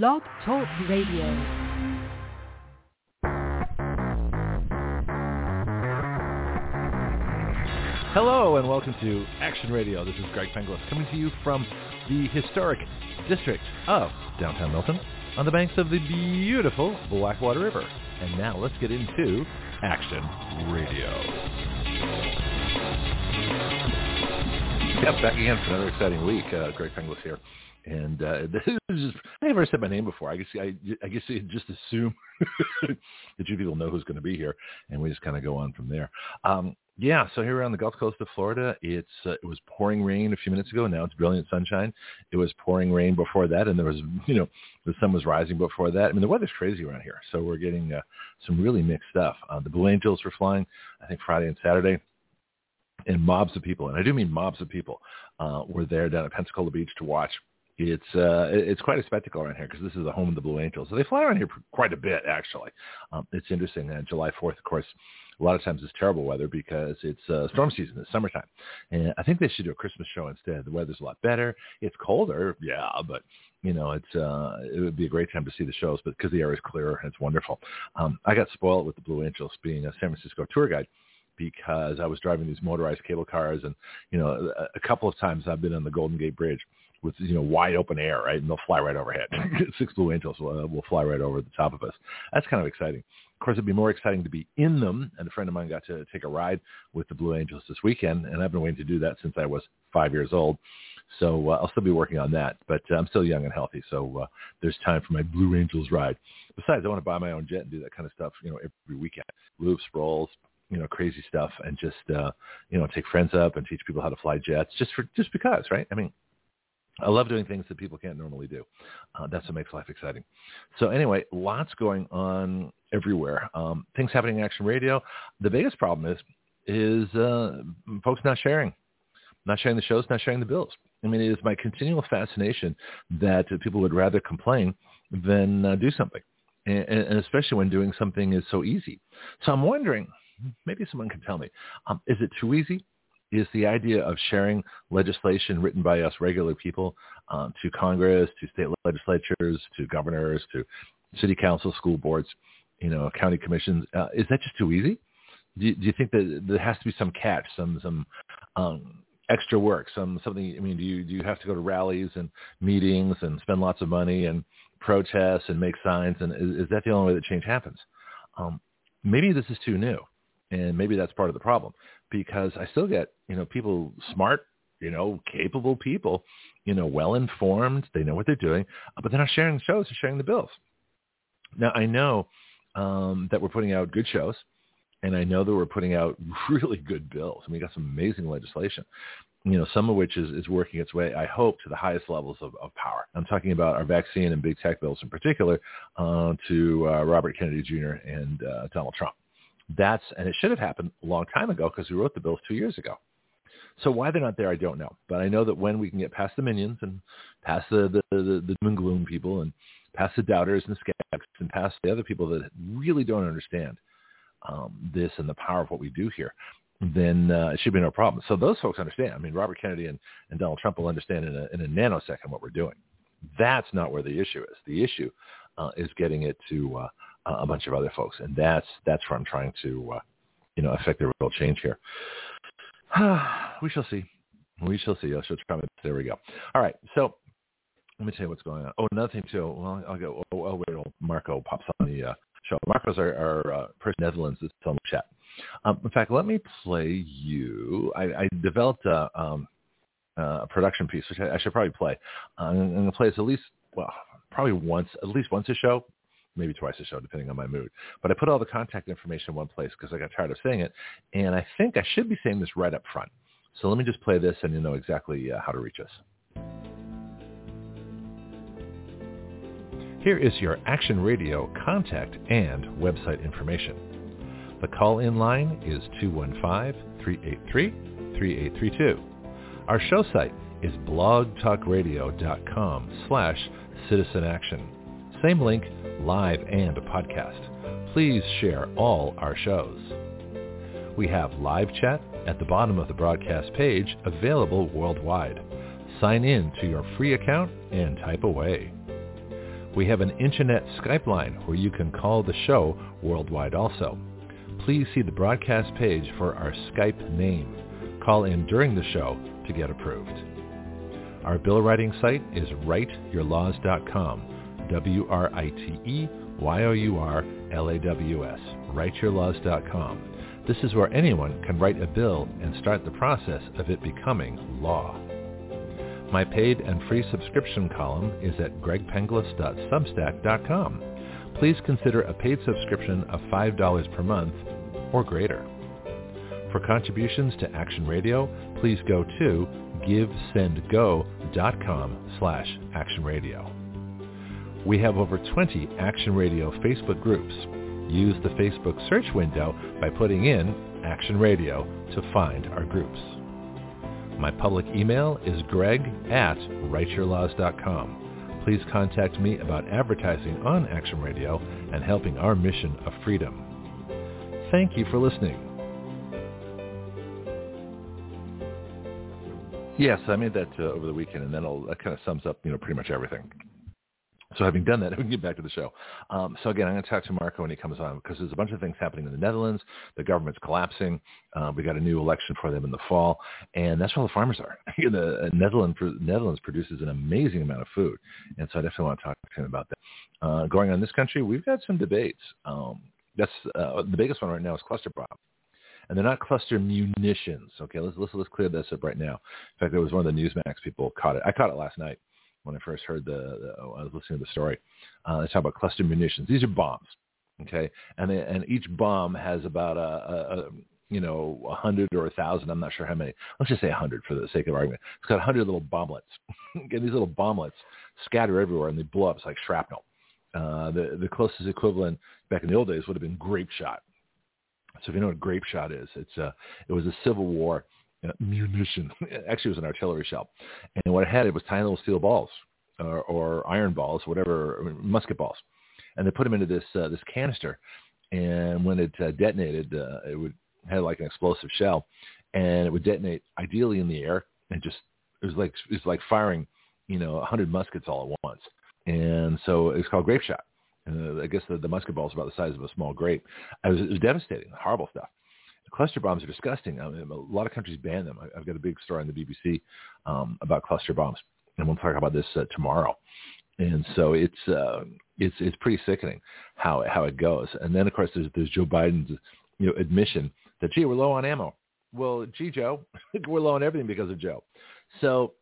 Blog Talk Radio. Hello and welcome to Action Radio. This is Greg Penglis coming to you from the historic district of downtown Milton on the banks of the beautiful Blackwater River. And now let's get into Action Radio. Yep, back again for another exciting week. Uh, Greg Penglis here. And uh, this is I never said my name before. I guess I, I guess you just assume that you people know who's going to be here, and we just kind of go on from there. Um, yeah, so here on the Gulf Coast of Florida. It's uh, it was pouring rain a few minutes ago. Now it's brilliant sunshine. It was pouring rain before that, and there was you know the sun was rising before that. I mean the weather's crazy around here, so we're getting uh, some really mixed stuff. Uh, the Blue Angels were flying, I think Friday and Saturday, and mobs of people, and I do mean mobs of people, uh, were there down at Pensacola Beach to watch it's uh, it's quite a spectacle around here because this is the home of the Blue Angels. So they fly around here quite a bit, actually. Um, it's interesting. Uh, July 4th, of course, a lot of times it's terrible weather because it's uh, storm season. It's summertime, and I think they should do a Christmas show instead. The weather's a lot better. It's colder, yeah, but you know, it's uh, it would be a great time to see the shows, but because the air is clearer, it's wonderful. Um, I got spoiled with the Blue Angels being a San Francisco tour guide because I was driving these motorized cable cars, and you know, a, a couple of times I've been on the Golden Gate Bridge with you know wide open air, right? And they'll fly right overhead. Six Blue Angels will, uh, will fly right over the top of us. That's kind of exciting. Of course, it'd be more exciting to be in them. And a friend of mine got to take a ride with the Blue Angels this weekend, and I've been waiting to do that since I was five years old. So uh, I'll still be working on that, but uh, I'm still young and healthy, so uh, there's time for my Blue Angels ride. Besides, I want to buy my own jet and do that kind of stuff, you know, every weekend. Loops, rolls, you know, crazy stuff, and just uh, you know, take friends up and teach people how to fly jets, just for just because, right? I mean, I love doing things that people can't normally do. Uh, that's what makes life exciting. So anyway, lots going on everywhere. Um, things happening in Action Radio. The biggest problem is is uh, folks not sharing, not sharing the shows, not sharing the bills. I mean, it is my continual fascination that people would rather complain than uh, do something, and, and, especially when doing something is so easy. So I'm wondering, maybe someone can tell me, um, is it too easy? Is the idea of sharing legislation written by us regular people um, to Congress, to state legislatures, to governors, to city council, school boards, you know, county commissions. Uh, is that just too easy? Do you, do you, think that there has to be some catch, some some um, extra work, some something? I mean, do you do you have to go to rallies and meetings and spend lots of money and protest and make signs? And is, is that the only way that change happens? Um, maybe this is too new, and maybe that's part of the problem because I still get, you know, people smart, you know, capable people, you know, well informed. They know what they're doing, but they're not sharing the shows. They're sharing the bills. Now I know um, that we're putting out good shows, and I know that we're putting out really good bills. I mean, we got some amazing legislation. You know, some of which is, is working its way, I hope, to the highest levels of, of power. I'm talking about our vaccine and big tech bills in particular uh, to uh, Robert Kennedy Jr. and uh, Donald Trump. That's and it should have happened a long time ago because we wrote the bills two years ago. So why they're not there, I don't know. But I know that when we can get past the minions and past the the, the, the doom and gloom people and past the doubters and skeptics and past the other people that really don't understand um, this and the power of what we do here, then uh, it should be no problem. So those folks understand. I mean, Robert Kennedy and, and Donald Trump will understand in a, in a nanosecond what we're doing. That's not where the issue is. The issue uh, is getting it to uh, a bunch of other folks, and that's that's where I'm trying to, uh, you know, affect the real change here. we shall see. We shall see. I shall try. There we go. All right. So let me tell you what's going on. Oh, another thing too. Well, I'll go. Oh, oh wait, oh, Marco pops on the uh, show. Marco's our, our uh, person Netherlands that's on the chat. Um, in fact, let me play you. I, I developed a, um, a production piece, which I, I should probably play. Uh, I'm going to play this at least, well, probably once, at least once a show, maybe twice a show, depending on my mood. But I put all the contact information in one place because I got tired of saying it. And I think I should be saying this right up front. So let me just play this and you know exactly uh, how to reach us. Here is your Action Radio contact and website information. The call-in line is 215-383-3832. Our show site is blogtalkradio.com slash citizenaction. Same link live and podcast. Please share all our shows. We have live chat at the bottom of the broadcast page available worldwide. Sign in to your free account and type away. We have an internet Skype line where you can call the show worldwide also. Please see the broadcast page for our Skype name. Call in during the show to get approved. Our bill writing site is writeyourlaws.com. W-R-I-T-E-Y-O-U-R-L-A-W-S. Writeyourlaws.com. This is where anyone can write a bill and start the process of it becoming law. My paid and free subscription column is at gregpenglis.substack.com. Please consider a paid subscription of $5 per month or greater. For contributions to Action Radio, please go to givesendgo.com slash actionradio. We have over 20 Action Radio Facebook groups Use the Facebook search window by putting in Action Radio to find our groups. My public email is greg at writeyourlaws.com. Please contact me about advertising on Action Radio and helping our mission of freedom. Thank you for listening. Yes, I made that uh, over the weekend, and then that kind of sums up, you know, pretty much everything. So having done that, we can get back to the show. Um, so again, I'm going to talk to Marco when he comes on because there's a bunch of things happening in the Netherlands. The government's collapsing. Uh, we got a new election for them in the fall, and that's where all the farmers are. the uh, Netherlands, Netherlands produces an amazing amount of food, and so I definitely want to talk to him about that. Uh, going on in this country, we've got some debates. Um, that's uh, the biggest one right now is cluster bomb and they're not cluster munitions. Okay, let's let's let's clear this up right now. In fact, there was one of the Newsmax people caught it. I caught it last night when I first heard the, the I was listening to the story. Uh, they talk about cluster munitions. These are bombs, okay, and they, and each bomb has about a, a, a you know a hundred or a thousand. I'm not sure how many. Let's just say a hundred for the sake of argument. It's got a hundred little bomblets. okay, these little bomblets scatter everywhere and they blow up. It's like shrapnel. Uh, the the closest equivalent back in the old days would have been grape shot. So if you know what grape shot is, it's a, it was a Civil War uh, munition. Actually, it was an artillery shell, and what it had it was tiny little steel balls or, or iron balls, whatever, musket balls, and they put them into this uh, this canister, and when it uh, detonated, uh, it would have like an explosive shell, and it would detonate ideally in the air, and just it was like it was like firing, you know, a hundred muskets all at once, and so it was called grape shot. And uh, I guess the, the musket ball is about the size of a small grape. It was, it was devastating, horrible stuff cluster bombs are disgusting. I mean, a lot of countries ban them. I've got a big story on the BBC um, about cluster bombs, and we'll talk about this uh, tomorrow. And so it's uh, it's it's pretty sickening how how it goes. And then of course there's there's Joe Biden's you know admission that gee we're low on ammo. Well, gee Joe, we're low on everything because of Joe. So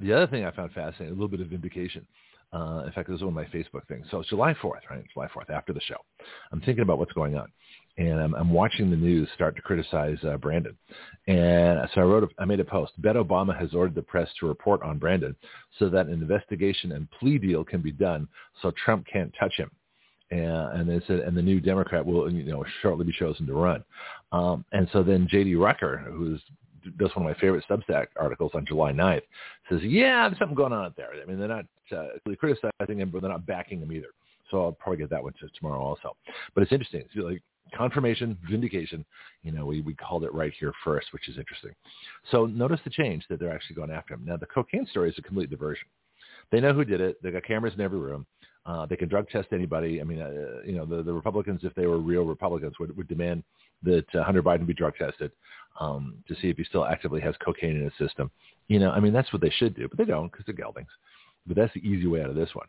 the other thing I found fascinating, a little bit of vindication. Uh, in fact, this is one of my Facebook things. So it's July 4th, right? July 4th, after the show. I'm thinking about what's going on and I'm, I'm watching the news start to criticize uh, Brandon. And so I wrote, a, I made a post. Bet Obama has ordered the press to report on Brandon so that an investigation and plea deal can be done, so Trump can't touch him. And, and they said, and the new Democrat will, you know, shortly be chosen to run. Um, and so then J.D. Rucker, who's does one of my favorite Substack articles on July 9th, says, yeah, there's something going on out there. I mean, they're not uh, criticizing him, but they're not backing him either. So I'll probably get that one to tomorrow also. But it's interesting. It's like confirmation, vindication. You know, we, we called it right here first, which is interesting. So notice the change that they're actually going after him. Now, the cocaine story is a complete diversion. They know who did it. They got cameras in every room. Uh, they can drug test anybody. I mean, uh, you know, the, the Republicans, if they were real Republicans, would, would demand that uh, Hunter Biden be drug tested um, to see if he still actively has cocaine in his system. You know, I mean, that's what they should do, but they don't because they're geldings. But that's the easy way out of this one.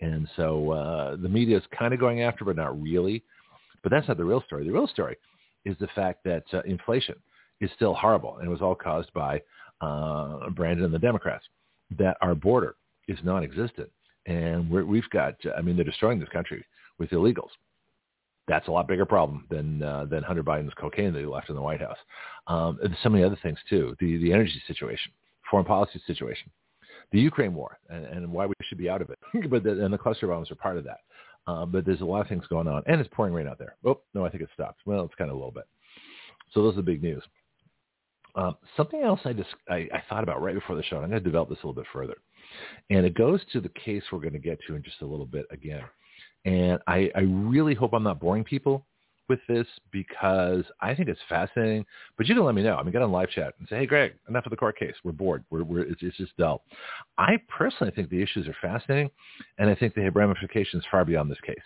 And so uh, the media is kind of going after, but not really. But that's not the real story. The real story is the fact that uh, inflation is still horrible, and it was all caused by uh, Brandon and the Democrats. That our border is non-existent, and we have got. I mean, they're destroying this country with illegals. That's a lot bigger problem than uh, than Hunter Biden's cocaine that he left in the White House. Um, and so many other things too. The the energy situation, foreign policy situation, the Ukraine war, and, and why we should be out of it. but the, and the cluster bombs are part of that. Uh, but there's a lot of things going on, and it's pouring rain out there. Oh no, I think it stopped. Well, it's kind of a little bit. So those are the big news. Um, something else I just I, I thought about right before the show. And I'm going to develop this a little bit further, and it goes to the case we're going to get to in just a little bit again. And I, I really hope I'm not boring people with this because I think it's fascinating. But you can let me know. I mean, get on live chat and say, "Hey, Greg, enough of the court case. We're bored. We're, we're it's, it's just dull." I personally think the issues are fascinating, and I think they have ramifications far beyond this case.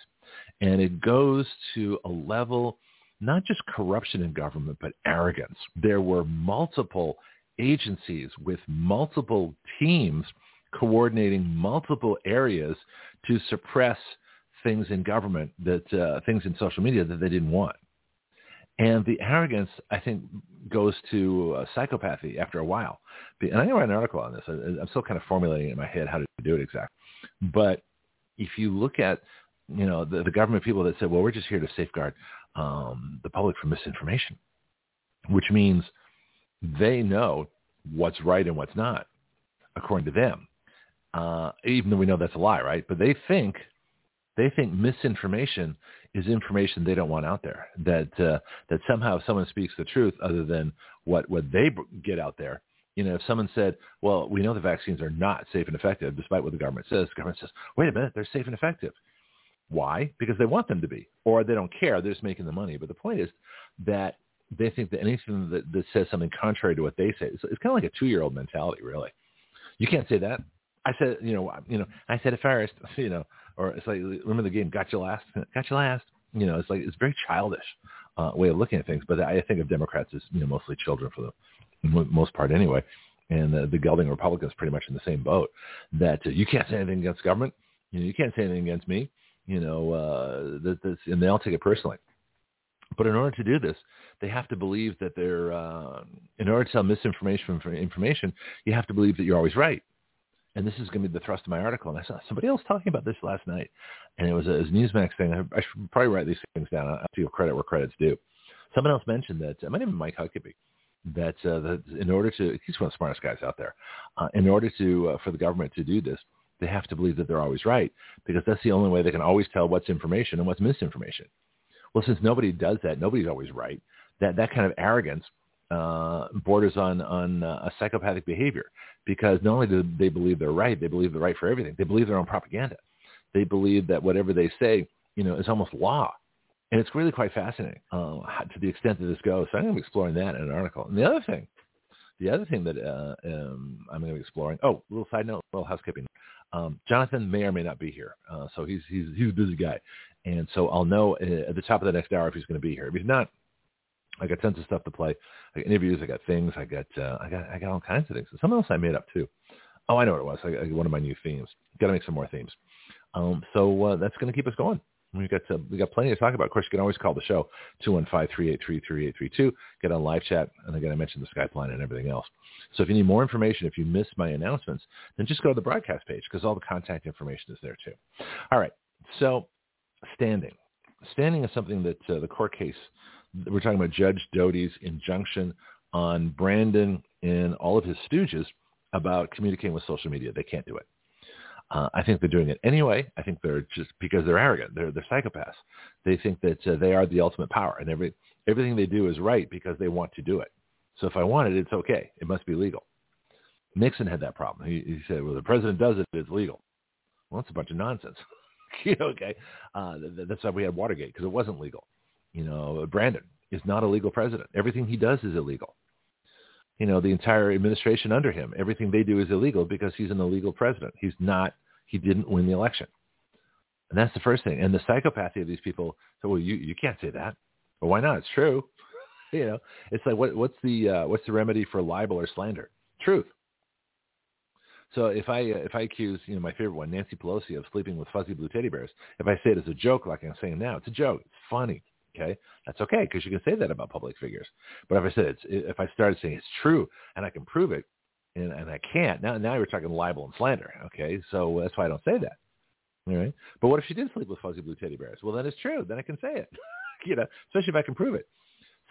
And it goes to a level not just corruption in government, but arrogance. There were multiple agencies with multiple teams coordinating multiple areas to suppress things in government that uh, things in social media that they didn't want. And the arrogance, I think, goes to uh, psychopathy after a while. And I'm going to write an article on this. I, I'm still kind of formulating in my head how to do it exactly. But if you look at, you know, the, the government people that said, well, we're just here to safeguard um, the public from misinformation, which means they know what's right and what's not, according to them. Uh, even though we know that's a lie, right? But they think they think misinformation is information they don't want out there. That uh, that somehow someone speaks the truth other than what what they get out there. You know, if someone said, "Well, we know the vaccines are not safe and effective," despite what the government says, the government says, "Wait a minute, they're safe and effective." Why? Because they want them to be, or they don't care. They're just making the money. But the point is that they think that anything that, that says something contrary to what they say, it's, it's kind of like a two-year-old mentality, really. You can't say that. I said, you know, you know, I said it first, you know, or it's like remember the game got you last, got you last. You know, it's like it's very childish uh, way of looking at things. But I think of Democrats as you know mostly children for the most part anyway. And the, the gelding Republicans pretty much in the same boat. That uh, you can't say anything against government. You know, you can't say anything against me. You know, uh, that, that's, and they all take it personally. But in order to do this, they have to believe that they're. Uh, in order to tell misinformation from information, you have to believe that you're always right and this is going to be the thrust of my article. And I saw somebody else talking about this last night, and it was a, it was a Newsmax thing. I, I, should probably write these things down. I feel credit where credit's due. Someone else mentioned that. Uh, my name is Mike Huckabee. That, uh, that in order to, he's one of the smartest guys out there. Uh, in order to uh, for the government to do this, they have to believe that they're always right because that's the only way they can always tell what's information and what's misinformation. Well, since nobody does that, nobody's always right. That that kind of arrogance uh, borders on on uh, a psychopathic behavior because not only do they believe they're right, they believe they're right for everything. They believe their own propaganda. They believe that whatever they say, you know, is almost law. And it's really quite fascinating uh, to the extent that this goes. So I'm going to be exploring that in an article. And the other thing, the other thing that uh, um, I'm going to be exploring. Oh, little side note, little housekeeping. Um, Jonathan may or may not be here, uh, so he's he's he's a busy guy, and so I'll know uh, at the top of the next hour if he's going to be here. If he's not, I got tons of stuff to play. I got interviews. I got things. I got uh, I got I got all kinds of things. And Something else I made up too. Oh, I know what it was. I, I, one of my new themes. Got to make some more themes. Um, so uh, that's going to keep us going. We got uh, we got plenty to talk about. Of course, you can always call the show 215-383-3832. Get on live chat, and again, I mentioned the Skype line and everything else. So if you need more information, if you missed my announcements, then just go to the broadcast page because all the contact information is there too. All right. So standing, standing is something that uh, the court case we're talking about Judge Doughty's injunction on Brandon and all of his stooges about communicating with social media. They can't do it. Uh, I think they're doing it anyway. I think they're just because they're arrogant. They're they're psychopaths. They think that uh, they are the ultimate power, and every everything they do is right because they want to do it. So if I want it, it's okay. It must be legal. Nixon had that problem. He, he said, "Well, the president does it, it's legal." Well, it's a bunch of nonsense. okay, uh, that's why we had Watergate because it wasn't legal. You know, Brandon is not a legal president. Everything he does is illegal. You know, the entire administration under him, everything they do is illegal because he's an illegal president. He's not, he didn't win the election. And that's the first thing. And the psychopathy of these people, so well, you, you can't say that. Well, why not? It's true. you know, it's like, what, what's the, uh, what's the remedy for libel or slander? Truth. So if I uh, if I accuse you know my favorite one Nancy Pelosi of sleeping with fuzzy blue teddy bears, if I say it as a joke like I'm saying now, it's a joke. It's funny. Okay, that's okay because you can say that about public figures. But if I said it's, if I started saying it's true and I can prove it, and, and I can't, now now you're talking libel and slander. Okay, so that's why I don't say that. All right. But what if she did sleep with fuzzy blue teddy bears? Well, then it's true. Then I can say it. you know, especially if I can prove it.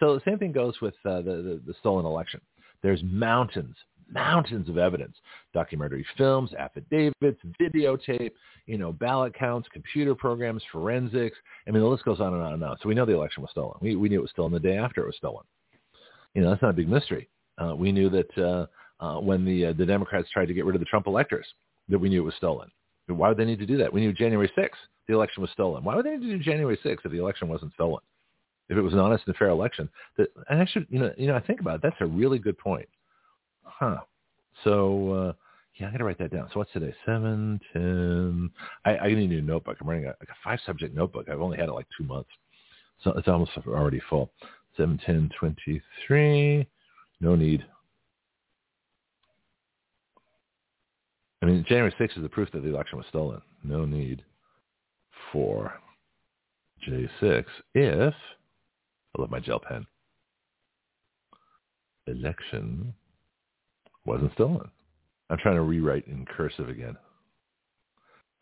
So the same thing goes with uh, the, the the stolen election. There's mountains, mountains of evidence, documentary films, affidavits, videotape, you know, ballot counts, computer programs, forensics. I mean, the list goes on and on and on. So we know the election was stolen. We, we knew it was stolen the day after it was stolen. You know, that's not a big mystery. Uh, we knew that uh, uh, when the, uh, the Democrats tried to get rid of the Trump electors, that we knew it was stolen. Why would they need to do that? We knew January 6th, the election was stolen. Why would they need to do January 6th if the election wasn't stolen? if it was an honest and fair election, that and actually, you know, you know, I think about it. That's a really good point, huh? So uh, yeah, I got to write that down. So what's today? Seven, ten. I, I need a new notebook. I'm running a, like a five subject notebook. I've only had it like two months, so it's almost already full. Seven, ten, twenty-three. No need. I mean, January 6th is the proof that the election was stolen. No need for J6 if, I love my gel pen, election wasn't stolen. I'm trying to rewrite in cursive again,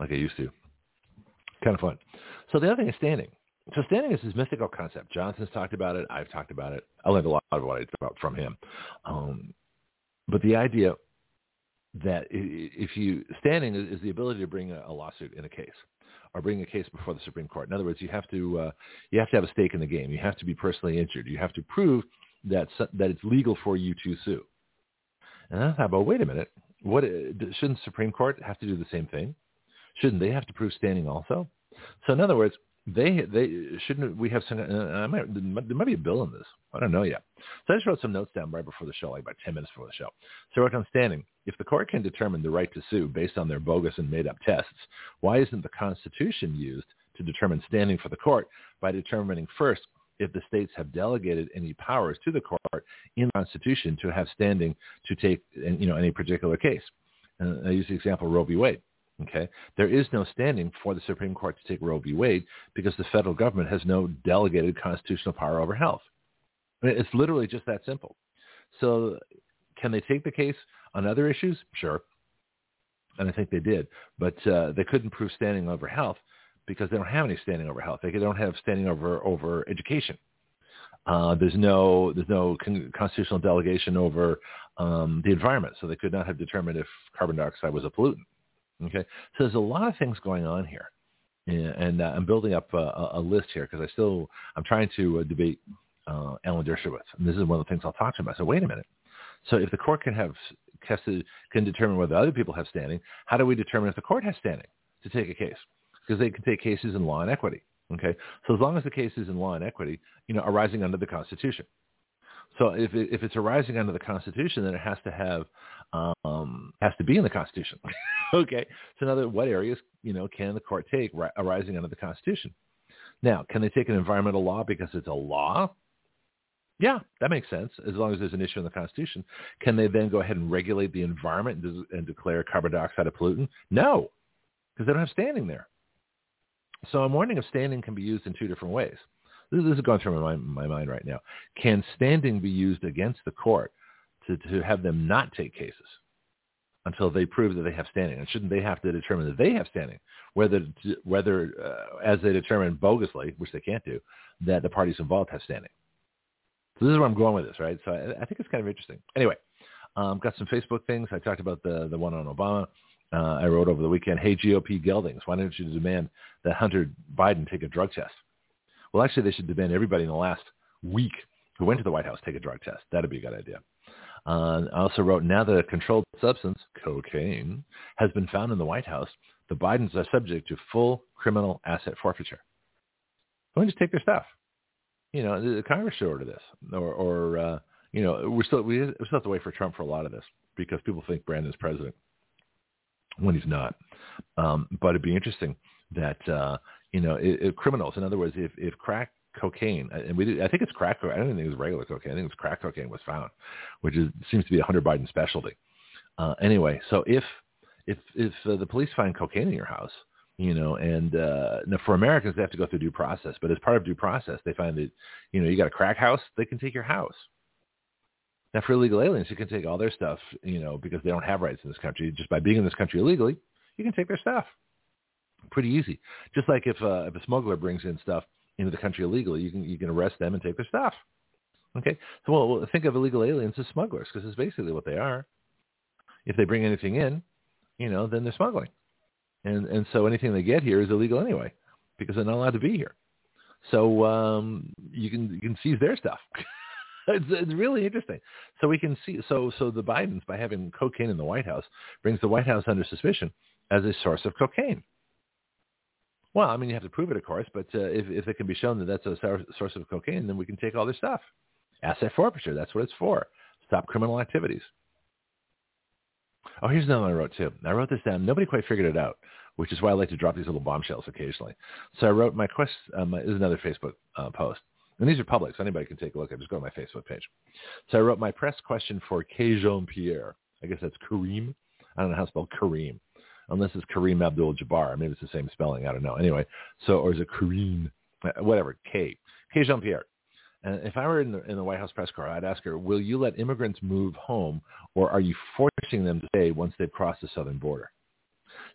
like I used to. Kind of fun. So the other thing is standing. So standing is this mythical concept. Johnson's talked about it. I've talked about it. I learned a lot of what I about from him. Um, but the idea that if you standing is the ability to bring a lawsuit in a case or bring a case before the Supreme Court. In other words, you have to uh, you have to have a stake in the game. You have to be personally injured. You have to prove that that it's legal for you to sue. And I thought, well, wait a minute. What shouldn't the Supreme Court have to do the same thing? Shouldn't they have to prove standing also? So in other words, they they shouldn't we have some uh, might, there might be a bill in this i don't know yet so i just wrote some notes down right before the show like about 10 minutes before the show so right on standing if the court can determine the right to sue based on their bogus and made up tests why isn't the constitution used to determine standing for the court by determining first if the states have delegated any powers to the court in the constitution to have standing to take you know any particular case and i use the example roe v wade Okay, there is no standing for the Supreme Court to take Roe v. Wade because the federal government has no delegated constitutional power over health. I mean, it's literally just that simple. So, can they take the case on other issues? Sure, and I think they did, but uh, they couldn't prove standing over health because they don't have any standing over health. They don't have standing over over education. Uh, there's no there's no con- constitutional delegation over um, the environment, so they could not have determined if carbon dioxide was a pollutant. Okay, so there's a lot of things going on here, and, and uh, I'm building up a, a list here because I still I'm trying to uh, debate uh, Alan Dershowitz, and this is one of the things I'll talk to him about. So wait a minute. So if the court can have can determine whether other people have standing, how do we determine if the court has standing to take a case? Because they can take cases in law and equity. Okay, so as long as the case is in law and equity, you know, arising under the Constitution. So if it, if it's arising under the Constitution, then it has to have um, has to be in the Constitution. okay. So now, what areas you know can the court take ri- arising under the Constitution? Now, can they take an environmental law because it's a law? Yeah, that makes sense. As long as there's an issue in the Constitution, can they then go ahead and regulate the environment and, and declare carbon dioxide a pollutant? No, because they don't have standing there. So I'm wondering if standing can be used in two different ways. This, this is going through my, my mind right now. Can standing be used against the court to, to have them not take cases until they prove that they have standing? And shouldn't they have to determine that they have standing, whether whether uh, as they determine bogusly, which they can't do, that the parties involved have standing? So this is where I'm going with this, right? So I, I think it's kind of interesting. Anyway, um, got some Facebook things. I talked about the the one on Obama. Uh, I wrote over the weekend, "Hey GOP geldings, why don't you demand that Hunter Biden take a drug test?" Well, actually, they should demand everybody in the last week who went to the White House take a drug test. That'd be a good idea. Uh, I also wrote, now that a controlled substance, cocaine, has been found in the White House, the Bidens are subject to full criminal asset forfeiture. Why don't you take their stuff? You know, the Congress should order this, or, or uh, you know, we're still we, we still have to wait for Trump for a lot of this because people think Brandon's president when he's not. Um, but it'd be interesting that uh, you know, criminals. In other words, if if crack cocaine, and we did, I think it's crack. I don't think it was regular cocaine. I think it was crack cocaine was found, which is seems to be a Hunter Biden specialty. Uh, anyway, so if if if uh, the police find cocaine in your house, you know, and uh, now for Americans they have to go through due process, but as part of due process, they find that you know you got a crack house, they can take your house. Now for illegal aliens, you can take all their stuff, you know, because they don't have rights in this country. Just by being in this country illegally, you can take their stuff. Pretty easy. Just like if uh, if a smuggler brings in stuff into the country illegally, you can you can arrest them and take their stuff. Okay, so well, think of illegal aliens as smugglers because it's basically what they are. If they bring anything in, you know, then they're smuggling, and and so anything they get here is illegal anyway because they're not allowed to be here. So um, you can you can seize their stuff. it's, it's really interesting. So we can see. So so the Bidens by having cocaine in the White House brings the White House under suspicion as a source of cocaine. Well, I mean, you have to prove it, of course, but uh, if, if it can be shown that that's a source of cocaine, then we can take all their stuff. Asset forfeiture, that's what it's for. Stop criminal activities. Oh, here's another one I wrote too. I wrote this down. Nobody quite figured it out, which is why I like to drop these little bombshells occasionally. So I wrote my quest. Um, is another Facebook uh, post, and these are public, so anybody can take a look. at Just go to my Facebook page. So I wrote my press question for K. Jean Pierre. I guess that's Kareem. I don't know how to spell Kareem unless it's Kareem Abdul-Jabbar. Maybe it's the same spelling. I don't know. Anyway, so or is it Kareem? Uh, whatever. K. K. Jean-Pierre. And if I were in the, in the White House press corps, I'd ask her, will you let immigrants move home or are you forcing them to stay once they've crossed the southern border?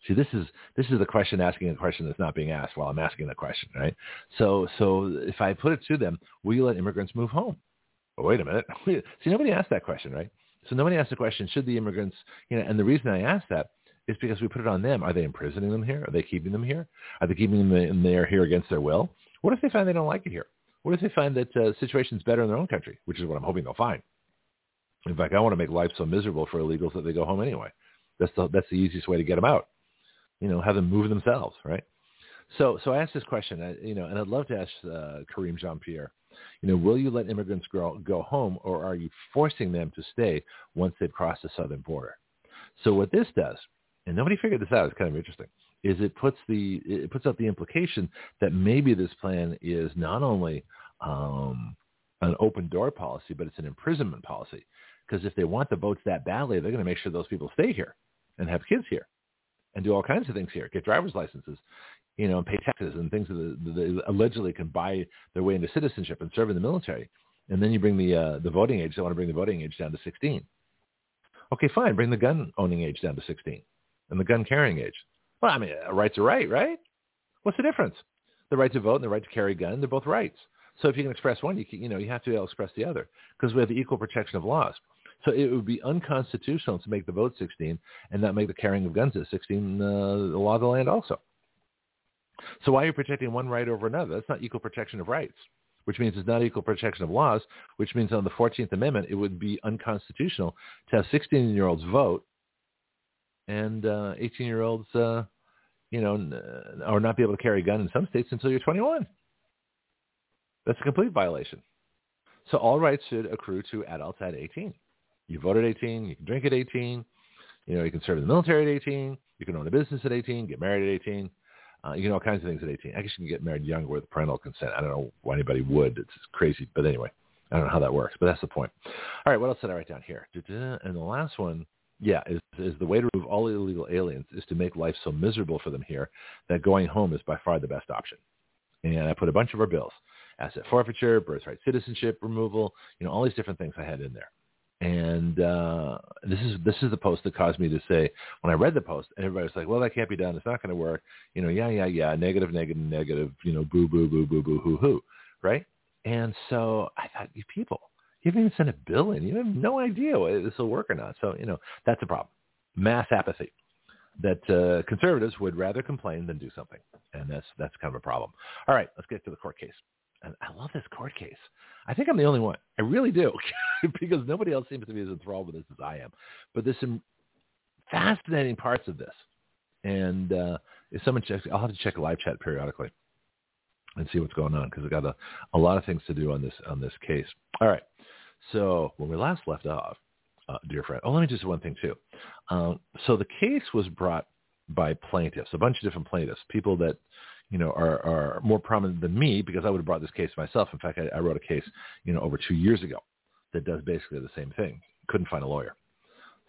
See, this is this is the question asking a question that's not being asked while I'm asking the question, right? So so if I put it to them, will you let immigrants move home? Oh, wait a minute. See, nobody asked that question, right? So nobody asked the question, should the immigrants, you know, and the reason I asked that is because we put it on them. Are they imprisoning them here? Are they keeping them here? Are they keeping them in there here against their will? What if they find they don't like it here? What if they find that uh, situation's better in their own country, which is what I'm hoping they'll find? In fact, I want to make life so miserable for illegals that they go home anyway. That's the that's the easiest way to get them out. You know, have them move themselves, right? So, so I asked this question, you know, and I'd love to ask uh, Kareem Jean-Pierre, you know, will you let immigrants go, go home or are you forcing them to stay once they've crossed the southern border? So what this does and nobody figured this out. It's kind of interesting. Is it puts the it puts out the implication that maybe this plan is not only um, an open door policy, but it's an imprisonment policy. Because if they want the votes that badly, they're going to make sure those people stay here and have kids here and do all kinds of things here, get driver's licenses, you know, and pay taxes and things that, they allegedly can buy their way into citizenship and serve in the military. And then you bring the uh, the voting age. They want to bring the voting age down to 16. Okay, fine. Bring the gun owning age down to 16 and the gun carrying age. Well, I mean, a right's a right, right? What's the difference? The right to vote and the right to carry a gun, they're both rights. So if you can express one, you, can, you know, you have to be able to express the other because we have the equal protection of laws. So it would be unconstitutional to make the vote 16 and not make the carrying of guns at 16 uh, the law of the land also. So why are you protecting one right over another? That's not equal protection of rights, which means it's not equal protection of laws, which means on the 14th Amendment, it would be unconstitutional to have 16-year-olds vote and uh, 18-year-olds, uh, you know, or not be able to carry a gun in some states until you're 21. That's a complete violation. So all rights should accrue to adults at 18. You vote at 18. You can drink at 18. You know, you can serve in the military at 18. You can own a business at 18. Get married at 18. Uh, you can all kinds of things at 18. I guess you can get married younger with parental consent. I don't know why anybody would. It's crazy. But anyway, I don't know how that works. But that's the point. All right, what else did I write down here? And the last one yeah, is, is the way to remove all illegal aliens is to make life so miserable for them here that going home is by far the best option. And I put a bunch of our bills, asset forfeiture, birthright citizenship removal, you know, all these different things I had in there. And uh, this is this is the post that caused me to say when I read the post, everybody was like, "Well, that can't be done. It's not going to work." You know, yeah, yeah, yeah, negative, negative, negative. You know, boo, boo, boo, boo, boo, hoo, hoo, right? And so I thought, you people, you haven't even sent a bill in. You have no idea whether this will work or not. So, you know, that's a problem. Mass apathy that uh, conservatives would rather complain than do something. And that's, that's kind of a problem. All right, let's get to the court case. And I love this court case. I think I'm the only one. I really do because nobody else seems to be as enthralled with this as I am. But there's some fascinating parts of this. And uh, if someone checks, I'll have to check live chat periodically and see what's going on because I've got a, a lot of things to do on this on this case. All right. So when we last left off, uh, dear friend, oh, let me just one thing too. Um, so the case was brought by plaintiffs, a bunch of different plaintiffs, people that you know are, are more prominent than me because I would have brought this case myself. In fact, I, I wrote a case you know over two years ago that does basically the same thing. Couldn't find a lawyer,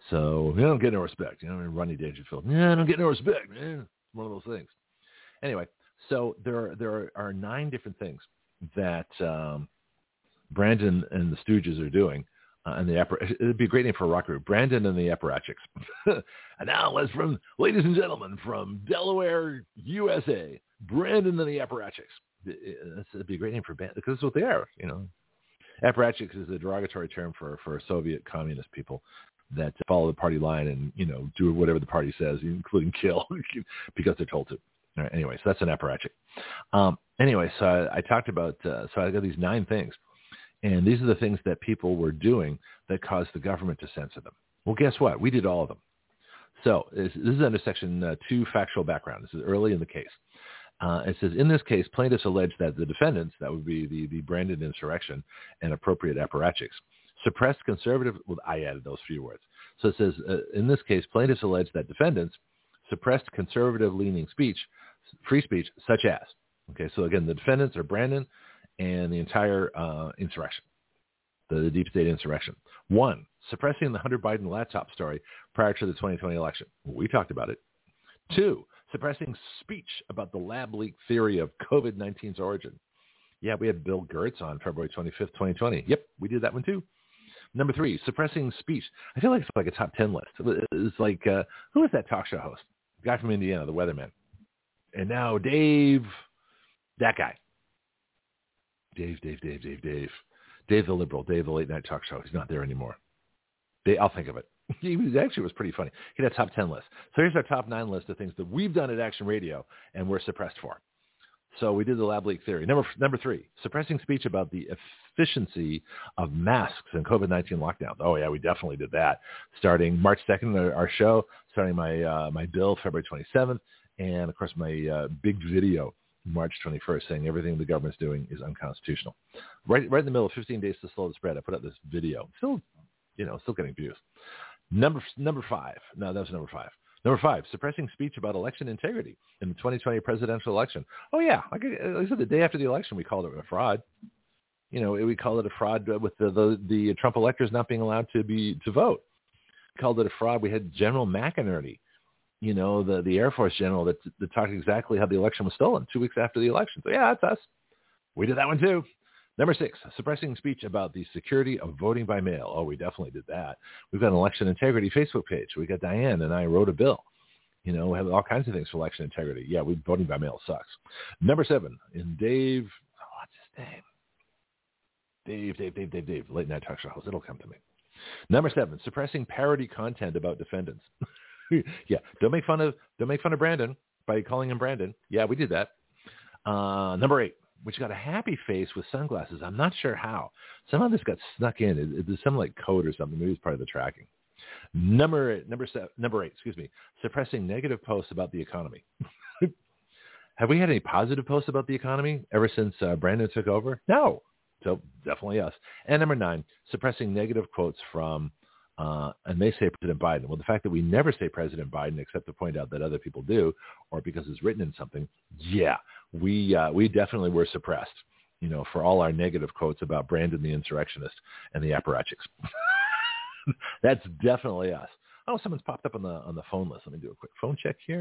so you don't get no respect. You know, Rodney Dangerfield, yeah, I don't get no respect, man. It's one of those things. Anyway, so there are, there are nine different things that um, Brandon and the Stooges are doing. Uh, and the Appar- it'd be a great name for a rock group, Brandon and the Apparatchiks. and now, let's from ladies and gentlemen from Delaware, USA, Brandon and the Apparatchiks. It'd be a great name for band because that's what they are. You know, Apparatchiks is a derogatory term for for Soviet communist people that follow the party line and you know do whatever the party says, including kill because they're told to. Anyway, so that's an apparatchik. Um, anyway, so I, I talked about uh, so I got these nine things and these are the things that people were doing that caused the government to censor them. Well, guess what? We did all of them. So this, is under section uh, two, factual background. This is early in the case. Uh, it says, in this case, plaintiffs allege that the defendants, that would be the, the Brandon insurrection and appropriate apparatchiks, suppressed conservative, well, I added those few words. So it says, uh, in this case, plaintiffs allege that defendants suppressed conservative-leaning speech, free speech, such as, okay, so again, the defendants are Brandon and the entire uh, insurrection, the, the deep state insurrection. One, suppressing the Hunter Biden laptop story prior to the 2020 election. We talked about it. Two, suppressing speech about the lab leak theory of COVID-19's origin. Yeah, we had Bill Gertz on February 25th, 2020. Yep, we did that one too. Number three, suppressing speech. I feel like it's like a top 10 list. It's like, uh, who is that talk show host? The guy from Indiana, the weatherman. And now Dave, that guy. Dave, Dave, Dave, Dave, Dave. Dave the liberal, Dave the late night talk show. He's not there anymore. Dave, I'll think of it. He was, actually was pretty funny. He had a top 10 list. So here's our top nine list of things that we've done at Action Radio and we're suppressed for. So we did the lab leak theory. Number number three, suppressing speech about the efficiency of masks and COVID-19 lockdowns. Oh yeah, we definitely did that. Starting March 2nd, our show, starting my uh, my bill February 27th, and of course my uh, big video March 21st saying everything the government's doing is unconstitutional. Right right in the middle of 15 days to slow the spread, I put out this video. Still, you know, still getting views. Number number five. No, that was number five. Number five, suppressing speech about election integrity in the 2020 presidential election. Oh yeah, like I said, the day after the election, we called it a fraud. You know, we called it a fraud with the, the, the Trump electors not being allowed to be to vote. We called it a fraud. We had General McInerney, you know, the the Air Force general that, that talked exactly how the election was stolen two weeks after the election. So yeah, that's us. We did that one too. Number six, suppressing speech about the security of voting by mail. Oh, we definitely did that. We've got an election integrity Facebook page. We got Diane and I wrote a bill. You know, we have all kinds of things for election integrity. Yeah, we voting by mail sucks. Number seven, in Dave, oh, what's his name? Dave, Dave, Dave, Dave, Dave, late night talk show host. It'll come to me. Number seven, suppressing parody content about defendants. yeah, don't make fun of don't make fun of Brandon by calling him Brandon. Yeah, we did that. Uh, number eight, which got a happy face with sunglasses. I'm not sure how. Somehow this got snuck in. It, it, there's some like code or something. Maybe it's part of the tracking. Number number seven, number eight, excuse me, suppressing negative posts about the economy. Have we had any positive posts about the economy ever since uh, Brandon took over? No. So definitely us. And number nine, suppressing negative quotes from, uh, and they say President Biden. Well, the fact that we never say President Biden except to point out that other people do, or because it's written in something, yeah, we uh, we definitely were suppressed. You know, for all our negative quotes about Brandon the insurrectionist and the apparatchiks. That's definitely us. Oh, someone's popped up on the on the phone list. Let me do a quick phone check here.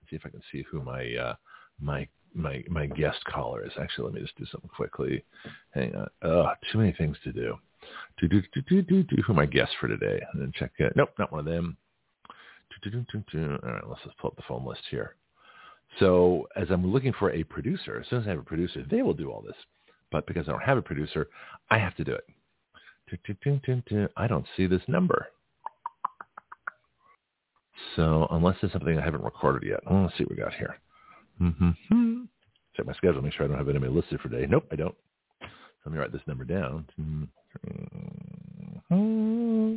Let's see if I can see who my uh, my my my guest caller is. Actually, let me just do something quickly. Hang on. Oh, too many things to do. Do do do do do do. Who my guests for today? And then check it. Nope, not one of them. Do, do, do, do, do. All right, let's just pull up the phone list here. So as I'm looking for a producer, as soon as I have a producer, they will do all this. But because I don't have a producer, I have to do it. I don't see this number. So unless it's something I haven't recorded yet, well, let's see what we got here. Mm-hmm. Check my schedule, make sure I don't have anybody listed for today. Nope, I don't. Let me write this number down. Mm-hmm.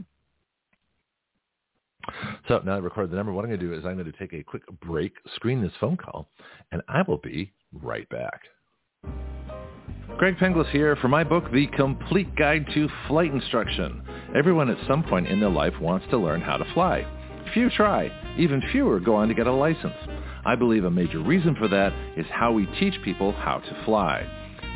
So now I recorded the number. What I'm going to do is I'm going to take a quick break, screen this phone call, and I will be right back. Greg Penglis here for my book, The Complete Guide to Flight Instruction. Everyone at some point in their life wants to learn how to fly. Few try. Even fewer go on to get a license. I believe a major reason for that is how we teach people how to fly.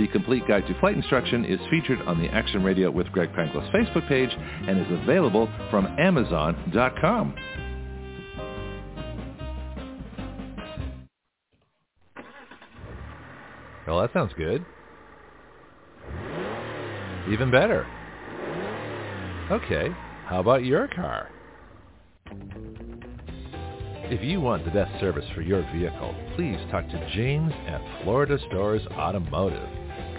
The Complete Guide to Flight Instruction is featured on the Action Radio with Greg Penglis Facebook page and is available from Amazon.com. Well, that sounds good. Even better. Okay, how about your car? If you want the best service for your vehicle, please talk to James at Florida Stars Automotive,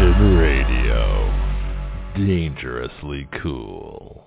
Radio. Dangerously cool.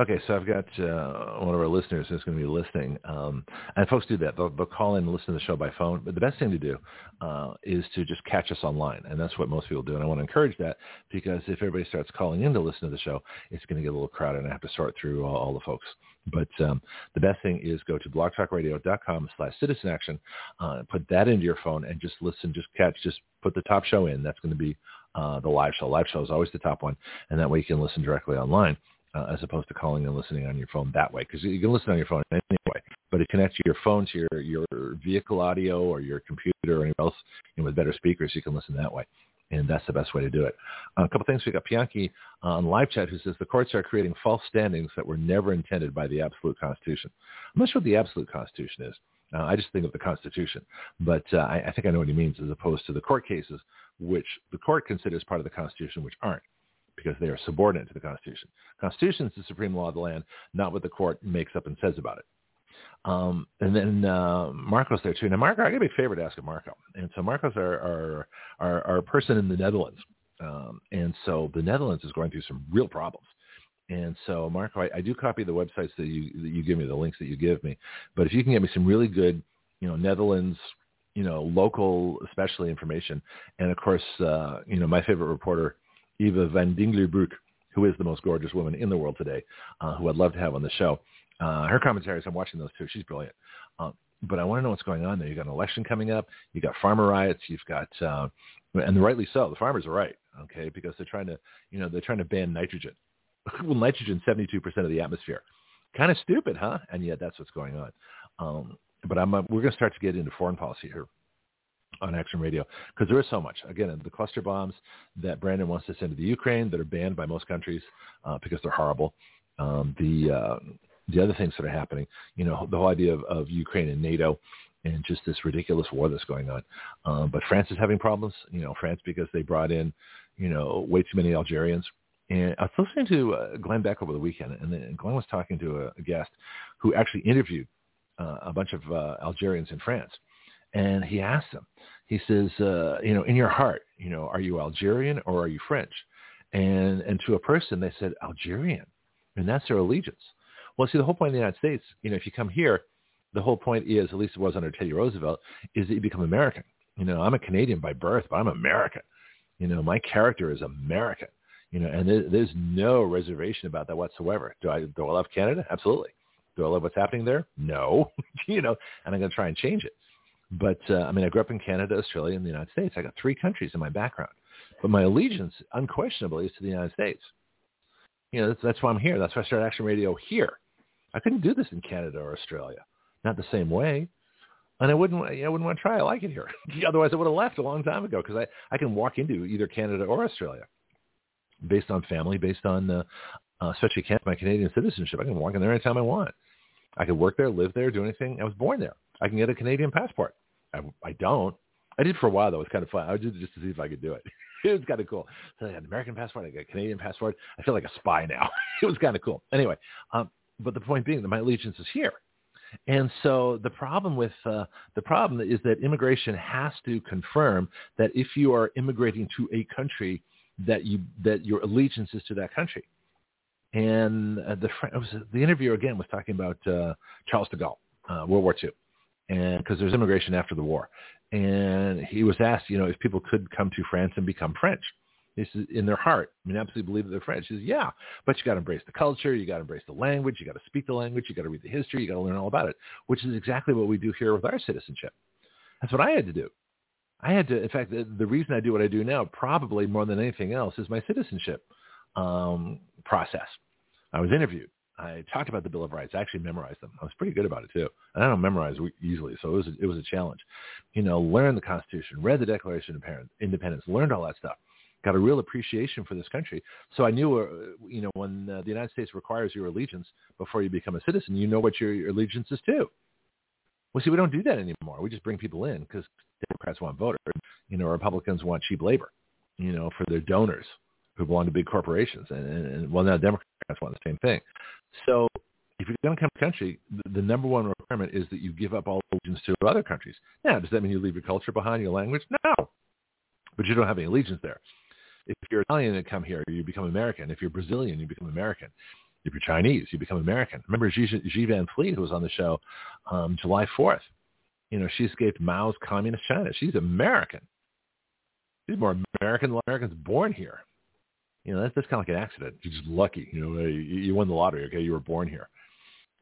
Okay, so I've got uh, one of our listeners who's going to be listening, um, and folks do that. They'll, they'll, call in and listen to the show by phone. But the best thing to do uh, is to just catch us online, and that's what most people do. And I want to encourage that because if everybody starts calling in to listen to the show, it's going to get a little crowded, and I have to sort through all, all the folks. But um, the best thing is go to blogtalkradio.com slash citizen action, uh, put that into your phone, and just listen, just catch, just put the top show in. That's going to be uh, the live show. Live show is always the top one, and that way you can listen directly online uh, as opposed to calling and listening on your phone that way. Because you can listen on your phone anyway, but it connects your phone to your, your vehicle audio or your computer or anything else with better speakers, you can listen that way. And that's the best way to do it. Uh, a couple things. We got Pianki on live chat who says the courts are creating false standings that were never intended by the absolute Constitution. I'm not sure what the absolute Constitution is. Uh, I just think of the Constitution, but uh, I, I think I know what he means as opposed to the court cases, which the court considers part of the Constitution, which aren't because they are subordinate to the Constitution. Constitution is the supreme law of the land, not what the court makes up and says about it. Um, and then uh, Marco's there too. Now, Marco, I got a big favor to ask of Marco. And so Marco's our, our, our, our person in the Netherlands. Um, and so the Netherlands is going through some real problems. And so, Marco, I, I do copy the websites that you that you give me, the links that you give me. But if you can get me some really good, you know, Netherlands, you know, local, especially information, and of course, uh, you know, my favorite reporter, Eva van Vlaardingerbroek, who is the most gorgeous woman in the world today, uh, who I'd love to have on the show. Uh, her commentaries, I'm watching those too. She's brilliant. Uh, but I want to know what's going on there. You've got an election coming up. You've got farmer riots. You've got, uh, and rightly so. The farmers are right, okay, because they're trying to, you know, they're trying to ban nitrogen. well, nitrogen, 72% of the atmosphere. Kind of stupid, huh? And yet that's what's going on. Um, but I'm, uh, we're going to start to get into foreign policy here on Action Radio because there is so much. Again, the cluster bombs that Brandon wants to send to the Ukraine that are banned by most countries uh, because they're horrible. Um, the uh, the other things that are happening, you know, the whole idea of, of Ukraine and NATO and just this ridiculous war that's going on. Um, but France is having problems, you know, France because they brought in, you know, way too many Algerians. And I was listening to uh, Glenn Beck over the weekend, and then Glenn was talking to a, a guest who actually interviewed uh, a bunch of uh, Algerians in France. And he asked them, he says, uh, you know, in your heart, you know, are you Algerian or are you French? And and to a person, they said Algerian, and that's their allegiance. Well, see, the whole point of the United States, you know, if you come here, the whole point is, at least it was under Teddy Roosevelt, is that you become American. You know, I'm a Canadian by birth, but I'm American. You know, my character is American. You know, and there, there's no reservation about that whatsoever. Do I do I love Canada? Absolutely. Do I love what's happening there? No. you know, and I'm going to try and change it. But uh, I mean, I grew up in Canada, Australia, and the United States. I got three countries in my background, but my allegiance, unquestionably, is to the United States. You know, that's, that's why I'm here. That's why I started Action Radio here. I couldn't do this in Canada or Australia, not the same way. and I wouldn't, I wouldn't want to try. I like it here. Otherwise, I would have left a long time ago because I, I can walk into either Canada or Australia based on family, based on, uh, uh, especially my Canadian citizenship. I can walk in there anytime I want. I could work there, live there, do anything. I was born there. I can get a Canadian passport. I, I don't. I did for a while though. It was kind of fun. I did it just to see if I could do it. it was kind of cool. So I got an American passport. I got a Canadian passport. I feel like a spy now. it was kind of cool. Anyway, um, but the point being that my allegiance is here. And so the problem with uh, the problem is that immigration has to confirm that if you are immigrating to a country that you that your allegiance is to that country. And uh, the was, the interviewer again was talking about uh, Charles de Gaulle, uh, World War II, and because there's immigration after the war, and he was asked, you know, if people could come to France and become French. This is in their heart. I mean, absolutely believe that they're French. He says, yeah, but you got to embrace the culture. You got to embrace the language. You got to speak the language. You got to read the history. You got to learn all about it, which is exactly what we do here with our citizenship. That's what I had to do. I had to, in fact, the, the reason I do what I do now, probably more than anything else, is my citizenship um, process. I was interviewed. I talked about the Bill of Rights. I actually memorized them. I was pretty good about it too. And I don't memorize easily, so it was a, it was a challenge. You know, learned the Constitution, read the Declaration of Independence, learned all that stuff. Got a real appreciation for this country. So I knew, uh, you know, when uh, the United States requires your allegiance before you become a citizen, you know what your, your allegiance is to. Well, see, we don't do that anymore. We just bring people in because Democrats want voters. You know, Republicans want cheap labor. You know, for their donors who belong to big corporations, and, and, and well, now Democrats want the same thing. So if you're going to come to the country, the, the number one requirement is that you give up all allegiance to other countries. Now, does that mean you leave your culture behind, your language? No. But you don't have any allegiance there. If you're Italian and come here, you become American. If you're Brazilian, you become American. If you're Chinese, you become American. Remember Xi, Van Fleet, who was on the show um, July 4th. You know, she escaped Mao's communist China. She's American. She's more American than Americans born here. You know, that's, that's kind of like an accident. You're just lucky. You know, you, you won the lottery. Okay, you were born here.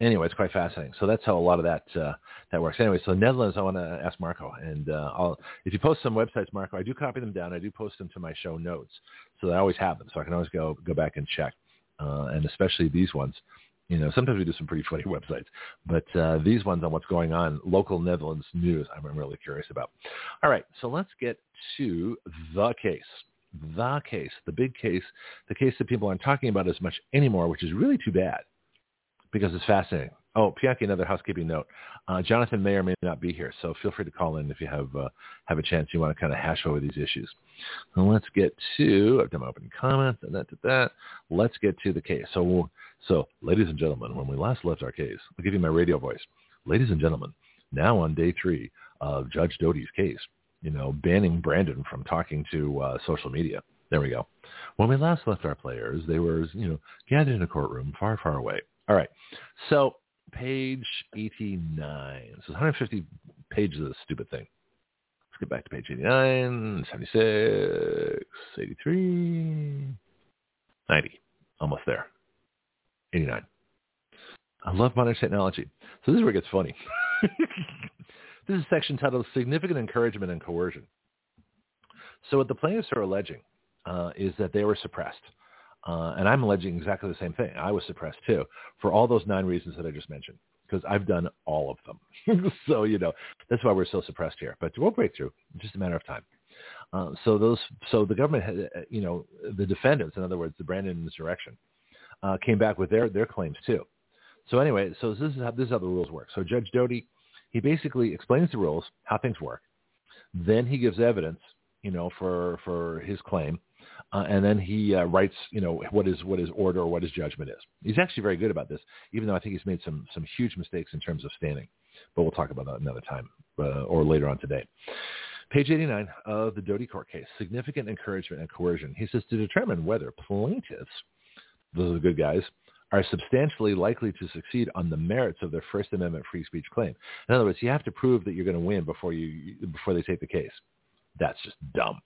Anyway, it's quite fascinating. So that's how a lot of that uh, that works. Anyway, so Netherlands, I want to ask Marco, and uh, I'll if you post some websites, Marco, I do copy them down. I do post them to my show notes, so I always have them, so I can always go go back and check. Uh, and especially these ones, you know, sometimes we do some pretty funny websites, but uh, these ones on what's going on, local Netherlands news, I'm really curious about. All right, so let's get to the case the case, the big case, the case that people aren't talking about as much anymore, which is really too bad because it's fascinating. Oh, Pianki, another housekeeping note. Uh, Jonathan may or may not be here, so feel free to call in if you have uh, have a chance. You want to kind of hash over these issues. So let's get to. I've done my opening comments and that, that, that. Let's get to the case. So, so, ladies and gentlemen, when we last left our case, I'll give you my radio voice. Ladies and gentlemen, now on day three of Judge Doughty's case, you know, banning Brandon from talking to uh, social media. There we go. When we last left our players, they were, you know, gathered in a courtroom far, far away. All right. So page 89. So 150 pages of this stupid thing. Let's get back to page 89, 76, 83, 90. Almost there. 89. I love modern technology. So this is where it gets funny. This is a section titled Significant Encouragement and Coercion. So what the plaintiffs are alleging uh, is that they were suppressed. Uh, and I'm alleging exactly the same thing. I was suppressed too for all those nine reasons that I just mentioned because I've done all of them. so, you know, that's why we're so suppressed here. But we'll break through. Just a matter of time. Uh, so those, so the government, had, uh, you know, the defendants, in other words, the Brandon insurrection, uh, came back with their, their claims too. So anyway, so this is how, this is how the rules work. So Judge Doughty, he basically explains the rules, how things work. Then he gives evidence, you know, for for his claim, uh, and then he uh, writes, you know, what is what his order or what his judgment is. He's actually very good about this, even though I think he's made some some huge mistakes in terms of standing. But we'll talk about that another time uh, or later on today. Page 89 of the Doughty court case, significant encouragement and coercion. He says to determine whether plaintiffs, those are the good guys, are substantially likely to succeed on the merits of their First Amendment free speech claim. In other words, you have to prove that you're going to win before you before they take the case. That's just dumb.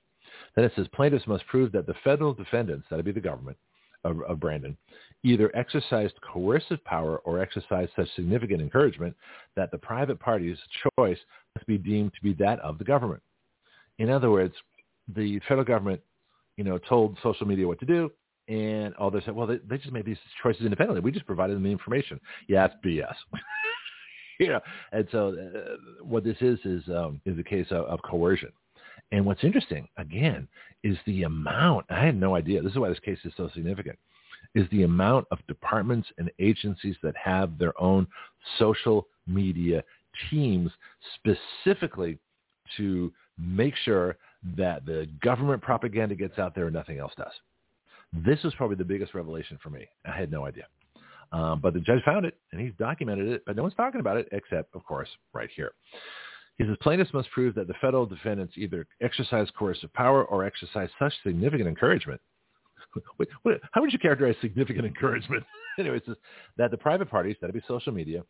Then it says plaintiffs must prove that the federal defendants, that'd be the government of, of Brandon, either exercised coercive power or exercised such significant encouragement that the private party's choice must be deemed to be that of the government. In other words, the federal government, you know, told social media what to do. And all they said, well, they, they just made these choices independently. We just provided them the information. Yeah, it's BS. you know, and so uh, what this is is um, is a case of, of coercion. And what's interesting, again, is the amount. I had no idea. This is why this case is so significant. Is the amount of departments and agencies that have their own social media teams specifically to make sure that the government propaganda gets out there and nothing else does. This was probably the biggest revelation for me. I had no idea. Um, but the judge found it, and he's documented it, but no one's talking about it except, of course, right here. He says plaintiffs must prove that the federal defendants either exercise coercive power or exercise such significant encouragement. Wait, wait, how would you characterize significant encouragement? anyway, says that the private parties, that'd be social media,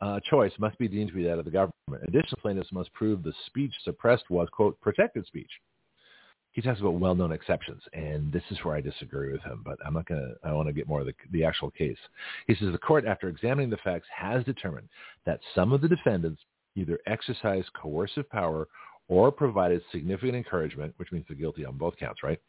uh, choice must be deemed to be that of the government. Additional plaintiffs must prove the speech suppressed was, quote, protected speech he talks about well-known exceptions, and this is where I disagree with him. But I'm not going to. I want to get more of the, the actual case. He says the court, after examining the facts, has determined that some of the defendants either exercised coercive power or provided significant encouragement, which means they're guilty on both counts, right?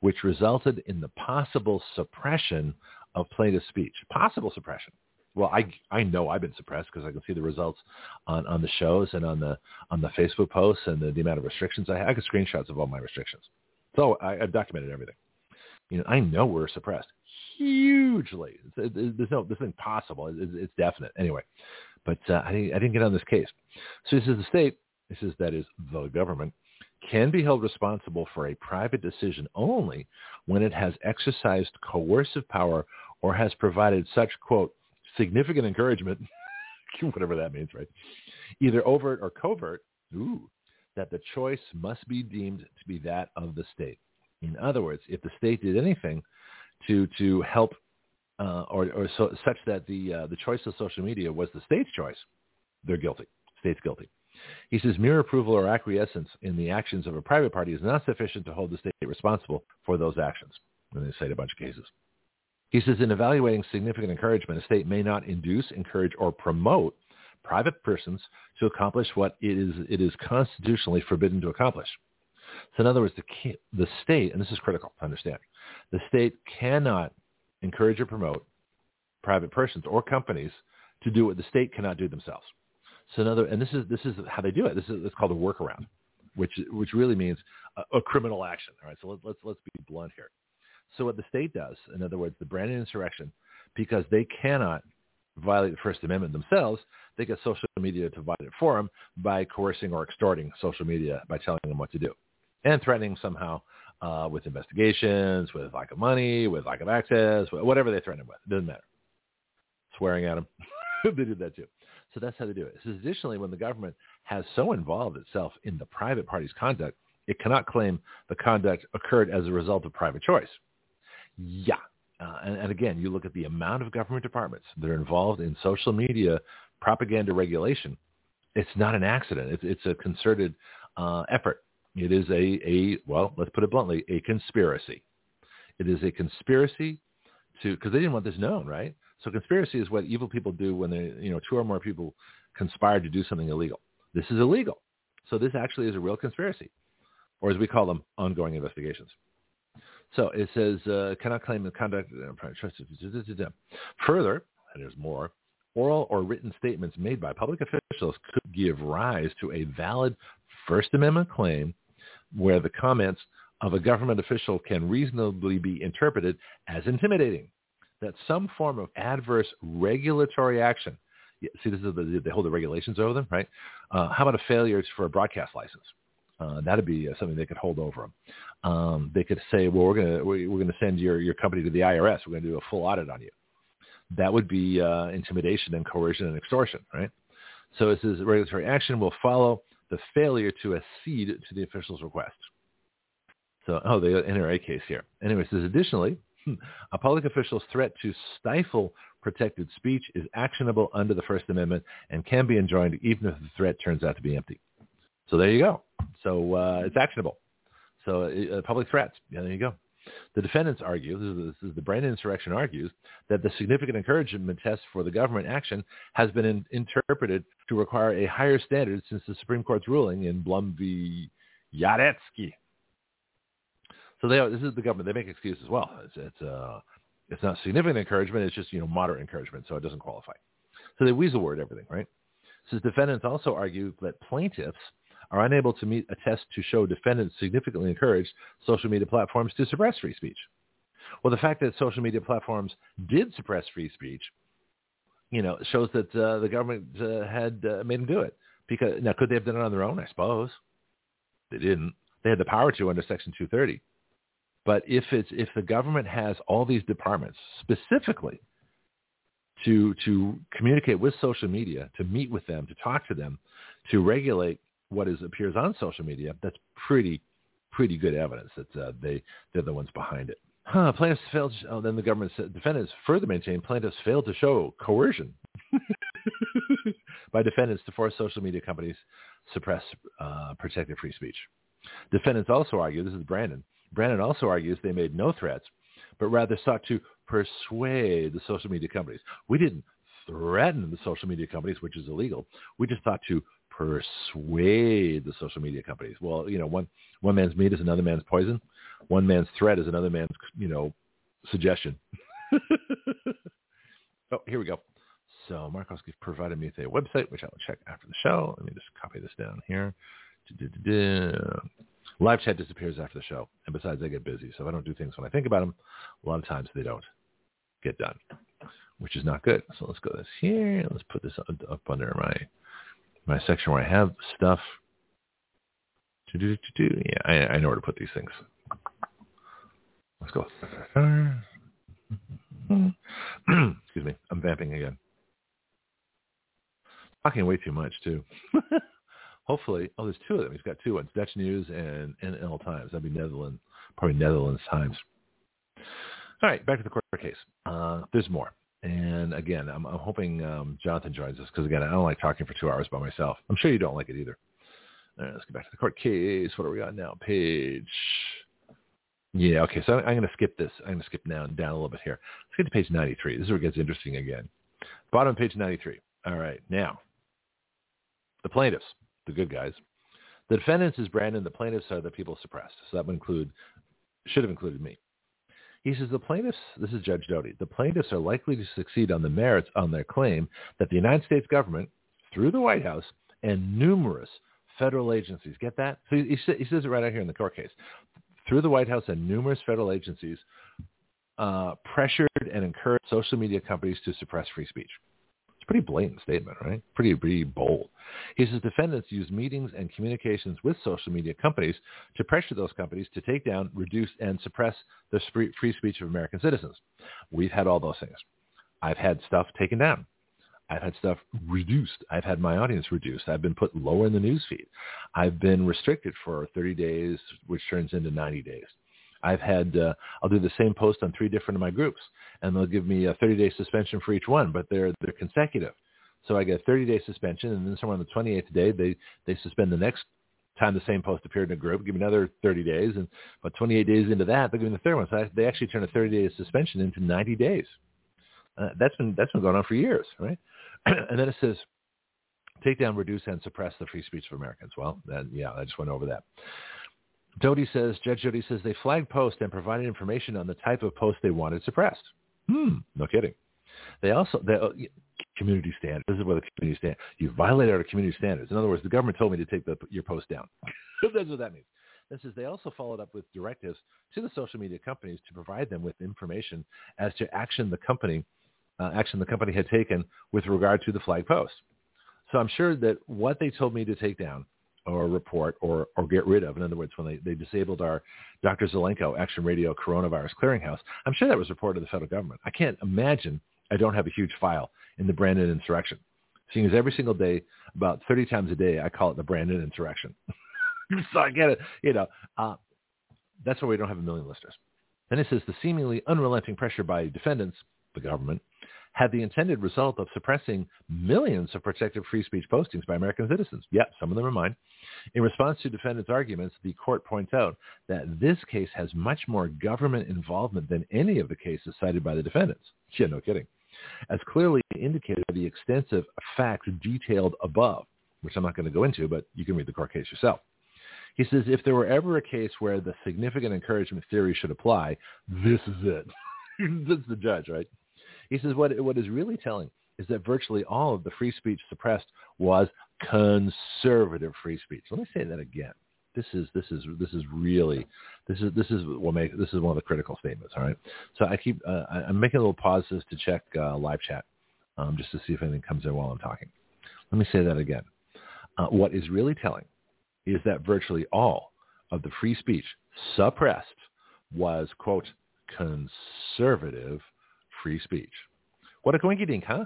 Which resulted in the possible suppression of plaintiff's speech. Possible suppression well, I I know I've been suppressed because I can see the results on on the shows and on the on the Facebook posts and the, the amount of restrictions I have. I got screenshots of all my restrictions, so I, I've documented everything. You know, I know we're suppressed hugely. There's no there's nothing possible. It's, it's definite anyway. But uh, I didn't I didn't get on this case. So this is the state. This is that is the government can be held responsible for a private decision only when it has exercised coercive power or has provided such quote significant encouragement, whatever that means, right? Either overt or covert, ooh, that the choice must be deemed to be that of the state. In other words, if the state did anything to to help uh, or, or so, such that the uh, the choice of social media was the state's choice, they're guilty. State's guilty. He says mere approval or acquiescence in the actions of a private party is not sufficient to hold the state responsible for those actions. And they cite a bunch of cases. He says in evaluating significant encouragement, a state may not induce, encourage, or promote private persons to accomplish what it is, it is constitutionally forbidden to accomplish. So in other words, the, the state, and this is critical to understand, the state cannot encourage or promote private persons or companies to do what the state cannot do themselves. So another, and this is this is how they do it. This is it's called a workaround, which which really means a, a criminal action. All right, so let, let's let's be blunt here. So what the state does, in other words, the Brandon insurrection, because they cannot violate the First Amendment themselves, they get social media to violate it for them by coercing or extorting social media by telling them what to do and threatening somehow uh, with investigations, with lack of money, with lack of access, whatever they threaten them with. It doesn't matter. Swearing at them. they did that too. So that's how they do it. So additionally, when the government has so involved itself in the private party's conduct, it cannot claim the conduct occurred as a result of private choice. Yeah. Uh, and, and again, you look at the amount of government departments that are involved in social media propaganda regulation. It's not an accident. It's, it's a concerted uh, effort. It is a, a, well, let's put it bluntly, a conspiracy. It is a conspiracy to, because they didn't want this known, right? So conspiracy is what evil people do when they, you know, two or more people conspire to do something illegal. This is illegal. So this actually is a real conspiracy, or as we call them, ongoing investigations. So it says, uh, cannot claim the conduct. Further, and there's more, oral or written statements made by public officials could give rise to a valid First Amendment claim where the comments of a government official can reasonably be interpreted as intimidating, that some form of adverse regulatory action, see, this is the, they hold the regulations over them, right? Uh, how about a failure for a broadcast license? Uh, that'd be uh, something they could hold over them. Um, they could say, well, we're going to we're going to send your, your company to the IRS. We're going to do a full audit on you. That would be uh, intimidation and coercion and extortion, right? So it says regulatory action will follow the failure to accede to the official's request. So, oh, the NRA case here. Anyway, says additionally, a public official's threat to stifle protected speech is actionable under the First Amendment and can be enjoined even if the threat turns out to be empty. So there you go. So uh, it's actionable. So uh, public threats. Yeah, there you go. The defendants argue, this is, this is the Brandon insurrection argues, that the significant encouragement test for the government action has been in, interpreted to require a higher standard since the Supreme Court's ruling in Blum v. Yaretsky. So they, this is the government. They make excuses as well. It's, it's, uh, it's not significant encouragement. It's just, you know, moderate encouragement. So it doesn't qualify. So they weasel word everything, right? Says defendants also argue that plaintiffs are unable to meet a test to show defendants significantly encouraged social media platforms to suppress free speech. Well, the fact that social media platforms did suppress free speech, you know, shows that uh, the government uh, had uh, made them do it. Because now, could they have done it on their own? I suppose they didn't. They had the power to under Section 230. But if it's if the government has all these departments specifically to to communicate with social media, to meet with them, to talk to them, to regulate what is appears on social media, that's pretty pretty good evidence that uh, they they're the ones behind it. Huh, plaintiffs failed. To, oh, then the government said, defendants further maintain plaintiffs failed to show coercion by defendants to force social media companies suppress uh, protected free speech. Defendants also argue, this is Brandon, Brandon also argues they made no threats, but rather sought to persuade the social media companies. We didn't threaten the social media companies, which is illegal. We just thought to persuade the social media companies. Well, you know, one one man's meat is another man's poison. One man's threat is another man's, you know, suggestion. oh, here we go. So Markowski provided me with a website, which I will check after the show. Let me just copy this down here. Live chat disappears after the show. And besides, I get busy. So if I don't do things when I think about them, a lot of times they don't get done, which is not good. So let's go this here. Let's put this up under my my section where I have stuff. Yeah, I, I know where to put these things. Let's go. Excuse me. I'm vamping again. Talking way too much too. Hopefully, oh, there's two of them. He's got two ones: Dutch News and NL Times. That'd be Netherlands, probably Netherlands Times. All right, back to the court case. Uh, there's more. And again, I'm, I'm hoping um, Jonathan joins us because again, I don't like talking for two hours by myself. I'm sure you don't like it either. All right, let's get back to the court case. What are we on now? Page. Yeah, okay. So I'm, I'm going to skip this. I'm going to skip down down a little bit here. Let's get to page 93. This is where it gets interesting again. Bottom page 93. All right, now the plaintiffs, the good guys. The defendants is Brandon. The plaintiffs are the people suppressed. So that would include, should have included me. He says the plaintiffs, this is Judge Doughty, the plaintiffs are likely to succeed on the merits on their claim that the United States government, through the White House and numerous federal agencies, get that? So he, he says it right out here in the court case. Through the White House and numerous federal agencies, uh, pressured and encouraged social media companies to suppress free speech pretty blatant statement, right? Pretty, pretty bold. He says defendants use meetings and communications with social media companies to pressure those companies to take down, reduce, and suppress the free speech of American citizens. We've had all those things. I've had stuff taken down. I've had stuff reduced. I've had my audience reduced. I've been put lower in the news feed. I've been restricted for 30 days, which turns into 90 days. I've had, uh, I'll do the same post on three different of my groups and they'll give me a 30-day suspension for each one, but they're, they're consecutive. So I get a 30-day suspension and then somewhere on the 28th day, they, they suspend the next time the same post appeared in a group, give me another 30 days. And but 28 days into that, they give me the third one. So I, they actually turn a 30-day suspension into 90 days. Uh, that's been, that's been going on for years, right? and then it says, take down, reduce, and suppress the free speech of Americans. Well, then, yeah, I just went over that. Doughty says, Judge Doughty says they flagged posts and provided information on the type of post they wanted suppressed. Hmm, no kidding. They also, they, uh, community standards. This is where the community stand. You violated our community standards. In other words, the government told me to take the, your post down. That's what that means. This is they also followed up with directives to the social media companies to provide them with information as to action the company uh, action the company had taken with regard to the flag post. So I'm sure that what they told me to take down or report or, or get rid of. In other words, when they, they disabled our Dr. Zelenko Action Radio Coronavirus Clearinghouse, I'm sure that was reported to the federal government. I can't imagine I don't have a huge file in the Brandon insurrection. Seeing as every single day, about 30 times a day, I call it the Brandon insurrection. so I get it. You know, uh, that's why we don't have a million listeners. Then it says the seemingly unrelenting pressure by defendants, the government, had the intended result of suppressing millions of protected free speech postings by American citizens. Yep, some of them are mine. In response to defendants' arguments, the court points out that this case has much more government involvement than any of the cases cited by the defendants. Yeah, no kidding. As clearly indicated by the extensive facts detailed above, which I'm not going to go into, but you can read the court case yourself. He says, if there were ever a case where the significant encouragement theory should apply, this is it. That's the judge, right? He says, what, what is really telling is that virtually all of the free speech suppressed was conservative free speech. Let me say that again. This is this is this is really this is this is what make this is one of the critical statements. All right. So I keep uh, I'm making a little pauses to check uh, live chat um, just to see if anything comes in while I'm talking. Let me say that again. Uh, what is really telling is that virtually all of the free speech suppressed was quote conservative free speech. What a coinky huh?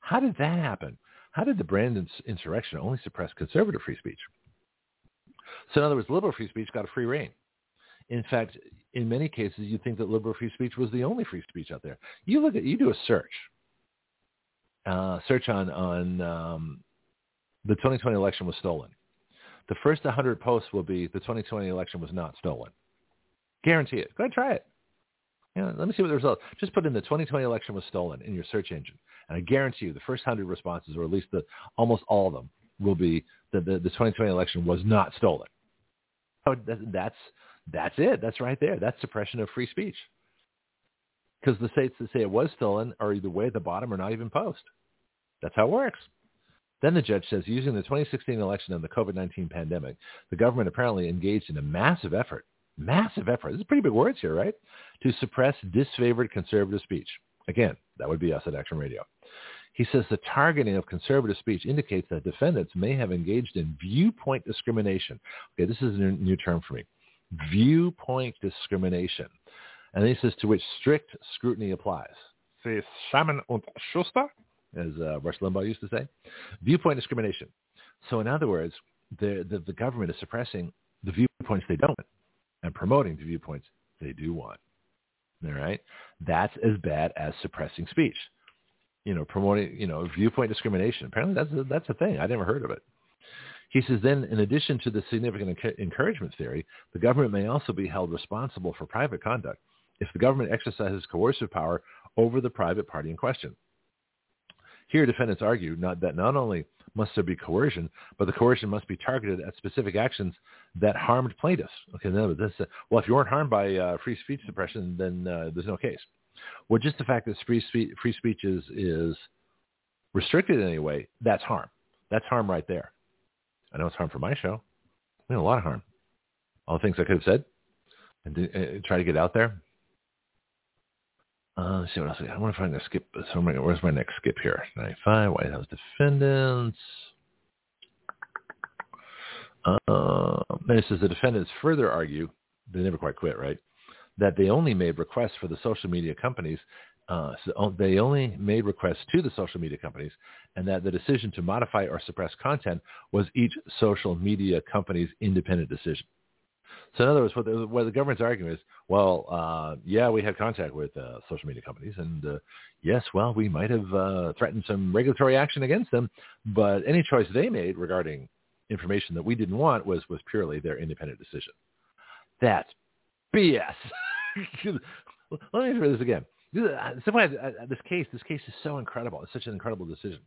How did that happen? How did the Brandon insurrection only suppress conservative free speech? So in other words, liberal free speech got a free reign. In fact, in many cases, you'd think that liberal free speech was the only free speech out there. You look at, you do a search, uh, search on on um, the 2020 election was stolen. The first 100 posts will be the 2020 election was not stolen. Guarantee it. Go ahead, try it. You know, let me see what the results. Just put in the 2020 election was stolen in your search engine, and I guarantee you the first 100 responses, or at least the almost all of them, will be that the, the 2020 election was not stolen. Oh, so that's that's it. That's right there. That's suppression of free speech. Because the states that say it was stolen are either way at the bottom or not even post. That's how it works. Then the judge says, using the 2016 election and the COVID-19 pandemic, the government apparently engaged in a massive effort, massive effort, this is pretty big words here, right, to suppress disfavored conservative speech. Again, that would be us at Action Radio. He says the targeting of conservative speech indicates that defendants may have engaged in viewpoint discrimination. Okay, this is a new term for me. Viewpoint discrimination. And he says to which strict scrutiny applies. See, Salmon und Schuster, as uh, Rush Limbaugh used to say. Viewpoint discrimination. So in other words, the, the, the government is suppressing the viewpoints they don't and promoting the viewpoints they do want. All right? That's as bad as suppressing speech you know, promoting, you know, viewpoint discrimination. Apparently that's a, that's a thing. I never heard of it. He says then, in addition to the significant encouragement theory, the government may also be held responsible for private conduct if the government exercises coercive power over the private party in question. Here, defendants argue not, that not only must there be coercion, but the coercion must be targeted at specific actions that harmed plaintiffs. Okay, no, this, uh, well, if you weren't harmed by uh, free speech suppression, then uh, there's no case. Well, just the fact that free speech, free speech is, is restricted in any way, that's harm. That's harm right there. I know it's harm for my show. I mean, a lot of harm. All the things I could have said and uh, try to get out there. Uh, let's see what else I got. I want to find the skip. So my, where's my next skip here? 95, White House defendants. Uh, then it says the defendants further argue, they never quite quit, right? that they only made requests for the social media companies. Uh, so they only made requests to the social media companies, and that the decision to modify or suppress content was each social media company's independent decision. So in other words, what the, what the government's arguing is, well, uh, yeah, we had contact with uh, social media companies, and uh, yes, well, we might have uh, threatened some regulatory action against them, but any choice they made regarding information that we didn't want was was purely their independent decision. That's BS. Let me read this again. Uh, this case, this case is so incredible. It's such an incredible decision.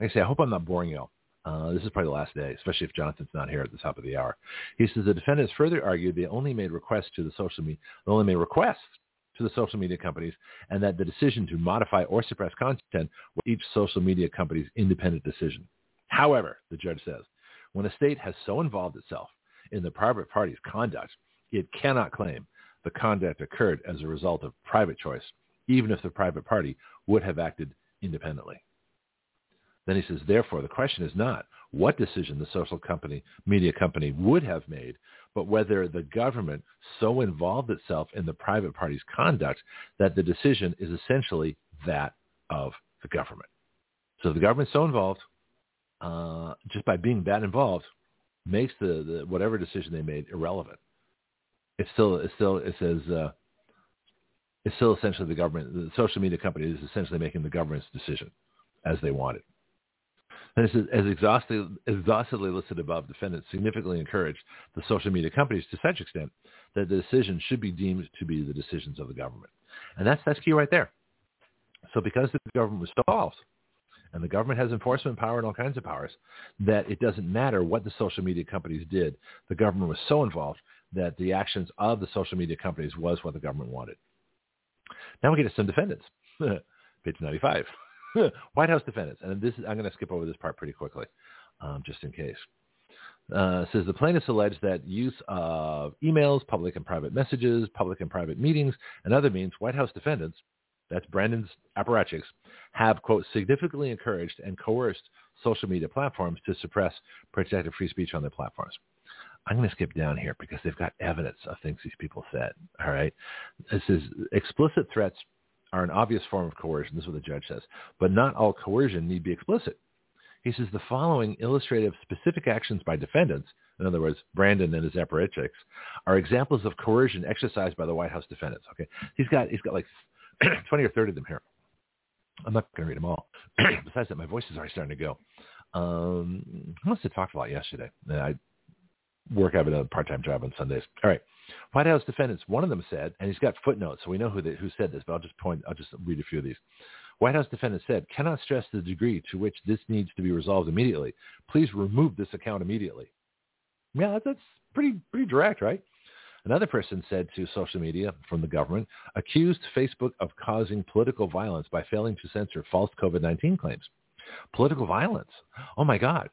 Like I say, I hope I'm not boring you. Uh, this is probably the last day, especially if Jonathan's not here at the top of the hour. He says the defendants further argued they only made requests to the social media, they only made requests to the social media companies, and that the decision to modify or suppress content was each social media company's independent decision. However, the judge says, when a state has so involved itself in the private party's conduct, it cannot claim the conduct occurred as a result of private choice, even if the private party would have acted independently. Then he says, therefore, the question is not what decision the social company, media company would have made, but whether the government so involved itself in the private party's conduct that the decision is essentially that of the government. So the government's so involved, uh, just by being that involved, makes the, the whatever decision they made irrelevant it's still it's still it says uh, it's still essentially the government. The social media company is essentially making the government's decision as they want it. It says, as exhaustively, exhaustively listed above, defendants significantly encouraged the social media companies to such extent that the decision should be deemed to be the decisions of the government. And that's, that's key right there. So because the government was involved, and the government has enforcement power and all kinds of powers, that it doesn't matter what the social media companies did. The government was so involved that the actions of the social media companies was what the government wanted. Now we get to some defendants. Page 95. White House defendants, and this is, I'm going to skip over this part pretty quickly, um, just in case. Uh, says the plaintiffs allege that use of emails, public and private messages, public and private meetings, and other means, White House defendants, that's Brandon's apparatchiks, have, quote, significantly encouraged and coerced social media platforms to suppress protected free speech on their platforms. I'm going to skip down here because they've got evidence of things these people said. All right. This is explicit threats are an obvious form of coercion. This is what the judge says. But not all coercion need be explicit. He says the following illustrative specific actions by defendants, in other words, Brandon and his apparatchiks, are examples of coercion exercised by the White House defendants. Okay. He's got, he's got like 20 or 30 of them here. I'm not going to read them all. Besides that, my voice is already starting to go. Um, I must have talked a lot yesterday. I work out a part-time job on Sundays. All right. White House defendants, one of them said, and he's got footnotes, so we know who, they, who said this, but I'll just point, I'll just read a few of these. White House defendants said, cannot stress the degree to which this needs to be resolved immediately. Please remove this account immediately. Yeah, that's pretty, pretty direct, right? Another person said to social media from the government, accused Facebook of causing political violence by failing to censor false COVID-19 claims. Political violence. Oh my God.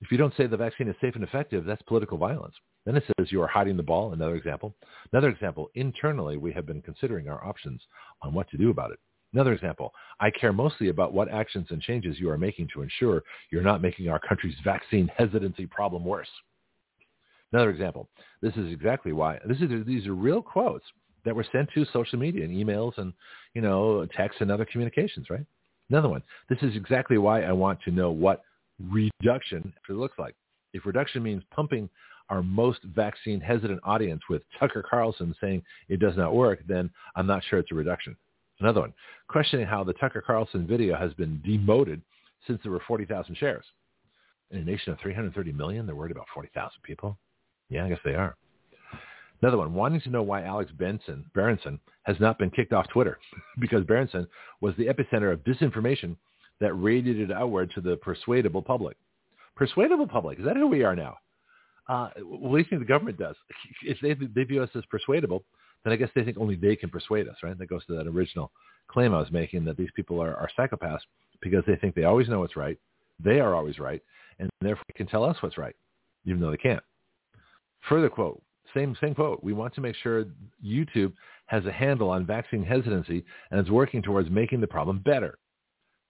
If you don't say the vaccine is safe and effective, that's political violence. Then it says you are hiding the ball, another example. Another example, internally, we have been considering our options on what to do about it. Another example, I care mostly about what actions and changes you are making to ensure you're not making our country's vaccine hesitancy problem worse. Another example, this is exactly why, this is, these are real quotes that were sent to social media and emails and, you know, texts and other communications, right? Another one, this is exactly why I want to know what reduction it looks like. If reduction means pumping our most vaccine hesitant audience with Tucker Carlson saying it does not work, then I'm not sure it's a reduction. Another one, questioning how the Tucker Carlson video has been demoted since there were 40,000 shares. In a nation of 330 million, they're worried about 40,000 people. Yeah, I guess they are. Another one, wanting to know why Alex Benson, Berenson has not been kicked off Twitter because Berenson was the epicenter of disinformation that radiated outward to the persuadable public. Persuadable public, is that who we are now? Uh, do you think the government does? If they, they view us as persuadable, then I guess they think only they can persuade us, right? That goes to that original claim I was making that these people are, are psychopaths because they think they always know what's right, they are always right, and therefore can tell us what's right, even though they can't. Further quote, same same quote. We want to make sure YouTube has a handle on vaccine hesitancy and is working towards making the problem better.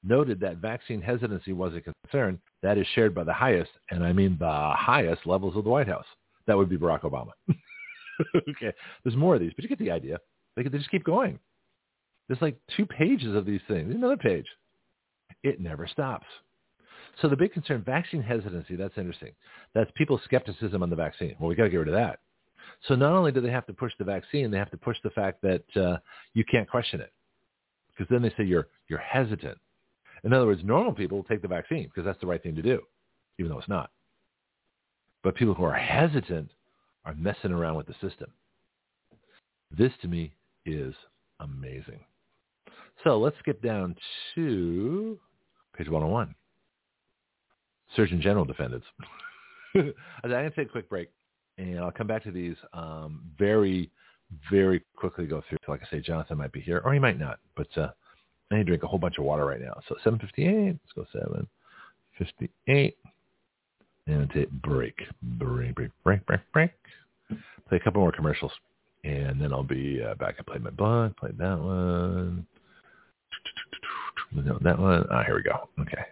Noted that vaccine hesitancy was a concern that is shared by the highest, and I mean the highest levels of the White House. That would be Barack Obama. okay, there's more of these, but you get the idea. They, they just keep going. There's like two pages of these things. Another page. It never stops. So the big concern, vaccine hesitancy, that's interesting. That's people's skepticism on the vaccine. Well, we got to get rid of that. So not only do they have to push the vaccine, they have to push the fact that uh, you can't question it, because then they say you're you're hesitant. In other words, normal people take the vaccine because that's the right thing to do, even though it's not. But people who are hesitant are messing around with the system. This to me is amazing. So let's skip down to page 101. Surgeon General defendants. I'm going to take a quick break, and I'll come back to these um, very, very quickly go through. Like I say, Jonathan might be here, or he might not, but uh, I need to drink a whole bunch of water right now. So 7.58, let's go 7.58, and take break, break, break, break, break, break. Play a couple more commercials, and then I'll be uh, back. I played my book, played that one. No, that one. Ah, here we go. Okay.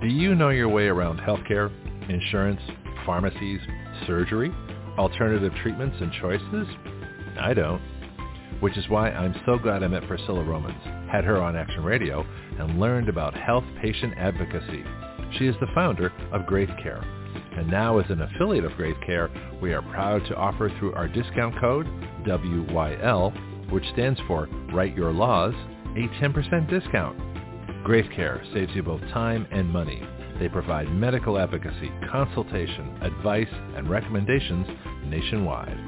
Do you know your way around healthcare, insurance, pharmacies, surgery, alternative treatments and choices? I don't. Which is why I'm so glad I met Priscilla Romans, had her on Action Radio, and learned about health patient advocacy. She is the founder of Graith Care. And now as an affiliate of Graith Care, we are proud to offer through our discount code, WYL, which stands for Write Your Laws, a 10% discount. Graith Care saves you both time and money. They provide medical advocacy, consultation, advice, and recommendations nationwide.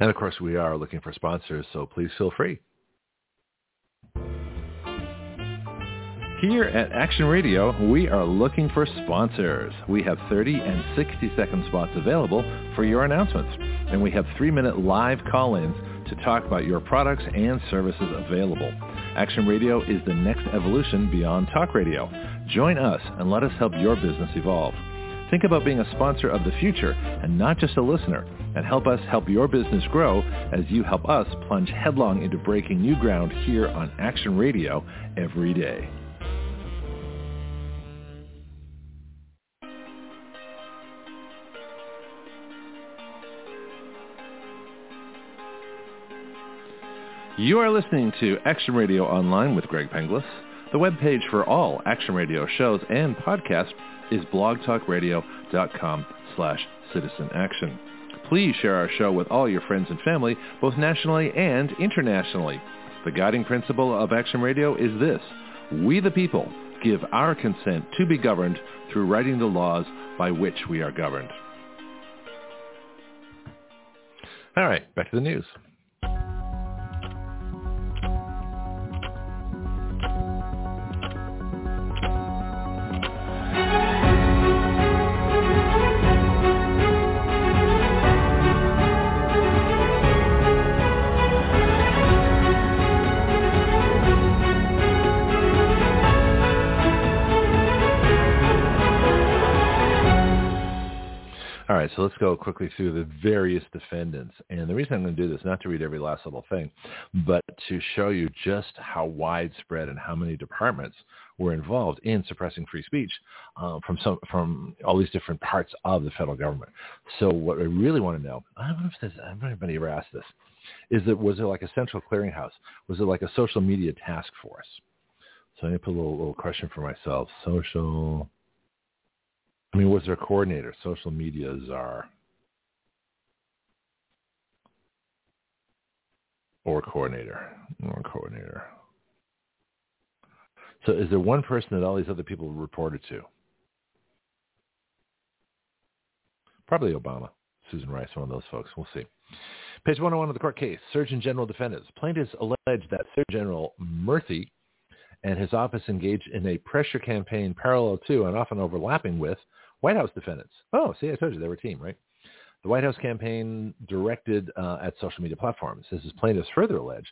And of course, we are looking for sponsors, so please feel free. Here at Action Radio, we are looking for sponsors. We have 30 and 60 second spots available for your announcements. And we have three minute live call-ins to talk about your products and services available. Action Radio is the next evolution beyond talk radio. Join us and let us help your business evolve. Think about being a sponsor of the future and not just a listener and help us help your business grow as you help us plunge headlong into breaking new ground here on Action Radio every day. You are listening to Action Radio Online with Greg Penglis. The webpage for all Action Radio shows and podcasts is blogtalkradio.com slash citizen action. Please share our show with all your friends and family, both nationally and internationally. The guiding principle of Action Radio is this. We the people give our consent to be governed through writing the laws by which we are governed. All right, back to the news. Right, so let's go quickly through the various defendants. And the reason I'm going to do this, not to read every last little thing, but to show you just how widespread and how many departments were involved in suppressing free speech uh, from some from all these different parts of the federal government. So what I really want to know, I don't know if this, I don't know if anybody ever asked this, is that was it like a central clearinghouse? Was it like a social media task force? So I'm going to put a little, little question for myself. Social I mean, was there a coordinator? Social media czar. Or coordinator. Or coordinator. So is there one person that all these other people reported to? Probably Obama, Susan Rice, one of those folks. We'll see. Page 101 of the court case. Surgeon General defendants. Plaintiffs allege that Surgeon General Murthy and his office engaged in a pressure campaign parallel to and often overlapping with White House defendants. Oh, see, I told you they were a team, right? The White House campaign directed uh, at social media platforms. As his plaintiffs further allege,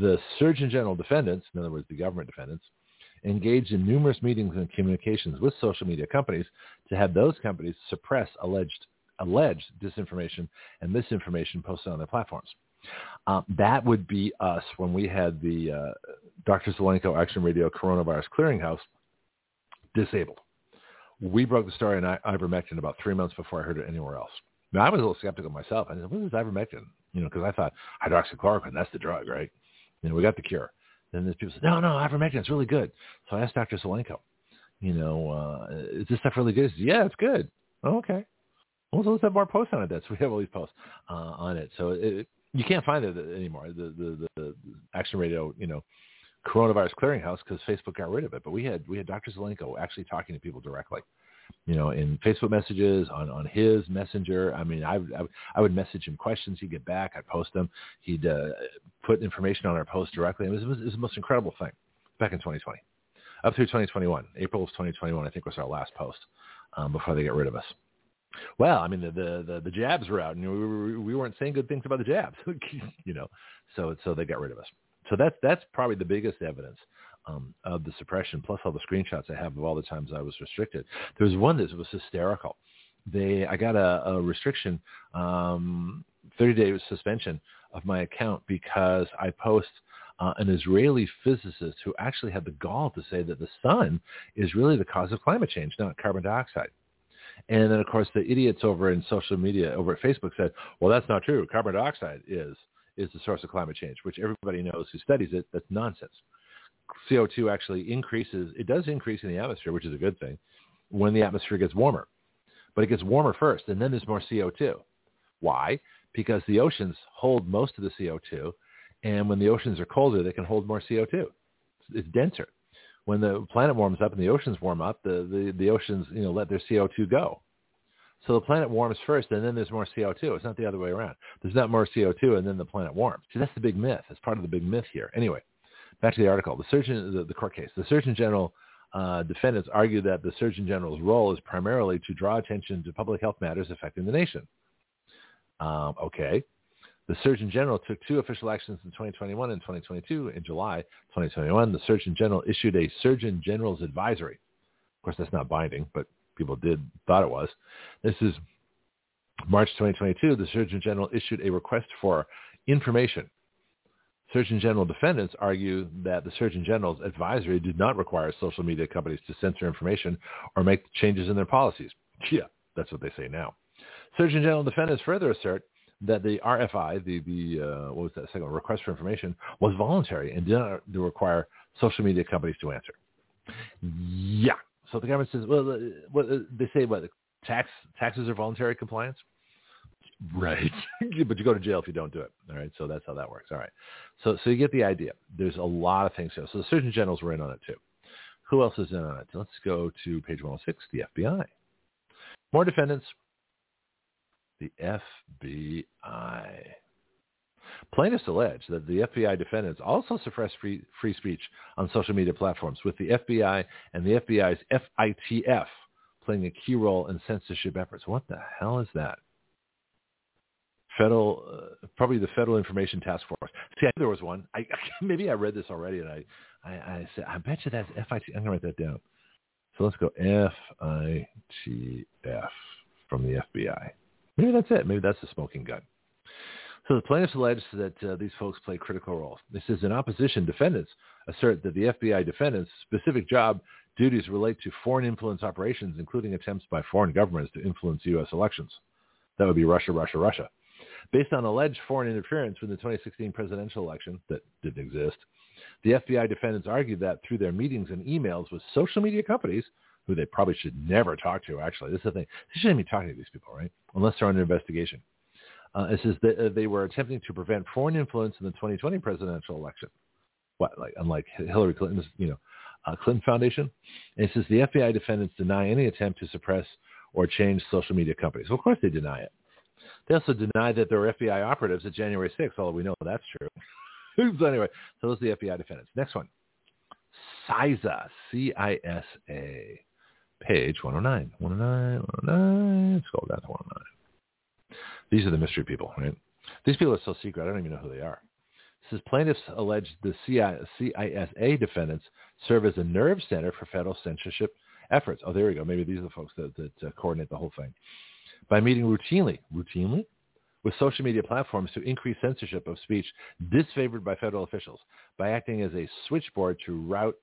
the Surgeon General defendants, in other words, the government defendants, engaged in numerous meetings and communications with social media companies to have those companies suppress alleged alleged disinformation and misinformation posted on their platforms. Um, that would be us when we had the uh, Dr. Zelenko Action Radio Coronavirus Clearinghouse disabled we broke the story on ivermectin about three months before I heard it anywhere else. Now, I was a little skeptical myself. I said, what is ivermectin? You know, because I thought hydroxychloroquine, that's the drug, right? You know, we got the cure. Then there's people said, no, no, ivermectin, it's really good. So I asked Dr. Zelenko, you know, uh, is this stuff really good? He said, yeah, it's good. Oh, okay. Well, so let's have more posts on it. That's we have all these posts uh, on it. So it, you can't find it anymore. The, the, the Action Radio, you know, coronavirus clearinghouse because Facebook got rid of it. But we had we had Dr. Zelenko actually talking to people directly, you know, in Facebook messages on on his messenger. I mean, I I, I would message him questions. He'd get back. I'd post them. He'd uh, put information on our post directly. It was, it was, it was the most incredible thing back in 2020, up through 2021. April of 2021, I think was our last post um, before they got rid of us. Well, I mean, the, the the the, jabs were out, and we, were, we weren't saying good things about the jabs, you know. So so they got rid of us. So that's that's probably the biggest evidence um, of the suppression, plus all the screenshots I have of all the times I was restricted. There was one that was hysterical. They I got a, a restriction, um, 30 day suspension of my account because I post uh, an Israeli physicist who actually had the gall to say that the sun is really the cause of climate change, not carbon dioxide. And then, of course, the idiots over in social media, over at Facebook said, well, that's not true. Carbon dioxide is is the source of climate change, which everybody knows who studies it. That's nonsense. CO2 actually increases. It does increase in the atmosphere, which is a good thing, when the atmosphere gets warmer. But it gets warmer first, and then there's more CO2. Why? Because the oceans hold most of the CO2, and when the oceans are colder, they can hold more CO2. It's denser. When the planet warms up and the oceans warm up, the, the, the oceans you know let their CO2 go. So the planet warms first, and then there's more CO2. It's not the other way around. There's not more CO2, and then the planet warms. See, that's the big myth. That's part of the big myth here. Anyway, back to the article. The surgeon, the, the court case. The Surgeon General uh, defendants argue that the Surgeon General's role is primarily to draw attention to public health matters affecting the nation. Um, okay. The Surgeon General took two official actions in 2021 and 2022. In July 2021, the Surgeon General issued a Surgeon General's advisory. Of course, that's not binding, but people did thought it was. This is March 2022. The Surgeon General issued a request for information Surgeon General defendants argue that the Surgeon General's advisory did not require social media companies to censor information or make changes in their policies. Yeah, that's what they say now. Surgeon General defendants further assert that the RFI, the, the uh, what was that second request for information, was voluntary and did not require social media companies to answer. Yeah. So the government says, well, uh, what, uh, they say what tax taxes are voluntary compliance. Right. but you go to jail if you don't do it. All right. So that's how that works. All right. So so you get the idea. There's a lot of things here. So the Surgeon Generals were in on it too. Who else is in on it? Let's go to page 106, the FBI. More defendants. The FBI. Plaintiffs allege that the FBI defendants also suppress free, free speech on social media platforms, with the FBI and the FBI's FITF playing a key role in censorship efforts. What the hell is that? federal, uh, probably the Federal Information Task Force. See, I there was one. I maybe I read this already, and I, I, I said, I bet you that's FIT. I'm gonna write that down. So let's go FITF from the FBI. Maybe that's it. Maybe that's the smoking gun. So the plaintiffs allege that uh, these folks play critical roles. This is in opposition. Defendants assert that the FBI defendants' specific job duties relate to foreign influence operations, including attempts by foreign governments to influence U.S. elections. That would be Russia, Russia, Russia. Based on alleged foreign interference in the 2016 presidential election that didn't exist, the FBI defendants argued that through their meetings and emails with social media companies, who they probably should never talk to, actually. This is the thing. They shouldn't be talking to these people, right? Unless they're under investigation. Uh, it says that they were attempting to prevent foreign influence in the 2020 presidential election. What, like, unlike Hillary Clinton's, you know, uh, Clinton Foundation? And it says the FBI defendants deny any attempt to suppress or change social media companies. Well, of course they deny it. They also deny that there were FBI operatives at January 6th, although we know that's true. so anyway, so those are the FBI defendants. Next one. CISA, C-I-S-A, page 109. 109, 109. Scroll down to 109. These are the mystery people, right? These people are so secret, I don't even know who they are. Says plaintiffs allege the CISA defendants serve as a nerve center for federal censorship efforts. Oh, there we go. Maybe these are the folks that, that uh, coordinate the whole thing by meeting routinely, routinely, with social media platforms to increase censorship of speech disfavored by federal officials, by acting as a switchboard to route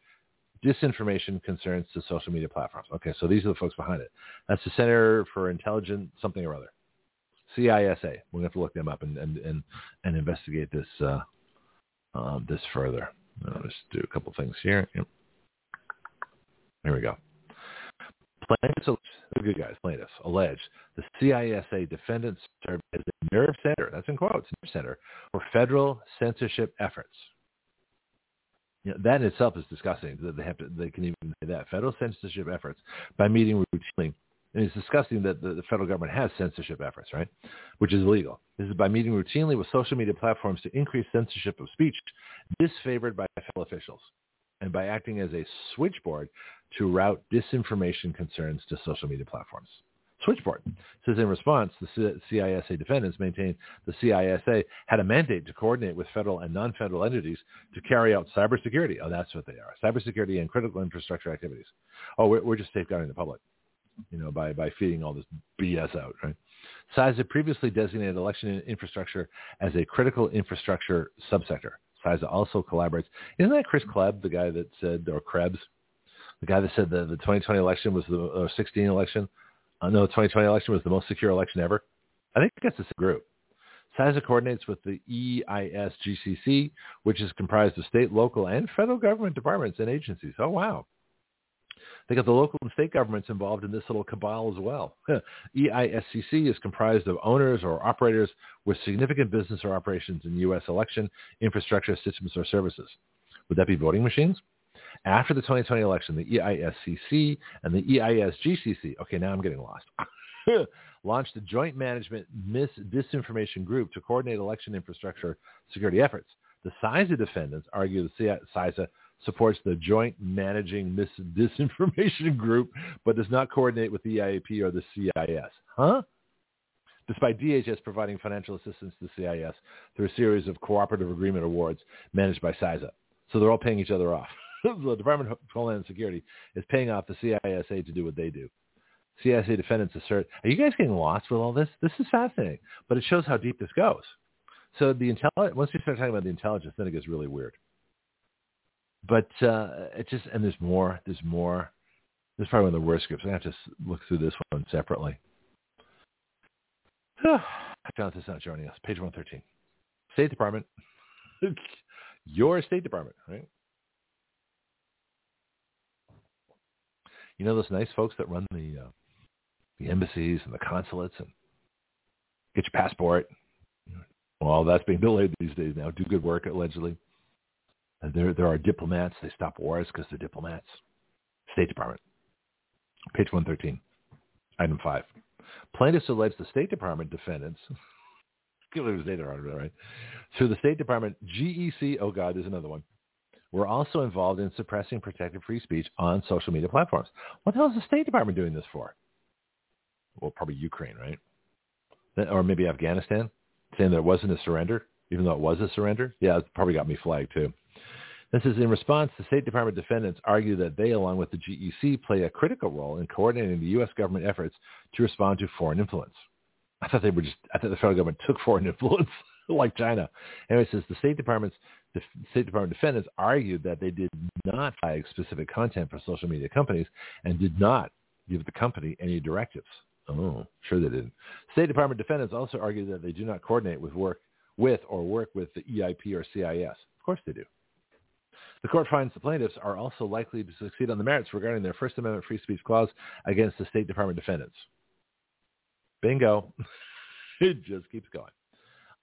disinformation concerns to social media platforms. Okay, so these are the folks behind it. That's the Center for Intelligent something or other. CISA. We're going to have to look them up and, and, and, and investigate this, uh, um, this further. I'll just do a couple things here. Yep. There we go. Plaintiffs, the good guys, plaintiffs, allege the CISA defendants served as a nerve center, that's in quotes, nerve center, for federal censorship efforts. You know, that in itself is disgusting they have to, they can even say that. Federal censorship efforts by meeting routinely. And it's disgusting that the, the federal government has censorship efforts, right? Which is illegal. This is by meeting routinely with social media platforms to increase censorship of speech disfavored by federal officials and by acting as a switchboard to route disinformation concerns to social media platforms. Switchboard says in response, the CISA defendants maintain the CISA had a mandate to coordinate with federal and non-federal entities to carry out cybersecurity. Oh, that's what they are. Cybersecurity and critical infrastructure activities. Oh, we're, we're just safeguarding the public, you know, by, by feeding all this BS out, right? CISA previously designated election infrastructure as a critical infrastructure subsector. CISA also collaborates. Isn't that Chris Kleb, the guy that said, or Krebs, the guy that said the, the 2020 election was the uh, 16 election? Uh, no, the 2020 election was the most secure election ever. I think that's the same group. CISA coordinates with the EISGCC, which is comprised of state, local, and federal government departments and agencies. Oh, wow. They got the local and state governments involved in this little cabal as well. EISCC is comprised of owners or operators with significant business or operations in U.S. election, infrastructure, systems, or services. Would that be voting machines? After the 2020 election, the EISCC and the EISGCC, okay, now I'm getting lost, launched a joint management mis- disinformation group to coordinate election infrastructure security efforts. The size CISA defendants argue the CISA supports the Joint Managing Mis- Disinformation Group, but does not coordinate with the EIAP or the CIS. Huh? Despite DHS providing financial assistance to the CIS through a series of cooperative agreement awards managed by CISA. So they're all paying each other off. the Department of Homeland Security is paying off the CISA to do what they do. CISA defendants assert, are you guys getting lost with all this? This is fascinating, but it shows how deep this goes. So the intelligence, once you start talking about the intelligence, then it gets really weird. But uh, it just, and there's more, there's more. This is probably one of the worst scripts. I have to look through this one separately. Jonathan's not joining us. Page 113. State Department. Your State Department, right? You know those nice folks that run the uh, the embassies and the consulates and get your passport. Well, that's being delayed these days now. Do good work allegedly. There there are diplomats. They stop wars because they're diplomats. State Department. Page 113. Item 5. Plaintiffs allege the State Department defendants State Department, right? Through the State Department, GEC, oh God, there's another one, were also involved in suppressing protected free speech on social media platforms. What the hell is the State Department doing this for? Well, probably Ukraine, right? Or maybe Afghanistan, saying it wasn't a surrender, even though it was a surrender. Yeah, it probably got me flagged too. This is in response, the State Department defendants argue that they, along with the GEC, play a critical role in coordinating the U.S. government efforts to respond to foreign influence. I thought they were just, I thought the federal government took foreign influence like China. Anyway, it says the State Department's State Department defendants argued that they did not flag specific content for social media companies and did not give the company any directives. Oh, sure they didn't. State Department defendants also argued that they do not coordinate with work with or work with the EIP or CIS. Of course they do. The court finds the plaintiffs are also likely to succeed on the merits regarding their First Amendment free speech clause against the State Department defendants. Bingo. it just keeps going.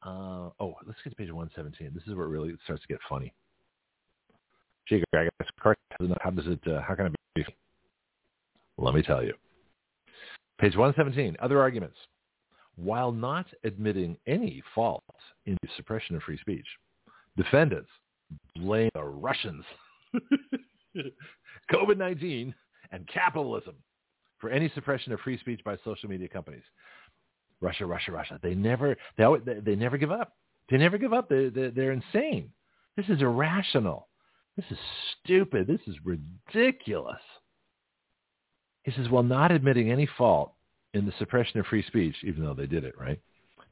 Uh, oh, let's get to page 117. This is where it really starts to get funny. Gee, Greg, how does it, uh, how can it be? Let me tell you. Page 117, other arguments. While not admitting any fault in the suppression of free speech, defendants blame the Russians, COVID-19, and capitalism for any suppression of free speech by social media companies. Russia, Russia, Russia. They never, they, always, they, they never give up. They never give up. They, they, they're insane. This is irrational. This is stupid. This is ridiculous. He says, while not admitting any fault in the suppression of free speech, even though they did it, right?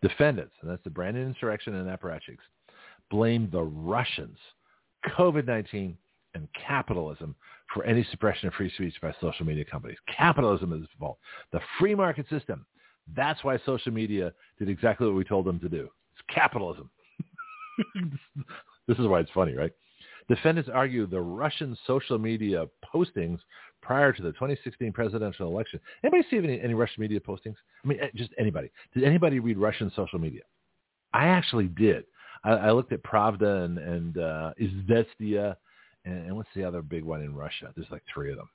Defendants, and that's the Brandon insurrection and apparatchiks, blame the Russians, COVID-19, and capitalism for any suppression of free speech by social media companies. Capitalism is fault. The free market system. That's why social media did exactly what we told them to do. It's capitalism. this is why it's funny, right? Defendants argue the Russian social media postings prior to the 2016 presidential election. Anybody see any, any Russian media postings? I mean, eh, just anybody. Did anybody read Russian social media? I actually did. I, I looked at Pravda and, and uh, Izvestia and, and what's the other big one in Russia? There's like three of them.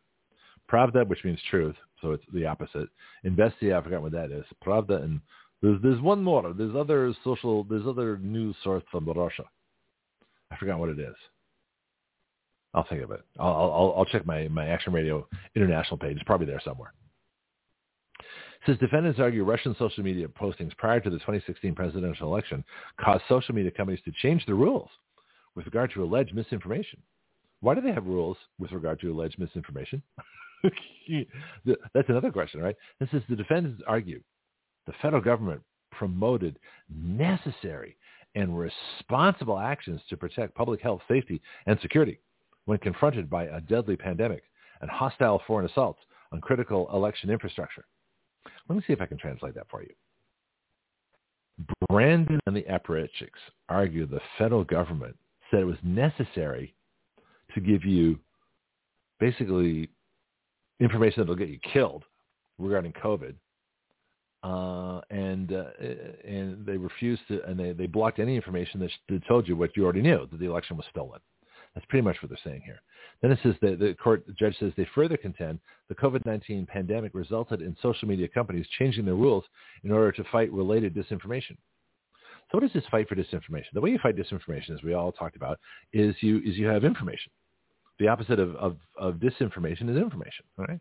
Pravda, which means truth, so it's the opposite. Investia, I forgot what that is. Pravda, and there's there's one more. There's other social. There's other news source from Russia. I forgot what it is. I'll think of it. I'll I'll, I'll check my my Action Radio International page. It's probably there somewhere. Says defendants argue Russian social media postings prior to the 2016 presidential election caused social media companies to change the rules with regard to alleged misinformation. Why do they have rules with regard to alleged misinformation? That's another question, right? This is the defendants argue the federal government promoted necessary and responsible actions to protect public health, safety, and security when confronted by a deadly pandemic and hostile foreign assaults on critical election infrastructure. Let me see if I can translate that for you. Brandon and the apparatchiks argue the federal government said it was necessary to give you basically information that will get you killed regarding COVID. Uh, and uh, and they refused to, and they, they blocked any information that, that told you what you already knew, that the election was stolen. That's pretty much what they're saying here. Then it says that the court the judge says they further contend the COVID-19 pandemic resulted in social media companies changing their rules in order to fight related disinformation. So what is this fight for disinformation? The way you fight disinformation, as we all talked about, is you is you have information. The opposite of, of, of disinformation is information, right?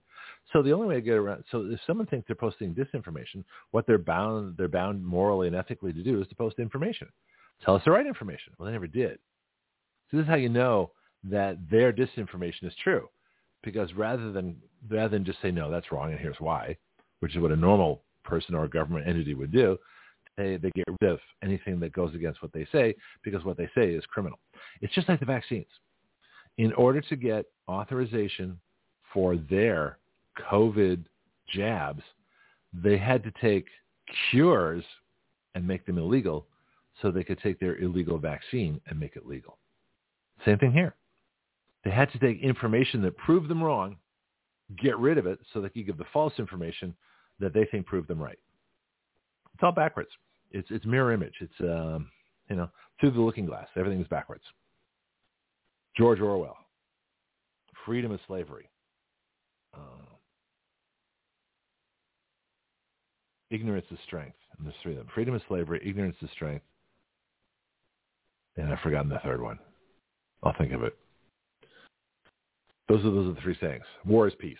So the only way to get around, so if someone thinks they're posting disinformation, what they're bound, they're bound morally and ethically to do is to post information. Tell us the right information. Well, they never did. So this is how you know that their disinformation is true, because rather than rather than just say no, that's wrong, and here's why, which is what a normal person or a government entity would do, they they get rid of anything that goes against what they say because what they say is criminal. It's just like the vaccines in order to get authorization for their COVID jabs, they had to take cures and make them illegal so they could take their illegal vaccine and make it legal. Same thing here. They had to take information that proved them wrong, get rid of it so they could give the false information that they think proved them right. It's all backwards. It's it's mirror image. It's um, you know through the looking glass. Everything is backwards. George Orwell, Freedom of Slavery. Uh, ignorance is strength. And there's three of them. Freedom of slavery, ignorance is strength. And I've forgotten the third one. I'll think of it. Those are those are the three sayings. War is peace.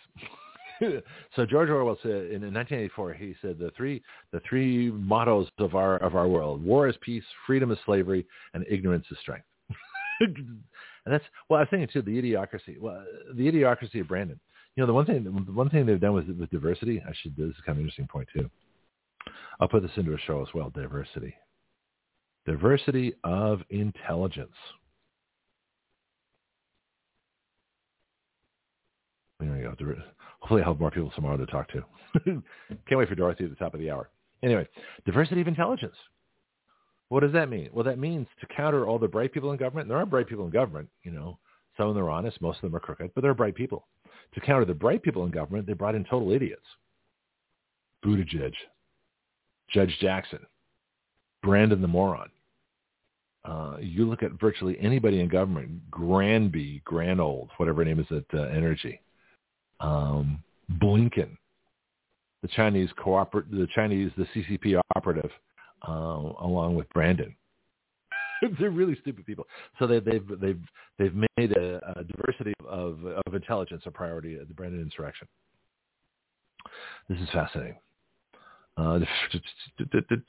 so George Orwell said in 1984, he said the three the three mottos of our of our world: war is peace, freedom is slavery, and ignorance is strength. And that's well, I was thinking too the idiocracy. Well, the idiocracy of Brandon. You know, the one thing the one thing they've done with with diversity. I should. This is kind of an interesting point too. I'll put this into a show as well. Diversity. Diversity of intelligence. There we go. Hopefully, I'll have more people tomorrow to talk to. Can't wait for Dorothy at the top of the hour. Anyway, diversity of intelligence. What does that mean? Well, that means to counter all the bright people in government, there are bright people in government, you know, some of them are honest, most of them are crooked, but they're bright people. To counter the bright people in government, they brought in total idiots. Buttigieg, Judge Jackson, Brandon the moron. Uh, you look at virtually anybody in government, Granby, Granold, whatever name is at uh, Energy, um, Blinken, the Chinese cooper- the Chinese, the CCP operative, uh, along with Brandon. They're really stupid people. So they, they've they've they've made a, a diversity of of intelligence a priority at the Brandon insurrection. This is fascinating. Uh, okay,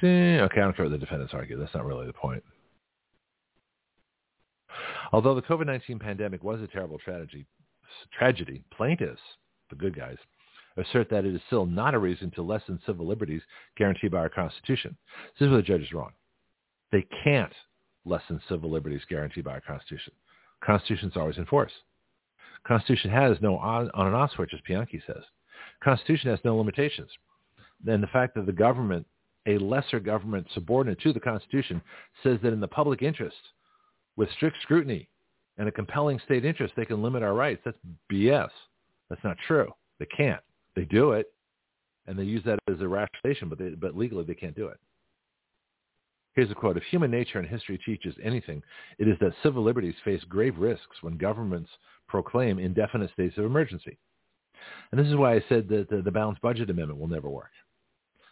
I don't care what the defendants argue. That's not really the point. Although the COVID-19 pandemic was a terrible tragedy, tragedy, plaintiffs, the good guys, assert that it is still not a reason to lessen civil liberties guaranteed by our Constitution. This is where the judge is wrong. They can't lessen civil liberties guaranteed by our Constitution. Constitution is always in force. Constitution has no on, on and off switch, as Bianchi says. Constitution has no limitations. Then the fact that the government, a lesser government subordinate to the Constitution, says that in the public interest, with strict scrutiny and a compelling state interest, they can limit our rights. That's BS. That's not true. They can't. They do it, and they use that as a rationalization, but, they, but legally they can't do it. Here's a quote. If human nature and history teaches anything, it is that civil liberties face grave risks when governments proclaim indefinite states of emergency. And this is why I said that the, the balanced budget amendment will never work.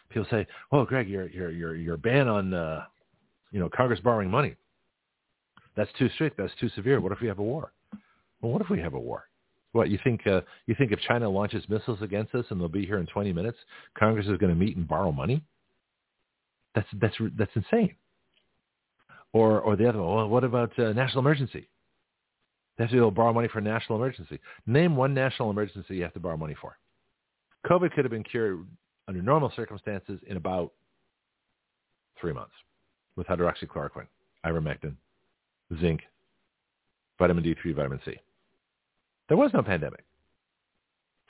People say, well, Greg, your your your your ban on uh, you know Congress borrowing money. That's too strict. That's too severe. What if we have a war? Well, what if we have a war? What you think? Uh, you think if China launches missiles against us and they'll be here in 20 minutes, Congress is going to meet and borrow money? That's that's that's insane. Or or the other one. Well, what about uh, national emergency? They have to be able to borrow money for a national emergency. Name one national emergency you have to borrow money for. COVID could have been cured under normal circumstances in about three months with hydroxychloroquine, ivermectin, zinc, vitamin D3, vitamin C. There was no pandemic.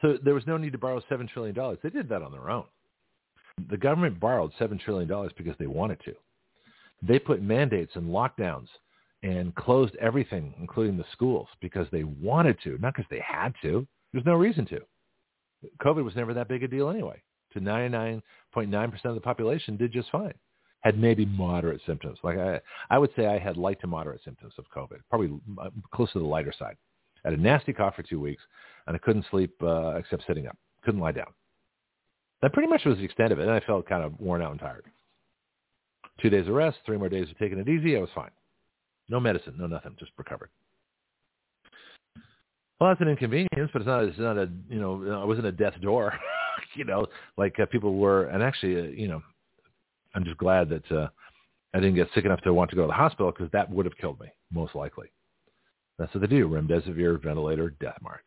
So there was no need to borrow $7 trillion. They did that on their own. The government borrowed $7 trillion because they wanted to. They put mandates and lockdowns and closed everything, including the schools, because they wanted to, not because they had to. There's no reason to. COVID was never that big a deal anyway. To 99.9% of the population did just fine. Had maybe moderate symptoms. Like I, I would say I had light to moderate symptoms of COVID, probably uh, close to the lighter side. I had a nasty cough for two weeks, and I couldn't sleep uh, except sitting up. Couldn't lie down. That pretty much was the extent of it, and I felt kind of worn out and tired. Two days of rest, three more days of taking it easy. I was fine. No medicine, no nothing, just recovered. Well, that's an inconvenience, but it's not. It's not a. You know, it wasn't a death door. you know, like uh, people were, and actually, uh, you know, I'm just glad that uh, I didn't get sick enough to want to go to the hospital because that would have killed me, most likely. That's what they do: remdesivir, ventilator, death march.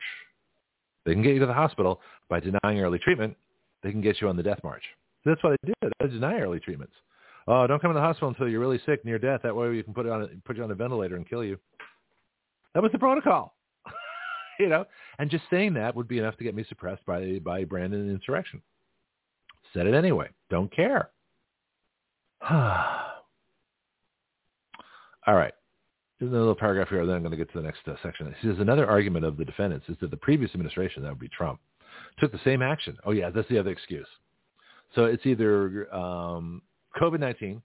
They can get you to the hospital by denying early treatment. They can get you on the death march. So that's what I did. I deny early treatments. Oh, don't come to the hospital until you're really sick, near death. That way we can put on a, put you on a ventilator and kill you. That was the protocol. you know, and just saying that would be enough to get me suppressed by by Brandon insurrection. Said it anyway. Don't care. All right. There's another paragraph here. Then I'm going to get to the next uh, section. It says another argument of the defendants is that the previous administration, that would be Trump, took the same action. Oh yeah, that's the other excuse. So it's either um, COVID-19,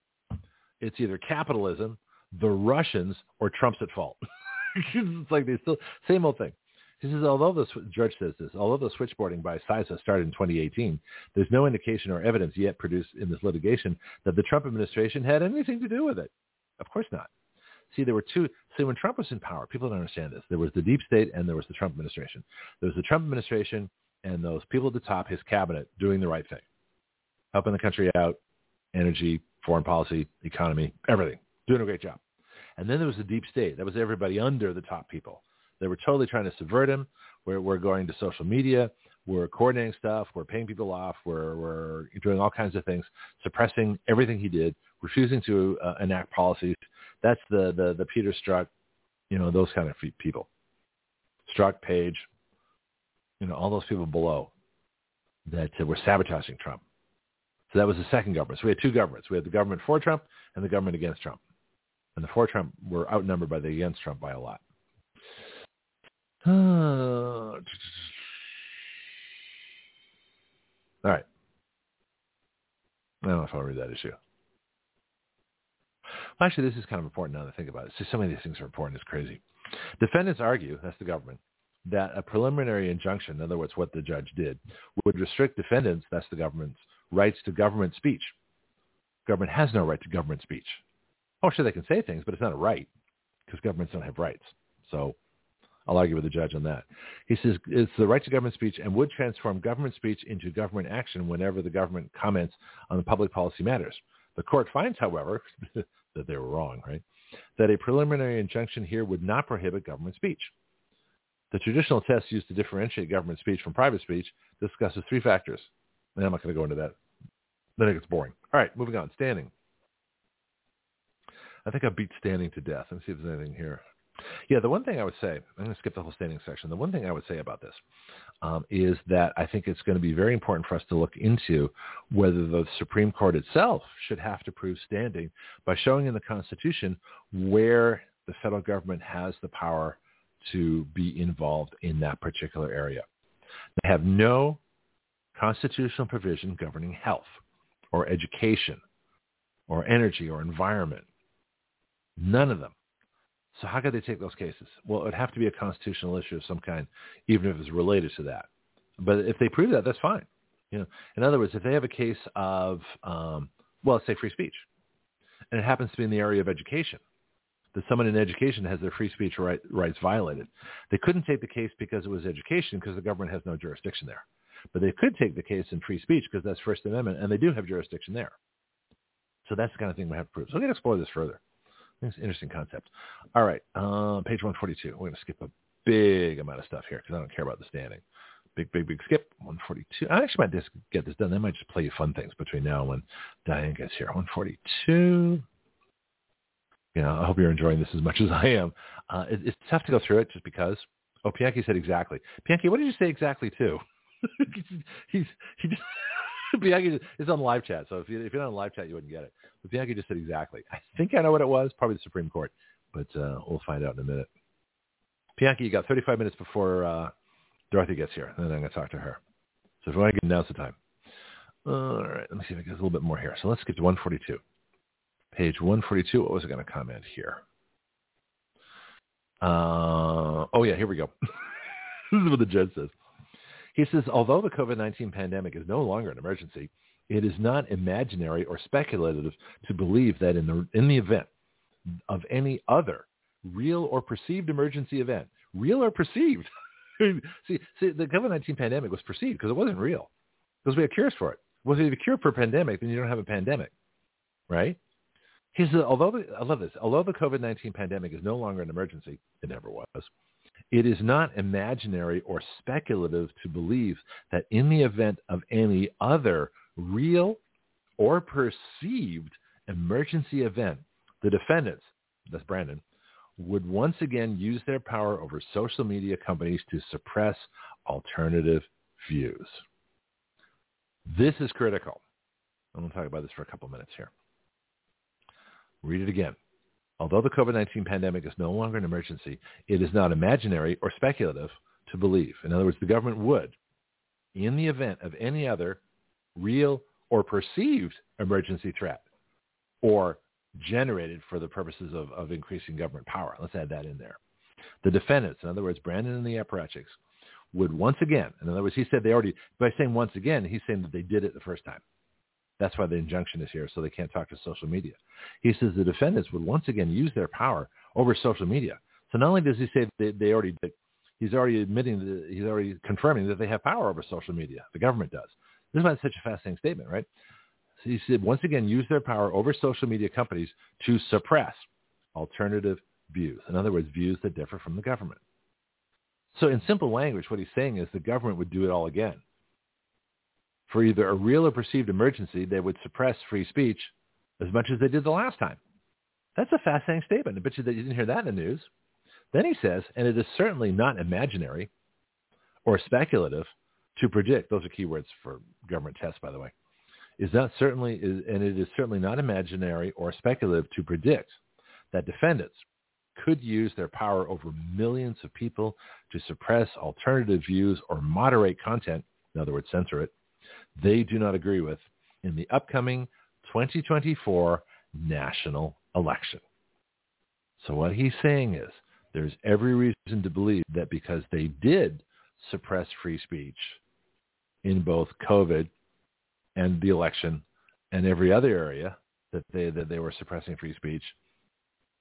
it's either capitalism, the Russians, or Trump's at fault. it's like they still same old thing. He says, although the says this, although the switchboarding by CISA started in 2018, there's no indication or evidence yet produced in this litigation that the Trump administration had anything to do with it. Of course not. See, there were two. See, when Trump was in power, people don't understand this. There was the deep state and there was the Trump administration. There was the Trump administration and those people at the top, his cabinet, doing the right thing, helping the country out, energy, foreign policy, economy, everything, doing a great job. And then there was the deep state. That was everybody under the top people. They were totally trying to subvert him. We're, we're going to social media. We're coordinating stuff. We're paying people off. We're, we're doing all kinds of things, suppressing everything he did, refusing to uh, enact policies. That's the, the, the Peter Strzok, you know, those kind of people. Strzok, Page, you know, all those people below that uh, were sabotaging Trump. So that was the second government. So we had two governments. We had the government for Trump and the government against Trump. And the for Trump were outnumbered by the against Trump by a lot. All right. I don't know if I'll read that issue. Well, actually, this is kind of important now that I think about it. See, so many of these things are important. It's crazy. Defendants argue, that's the government, that a preliminary injunction, in other words, what the judge did, would restrict defendants, that's the government's, rights to government speech. Government has no right to government speech. Oh, sure, they can say things, but it's not a right because governments don't have rights. So I'll argue with the judge on that. He says it's the right to government speech and would transform government speech into government action whenever the government comments on the public policy matters. The court finds, however, that they were wrong, right? That a preliminary injunction here would not prohibit government speech. The traditional test used to differentiate government speech from private speech discusses three factors. And I'm not going to go into that. Then it gets boring. All right, moving on. Standing. I think I beat standing to death. Let me see if there's anything here. Yeah, the one thing I would say, I'm going to skip the whole standing section. The one thing I would say about this um, is that I think it's going to be very important for us to look into whether the Supreme Court itself should have to prove standing by showing in the Constitution where the federal government has the power to be involved in that particular area. They have no constitutional provision governing health or education or energy or environment. None of them. So how could they take those cases? Well, it would have to be a constitutional issue of some kind, even if it's related to that. But if they prove that, that's fine. You know, in other words, if they have a case of, um, well, let's say free speech, and it happens to be in the area of education, that someone in education has their free speech right, rights violated, they couldn't take the case because it was education because the government has no jurisdiction there. But they could take the case in free speech because that's First Amendment, and they do have jurisdiction there. So that's the kind of thing we have to prove. So going to explore this further. It's an interesting concept. All right, uh, page 142. We're going to skip a big amount of stuff here because I don't care about the standing. Big, big, big skip. 142. I actually might just get this done. They might just play you fun things between now and when Diane gets here. 142. You know, I hope you're enjoying this as much as I am. Uh, it, it's tough to go through it just because. Oh, Bianchi said exactly. Bianchi, what did you say exactly to? he's he just Bianchi is on live chat, so if, you, if you're not on live chat, you wouldn't get it. But Bianchi just said exactly. I think I know what it was. Probably the Supreme Court, but uh, we'll find out in a minute. Bianchi, you got 35 minutes before uh, Dorothy gets here, and then I'm going to talk to her. So if you want to get now's the time. All right, let me see if I get a little bit more here. So let's get to 142. Page 142. What was I going to comment here? Uh, oh, yeah, here we go. this is what the judge says. He says, although the COVID-19 pandemic is no longer an emergency, it is not imaginary or speculative to believe that in the, in the event of any other real or perceived emergency event, real or perceived, see, see, the COVID-19 pandemic was perceived because it wasn't real, because we had cures for it. Well, if you have a cure for a pandemic, then you don't have a pandemic, right? He says, although the, I love this, although the COVID-19 pandemic is no longer an emergency, it never was, it is not imaginary or speculative to believe that in the event of any other real or perceived emergency event, the defendants, that's Brandon, would once again use their power over social media companies to suppress alternative views. This is critical. I'm going to talk about this for a couple minutes here. Read it again. Although the COVID-19 pandemic is no longer an emergency, it is not imaginary or speculative to believe. In other words, the government would, in the event of any other real or perceived emergency threat or generated for the purposes of, of increasing government power. Let's add that in there. The defendants, in other words, Brandon and the apparatchiks, would once again, in other words, he said they already, by saying once again, he's saying that they did it the first time. That's why the injunction is here, so they can't talk to social media. He says the defendants would once again use their power over social media. So not only does he say they, they already did, he's already admitting, that, he's already confirming that they have power over social media. The government does. This is why it's such a fascinating statement, right? So he said, once again, use their power over social media companies to suppress alternative views. In other words, views that differ from the government. So in simple language, what he's saying is the government would do it all again. For either a real or perceived emergency, they would suppress free speech as much as they did the last time. That's a fascinating statement. I bet you that you didn't hear that in the news. Then he says, and it is certainly not imaginary or speculative to predict, those are keywords for government tests, by the way, is not certainly, is, and it is certainly not imaginary or speculative to predict that defendants could use their power over millions of people to suppress alternative views or moderate content, in other words, censor it, they do not agree with in the upcoming 2024 national election. So what he's saying is there's every reason to believe that because they did suppress free speech in both COVID and the election and every other area that they that they were suppressing free speech,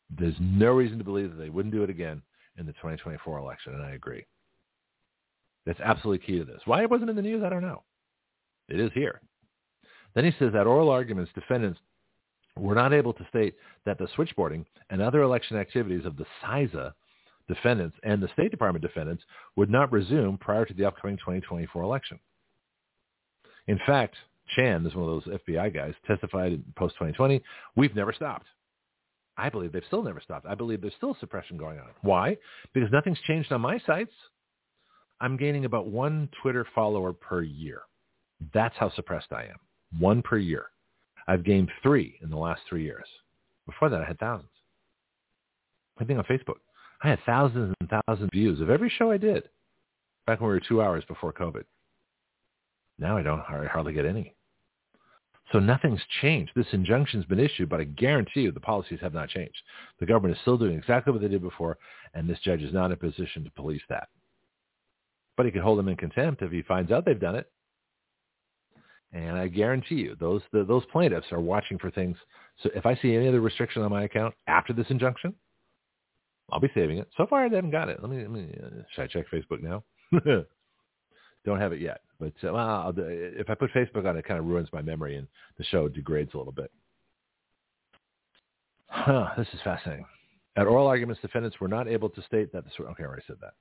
there's no reason to believe that they wouldn't do it again in the 2024 election, and I agree. That's absolutely key to this. Why it wasn't in the news, I don't know. It is here. Then he says that oral arguments defendants were not able to state that the switchboarding and other election activities of the CISA defendants and the State Department defendants would not resume prior to the upcoming 2024 election. In fact, Chan is one of those FBI guys, testified in post-2020, we've never stopped. I believe they've still never stopped. I believe there's still suppression going on. Why? Because nothing's changed on my sites. I'm gaining about one Twitter follower per year. That's how suppressed I am. One per year. I've gained three in the last three years. Before that, I had thousands. I think on Facebook. I had thousands and thousands of views of every show I did back when we were two hours before COVID. Now I don't I hardly get any. So nothing's changed. This injunction's been issued, but I guarantee you the policies have not changed. The government is still doing exactly what they did before, and this judge is not in a position to police that. But he could hold them in contempt if he finds out they've done it. And I guarantee you, those the, those plaintiffs are watching for things. So if I see any other restriction on my account after this injunction, I'll be saving it. So far, I haven't got it. Let me, let me uh, should I check Facebook now? Don't have it yet. But uh, well, if I put Facebook on, it kind of ruins my memory, and the show degrades a little bit. Huh, this is fascinating. At oral arguments, defendants were not able to state that the okay, I already said that.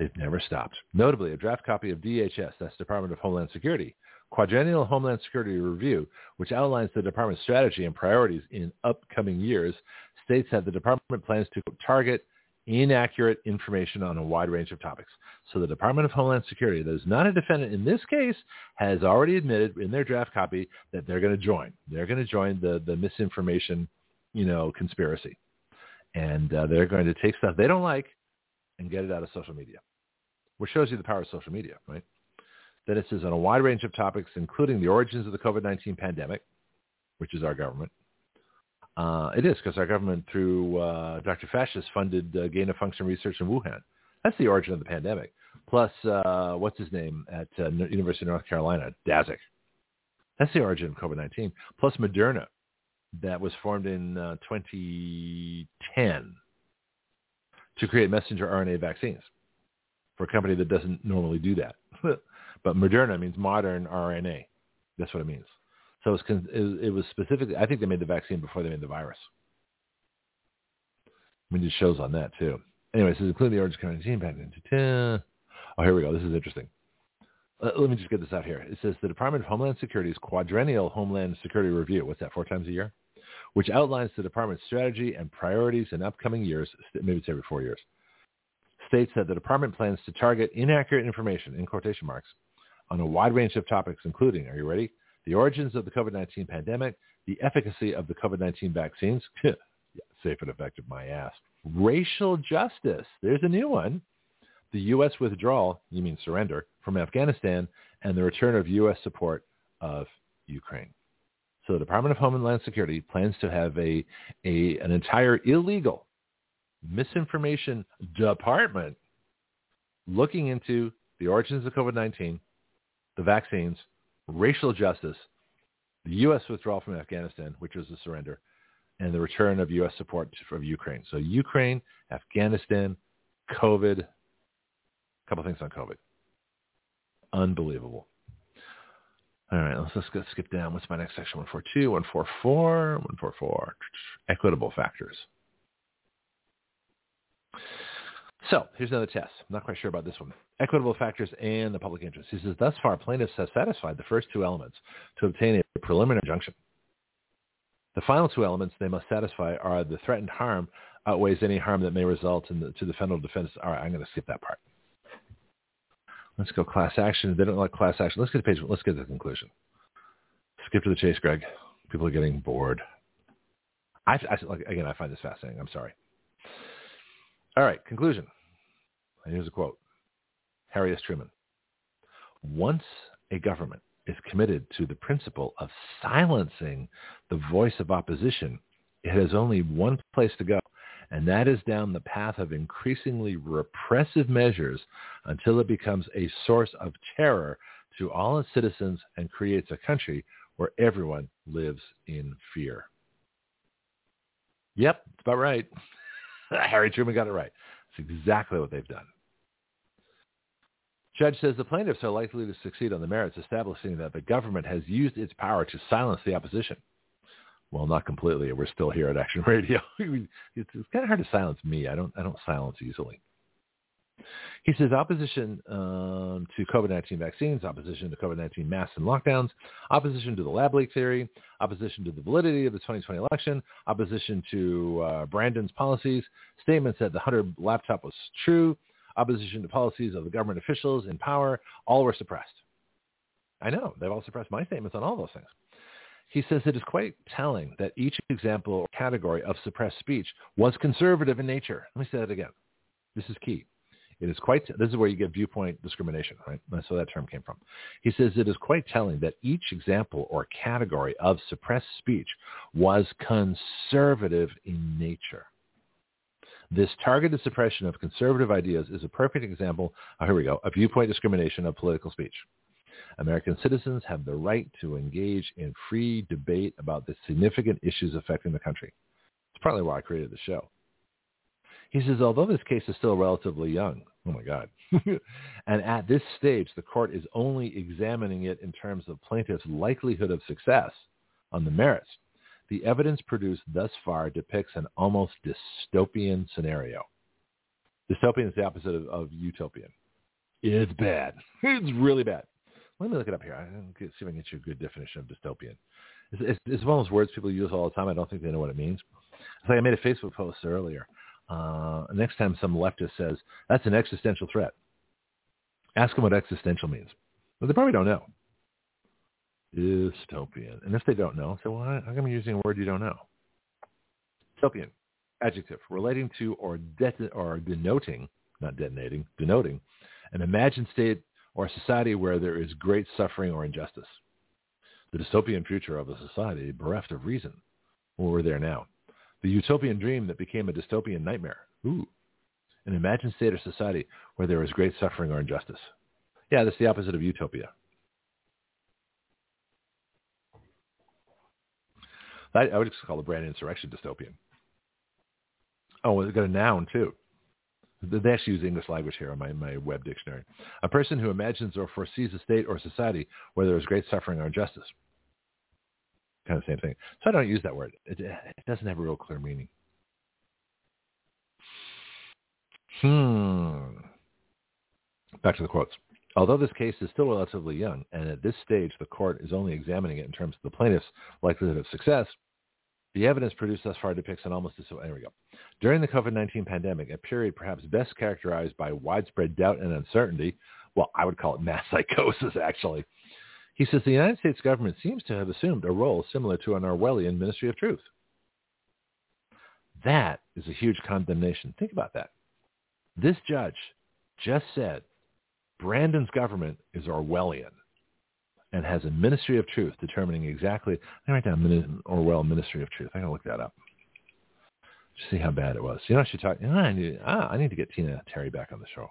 They've never stopped. Notably, a draft copy of DHS, that's Department of Homeland Security, Quadrennial Homeland Security Review, which outlines the department's strategy and priorities in upcoming years, states that the department plans to target inaccurate information on a wide range of topics. So the Department of Homeland Security, that is not a defendant in this case, has already admitted in their draft copy that they're going to join. They're going to join the, the misinformation, you know, conspiracy. And uh, they're going to take stuff they don't like and get it out of social media. Which shows you the power of social media, right? That it says on a wide range of topics, including the origins of the COVID-19 pandemic, which is our government. Uh, it is because our government, through uh, Dr. Fascist, funded uh, gain of function research in Wuhan. That's the origin of the pandemic. Plus, uh, what's his name at uh, University of North Carolina, Daszak. That's the origin of COVID-19. Plus Moderna, that was formed in uh, 2010 to create messenger RNA vaccines for a company that doesn't normally do that. but Moderna means modern RNA. That's what it means. So it was, it was specifically, I think they made the vaccine before they made the virus. I mean, it shows on that too. Anyway, this is including the origin of COVID-19. Oh, here we go. This is interesting. Let me just get this out here. It says the Department of Homeland Security's quadrennial Homeland Security Review, what's that, four times a year? Which outlines the department's strategy and priorities in upcoming years, maybe it's every four years, states that the department plans to target inaccurate information, in quotation marks, on a wide range of topics, including, are you ready? The origins of the COVID-19 pandemic, the efficacy of the COVID-19 vaccines, safe and effective, my ass. Racial justice, there's a new one. The U.S. withdrawal, you mean surrender, from Afghanistan and the return of U.S. support of Ukraine. So the Department of Homeland Security plans to have a, a an entire illegal misinformation department looking into the origins of COVID-19, the vaccines, racial justice, the U.S. withdrawal from Afghanistan, which was a surrender, and the return of U.S. support from Ukraine. So Ukraine, Afghanistan, COVID, a couple things on COVID. Unbelievable. All right, let's, go skip down. What's my next section? 142, 144, 144. Equitable factors. So here's another test. I'm not quite sure about this one. Equitable factors and the public interest. He says, thus far, plaintiffs have satisfied the first two elements to obtain a preliminary injunction. The final two elements they must satisfy are the threatened harm outweighs any harm that may result in the, to the federal defense. All right, I'm going to skip that part. Let's go class action. They don't like class action. Let's get to page. Let's get to the conclusion. Skip to the chase, Greg. People are getting bored. I, I again, I find this fascinating. I'm sorry. All right, conclusion. Here's a quote. Harry S. Truman. Once a government is committed to the principle of silencing the voice of opposition, it has only one place to go, and that is down the path of increasingly repressive measures until it becomes a source of terror to all its citizens and creates a country where everyone lives in fear. Yep, about right. Harry Truman got it right. It's exactly what they've done. Judge says the plaintiffs are likely to succeed on the merits, establishing that the government has used its power to silence the opposition well, not completely. We're still here at Action Radio. it's, it's kind of hard to silence me. I don't I don't silence easily. He says opposition um, to COVID-19 vaccines, opposition to COVID-19 masks and lockdowns, opposition to the lab leak theory, opposition to the validity of the 2020 election, opposition to uh, Brandon's policies, statements that the Hunter laptop was true, opposition to policies of the government officials in power, all were suppressed. I know. They've all suppressed my statements on all those things. He says it is quite telling that each example or category of suppressed speech was conservative in nature. Let me say that again. This is key. It is quite, this is where you get viewpoint discrimination, right? That's where that term came from. He says it is quite telling that each example or category of suppressed speech was conservative in nature. This targeted suppression of conservative ideas is a perfect example, oh, here we go, of viewpoint discrimination of political speech. American citizens have the right to engage in free debate about the significant issues affecting the country. It's partly why I created the show. He says, although this case is still relatively young, oh my God, and at this stage, the court is only examining it in terms of plaintiff's likelihood of success on the merits. The evidence produced thus far depicts an almost dystopian scenario. Dystopian is the opposite of, of utopian. It's bad. It's really bad. Let me look it up here. I see if I can get you a good definition of dystopian. It's, it's, it's one of those words people use all the time. I don't think they know what it means. It's like I made a Facebook post earlier. Uh, next time some leftist says, that's an existential threat, ask them what existential means. Well, they probably don't know. Dystopian. And if they don't know, say, well, how come you're using a word you don't know? Dystopian. Adjective. Relating to or, det- or denoting, not detonating, denoting An imagined state or a society where there is great suffering or injustice. The dystopian future of a society bereft of reason. Well, we're there now. The utopian dream that became a dystopian nightmare. Ooh. An imagined state or society where there is great suffering or injustice. Yeah, that's the opposite of utopia. I, I would just call the brand insurrection dystopian. Oh, it's got a noun too. They actually use English language here on my, my web dictionary. A person who imagines or foresees a state or society where there is great suffering or injustice. Kind of same thing. So I don't use that word. It, it doesn't have a real clear meaning. Hmm. Back to the quotes. Although this case is still relatively young, and at this stage the court is only examining it in terms of the plaintiff's likelihood of success, the evidence produced thus far depicts an almost there we go. During the COVID-19 pandemic, a period perhaps best characterized by widespread doubt and uncertainty, well, I would call it mass psychosis, actually. He says the United States government seems to have assumed a role similar to an Orwellian Ministry of Truth. That is a huge condemnation. Think about that. This judge just said Brandon's government is Orwellian and has a Ministry of Truth determining exactly. I write down Orwell Ministry of Truth. I'm gonna look that up. Just see how bad it was. You know, I should. You know, I need. Ah, I need to get Tina Terry back on the show.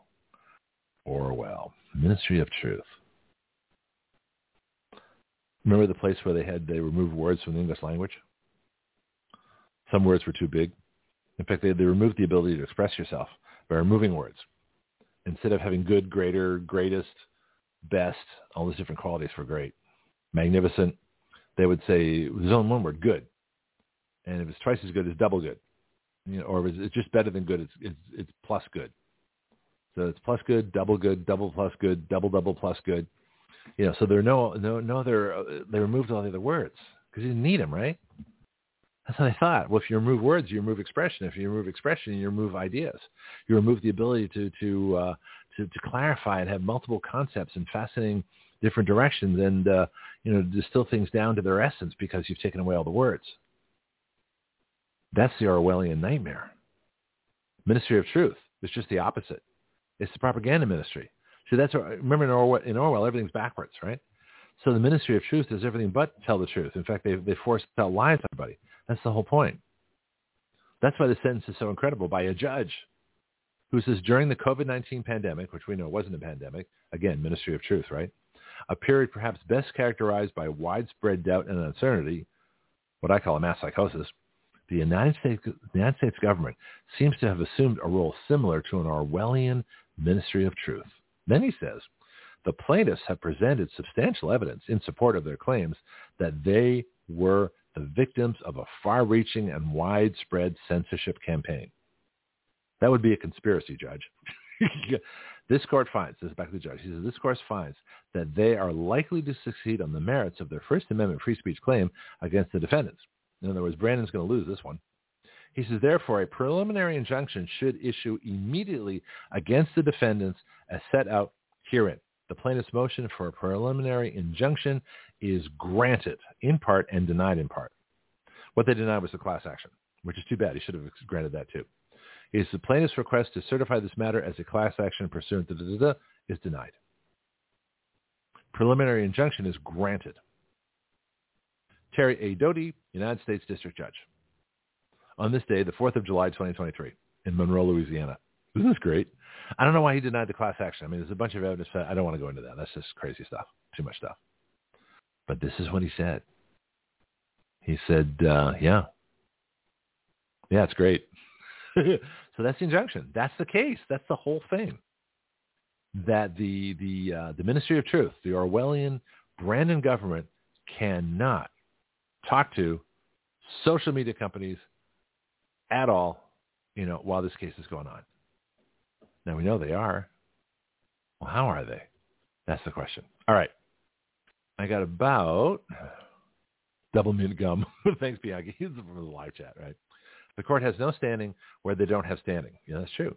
Orwell Ministry of Truth. Remember the place where they had they removed words from the English language? Some words were too big. In fact, they, they removed the ability to express yourself by removing words. Instead of having good, greater, greatest, best, all those different qualities for great. Magnificent, they would say there's only one word, good. And if it's twice as good, it's double good. You know, or if it's just better than good, it's, it's, it's plus good. So it's plus good, double good, double plus good, double double plus good. You know, so there are no no no other. Uh, they removed all the other words because you didn't need them, right? That's what I thought. Well, if you remove words, you remove expression. If you remove expression, you remove ideas. You remove the ability to to uh, to, to clarify and have multiple concepts and fascinating different directions and, uh, you know, distill things down to their essence because you've taken away all the words. That's the Orwellian nightmare. Ministry of Truth is just the opposite. It's the propaganda ministry. See, that's what, remember in Orwell, in Orwell, everything's backwards, right? So the Ministry of Truth does everything but tell the truth. In fact, they they force tell lies to everybody. That's the whole point. That's why the sentence is so incredible by a judge who says during the COVID-19 pandemic, which we know wasn't a pandemic, again, Ministry of Truth, right? A period perhaps best characterized by widespread doubt and uncertainty, what I call a mass psychosis, the United States, the United States government seems to have assumed a role similar to an Orwellian Ministry of Truth. Then he says, the plaintiffs have presented substantial evidence in support of their claims that they were the victims of a far-reaching and widespread censorship campaign. That would be a conspiracy, Judge. this court finds, this is back to the judge, he says, this court finds that they are likely to succeed on the merits of their First Amendment free speech claim against the defendants. In other words, Brandon's going to lose this one. He says, therefore, a preliminary injunction should issue immediately against the defendants as set out herein. The plaintiff's motion for a preliminary injunction is granted in part and denied in part. What they denied was the class action, which is too bad. He should have granted that too is the plaintiff's request to certify this matter as a class action pursuant to da, is denied. Preliminary injunction is granted. Terry A. Doughty, United States District Judge. On this day, the 4th of July, 2023, in Monroe, Louisiana. Isn't this great? I don't know why he denied the class action. I mean, there's a bunch of evidence. I don't want to go into that. That's just crazy stuff. Too much stuff. But this is what he said. He said, uh, yeah. Yeah, it's great. so that's the injunction. That's the case. That's the whole thing. That the the uh, the Ministry of Truth, the Orwellian Brandon government, cannot talk to social media companies at all, you know, while this case is going on. Now we know they are. Well, how are they? That's the question. All right. I got about double mint gum. Thanks, Bianchi. He's from the live chat, right? The court has no standing where they don't have standing. Yeah, that's true.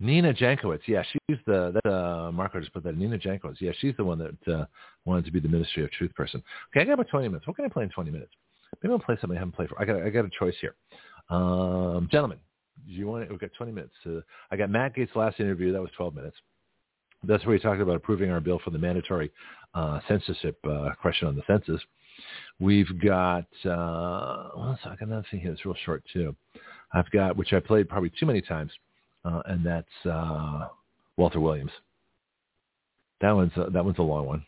Nina Jankowicz, yeah, she's the that, uh, Marco just put that. Nina Jankowicz, yeah, she's the one that uh, wanted to be the Ministry of Truth person. Okay, I got about 20 minutes. What can I play in 20 minutes? Maybe I'll play something I haven't played for. I got I got a choice here, um, gentlemen. You want? We've got 20 minutes. Uh, I got Matt Gaetz' last interview. That was 12 minutes. That's where we talked about approving our bill for the mandatory uh, censorship uh, question on the census. We've got uh, one second. Let's see here. It's real short too. I've got which I played probably too many times, uh, and that's uh, Walter Williams. That one's a, that one's a long one.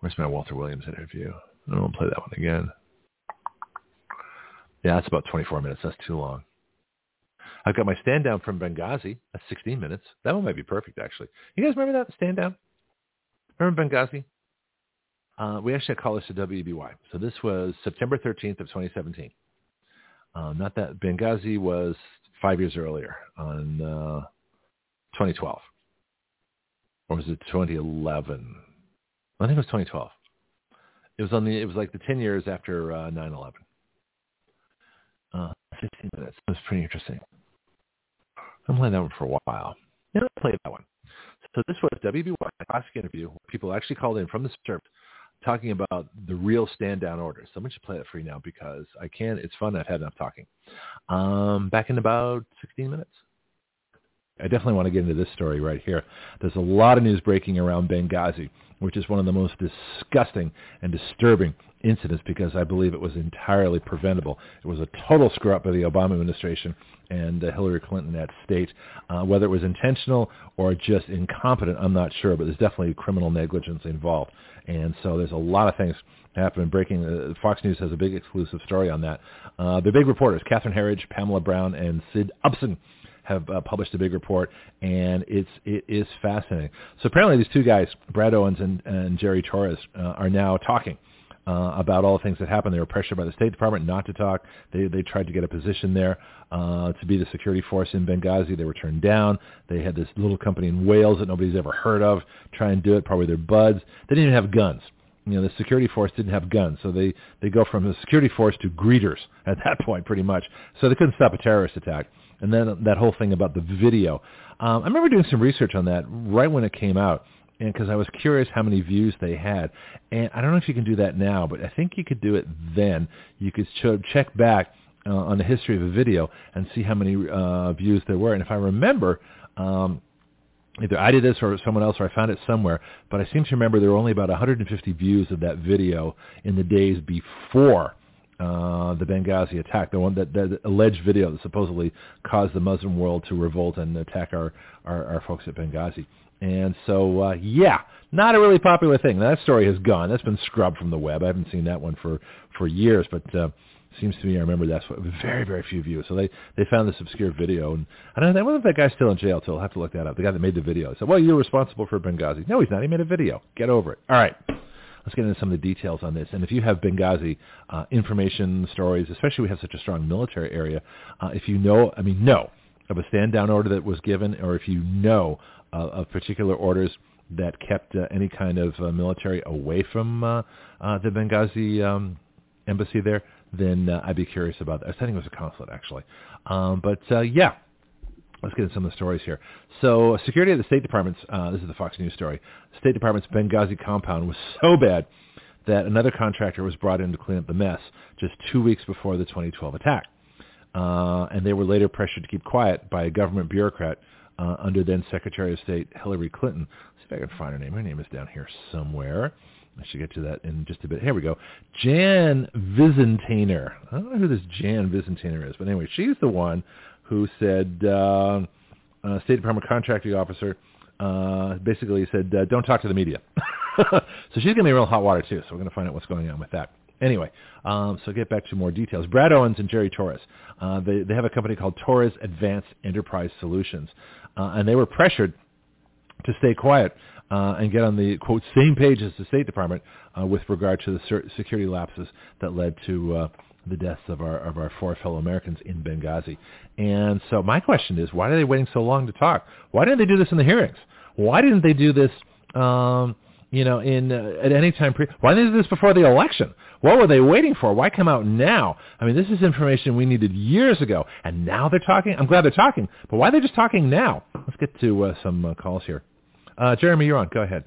Where's my Walter Williams interview? I don't want to play that one again. Yeah, that's about 24 minutes. That's too long. I've got my stand down from Benghazi. That's 16 minutes. That one might be perfect, actually. You guys remember that stand down? Remember Benghazi? Uh, we actually call this a WEBY. So this was September 13th of 2017. Uh, not that Benghazi was five years earlier on uh, 2012. Or was it 2011? I think it was 2012. It was on the. It was like the 10 years after uh, 9/11. Uh, 15 minutes. It was pretty interesting. I'm playing that one for a while. Yeah, I played that one. So this was WEBY classic interview. Where people actually called in from the service talking about the real stand down order. So I'm going to play it for you now because I can. It's fun. I've had enough talking. Um, back in about 16 minutes. I definitely want to get into this story right here. There's a lot of news breaking around Benghazi, which is one of the most disgusting and disturbing incidents because I believe it was entirely preventable. It was a total screw up by the Obama administration and uh, Hillary Clinton at state. Uh, whether it was intentional or just incompetent, I'm not sure, but there's definitely criminal negligence involved. And so there's a lot of things happening. Breaking uh, Fox News has a big exclusive story on that. Uh, the big reporters, Catherine Herridge, Pamela Browne, and Cyd Upson have uh, published a big report, and it's it is fascinating. So apparently, these two guys, Brad Owens and, and Jerry Torres, uh, are now talking. Uh, about all the things that happened. They were pressured by the State Department not to talk. They they tried to get a position there uh, to be the security force in Benghazi. They were turned down. They had this little company in Wales that nobody's ever heard of try and do it. Probably their buds. They didn't even have guns you know, the security force didn't have guns, so they they go from the security force to greeters at that point, pretty much. So they couldn't stop a terrorist attack and then that whole thing about the video. Um, I remember doing some research on that right when it came out, and because I was curious how many views they had. And I don't know if you can do that now, but I think you could do it then. You could show, check back uh, on the history of a video and see how many uh, views there were. And if I remember, um, either I did this or someone else, or I found it somewhere, but I seem to remember there were only about 150 views of that video in the days before uh, the Benghazi attack, the one that the alleged video that supposedly caused the Muslim world to revolt and attack our, our, our folks at Benghazi. And so, uh, yeah, not a really popular thing. That story has gone. That's been scrubbed from the web. I haven't seen that one for, for years, but uh, seems to me I remember that's very, very few views. So they, they found this obscure video. And I don't know, I wonder if that guy's still in jail, so I'll have to look that up. The guy that made the video. I said, well, you're responsible for Benghazi. No, he's not. He made a video. Get over it. All right let's get into some of the details on this. And if you have Benghazi uh, information stories, especially we have such a strong military area, uh, if you know, I mean, know of a stand down order that was given, or if you know of particular orders that kept uh, any kind of uh, military away from uh, uh, the Benghazi um, embassy there, then uh, I'd be curious about that. I think it was a consulate actually. Um, but uh, yeah, Let's get into some of the stories here. So security at the State Department's, uh, this is the Fox News story, State Department's Benghazi compound was so bad that another contractor was brought in to clean up the mess just two weeks before the 2012 attack. Uh, and they were later pressured to keep quiet by a government bureaucrat uh, under then Secretary of State Hillary Clinton. Let's see if I can find her name. Her name is down here somewhere. I should get to that in just a bit. Here we go. Jan Visintainer. I don't know who this Jan Visintainer is, but anyway, she's the one who said, uh, uh, State Department contracting officer, uh, basically said, uh, don't talk to the media. so she's going to be real hot water too. So we're going to find out what's going on with that. Anyway, um, so get back to more details. Brad Owens and Jerry Torres, uh, they, they have a company called Torres Advanced Enterprise Solutions, uh, and they were pressured to stay quiet uh, and get on the quote same page as the State Department uh, with regard to the security lapses that led to uh, the deaths of our of our four fellow Americans in Benghazi. And so my question is, why are they waiting so long to talk? Why didn't they do this in the hearings? Why didn't they do this? Um, you know, in uh, at any time pre. Why didn't they do this before the election? What were they waiting for? Why come out now? I mean, this is information we needed years ago, and now they're talking. I'm glad they're talking, but why are they just talking now? Let's get to uh, some uh, calls here. Uh, Jeremy, you're on. Go ahead.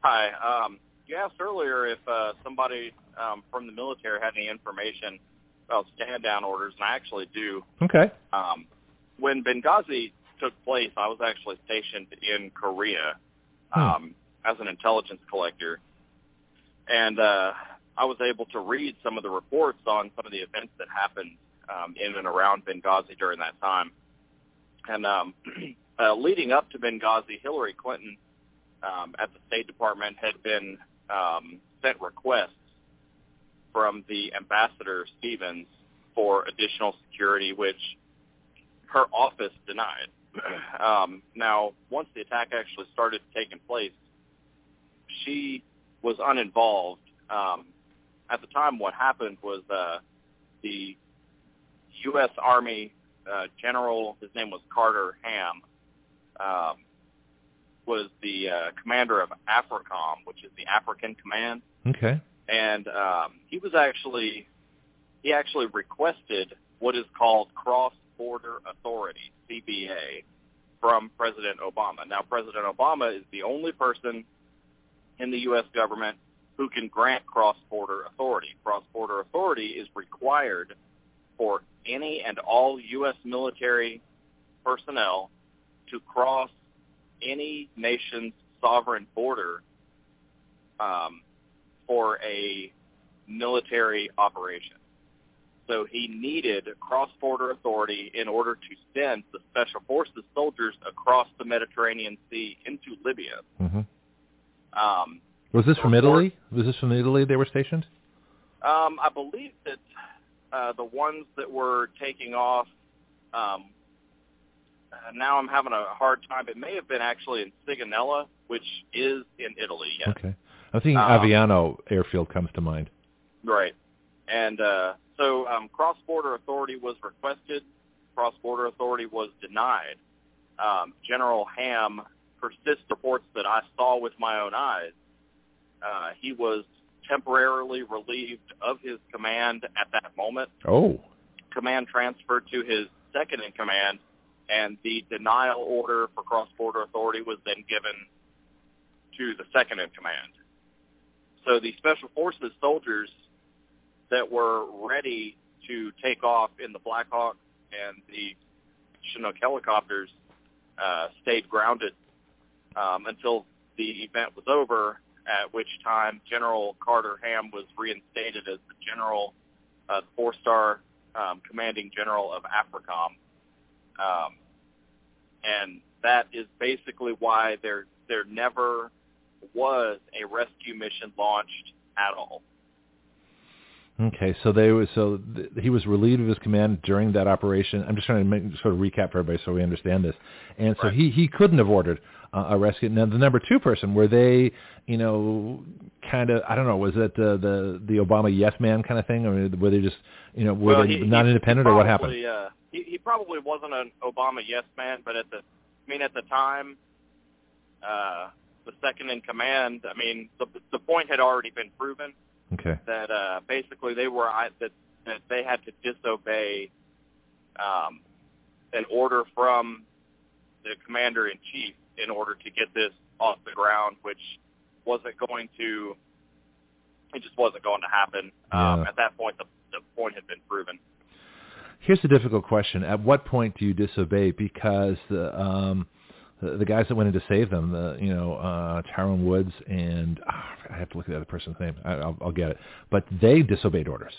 Hi. Um, you asked earlier if uh, somebody um, from the military had any information about stand down orders, and I actually do. Okay. Um, when Benghazi took place, I was actually stationed in Korea Hmm. um, as an intelligence collector, and uh, I was able to read some of the reports on some of the events that happened um, in and around Benghazi during that time. And um, uh, leading up to Benghazi, Hillary Clinton um, at the State Department had been um, sent requests from the ambassador Stevens for additional security, which her office denied. Um, now, once the attack actually started taking place, she was uninvolved. Um, at the time, what happened was uh, the U.S. Army uh, general, his name was Carter Ham, um, was the uh, commander of AFRICOM, which is the African Command Okay. and um, he was actually he actually requested what is called cross-border authority (CBA) from President Obama. Now, President Obama is the only person in the U.S. government who can grant cross-border authority. Cross-border authority is required for any and all U.S. military personnel to cross any nation's sovereign border um, for a military operation. So he needed cross-border authority in order to send the special forces soldiers across the Mediterranean Sea into Libya. hmm Um, Was this from Italy? Was this from Italy they were stationed? um, I believe that uh, the ones that were taking off. Um, uh, now I'm having a hard time. It may have been actually in Sigonella, which is in Italy. Yes. Okay. I'm thinking Um, Aviano Airfield comes to mind. Right. And uh, so um, cross-border authority was requested. Cross-border authority was denied. Um, General Ham persists reports that I saw with my own eyes. Uh, he was temporarily relieved of his command at that moment. Oh. Command transferred to his second in command, and the denial order for cross-border authority was then given to the second in command. So the special forces soldiers that were ready to take off in the Black Hawk and the Chinook helicopters uh, stayed grounded um, until the event was over, at which time General Carter Ham was reinstated as the general, uh, four-star um, commanding general of AFRICOM. Um, and that is basically why there there never was a rescue mission launched at all. Okay, so they was so th- he was relieved of his command during that operation. I'm just trying to make, sort of recap for everybody so we understand this. And so Right. he he couldn't have ordered uh, a rescue. Now the number two person were they, you know, kind of I don't know, was it uh, the the Obama yes man kind of thing, or were they just you know were Well, they he- not he- independent he or what happened? Uh, he, he probably wasn't an Obama yes man, but at the I mean at the time, uh, the second in command. I mean the the point had already been proven. Okay, that uh, basically they were I- that that they had to disobey um, an order from the commander in chief in order to get this off the ground, which wasn't going to. It just wasn't going to happen. Um, Yeah. at that point, the, the point had been proven. here's a difficult question: At what point do you disobey? Because the um, the, the guys that went in to save them, the you know uh, Tyrone Woods and ah, I have to look at the other person's name. I, I'll, I'll get it, but they disobeyed orders.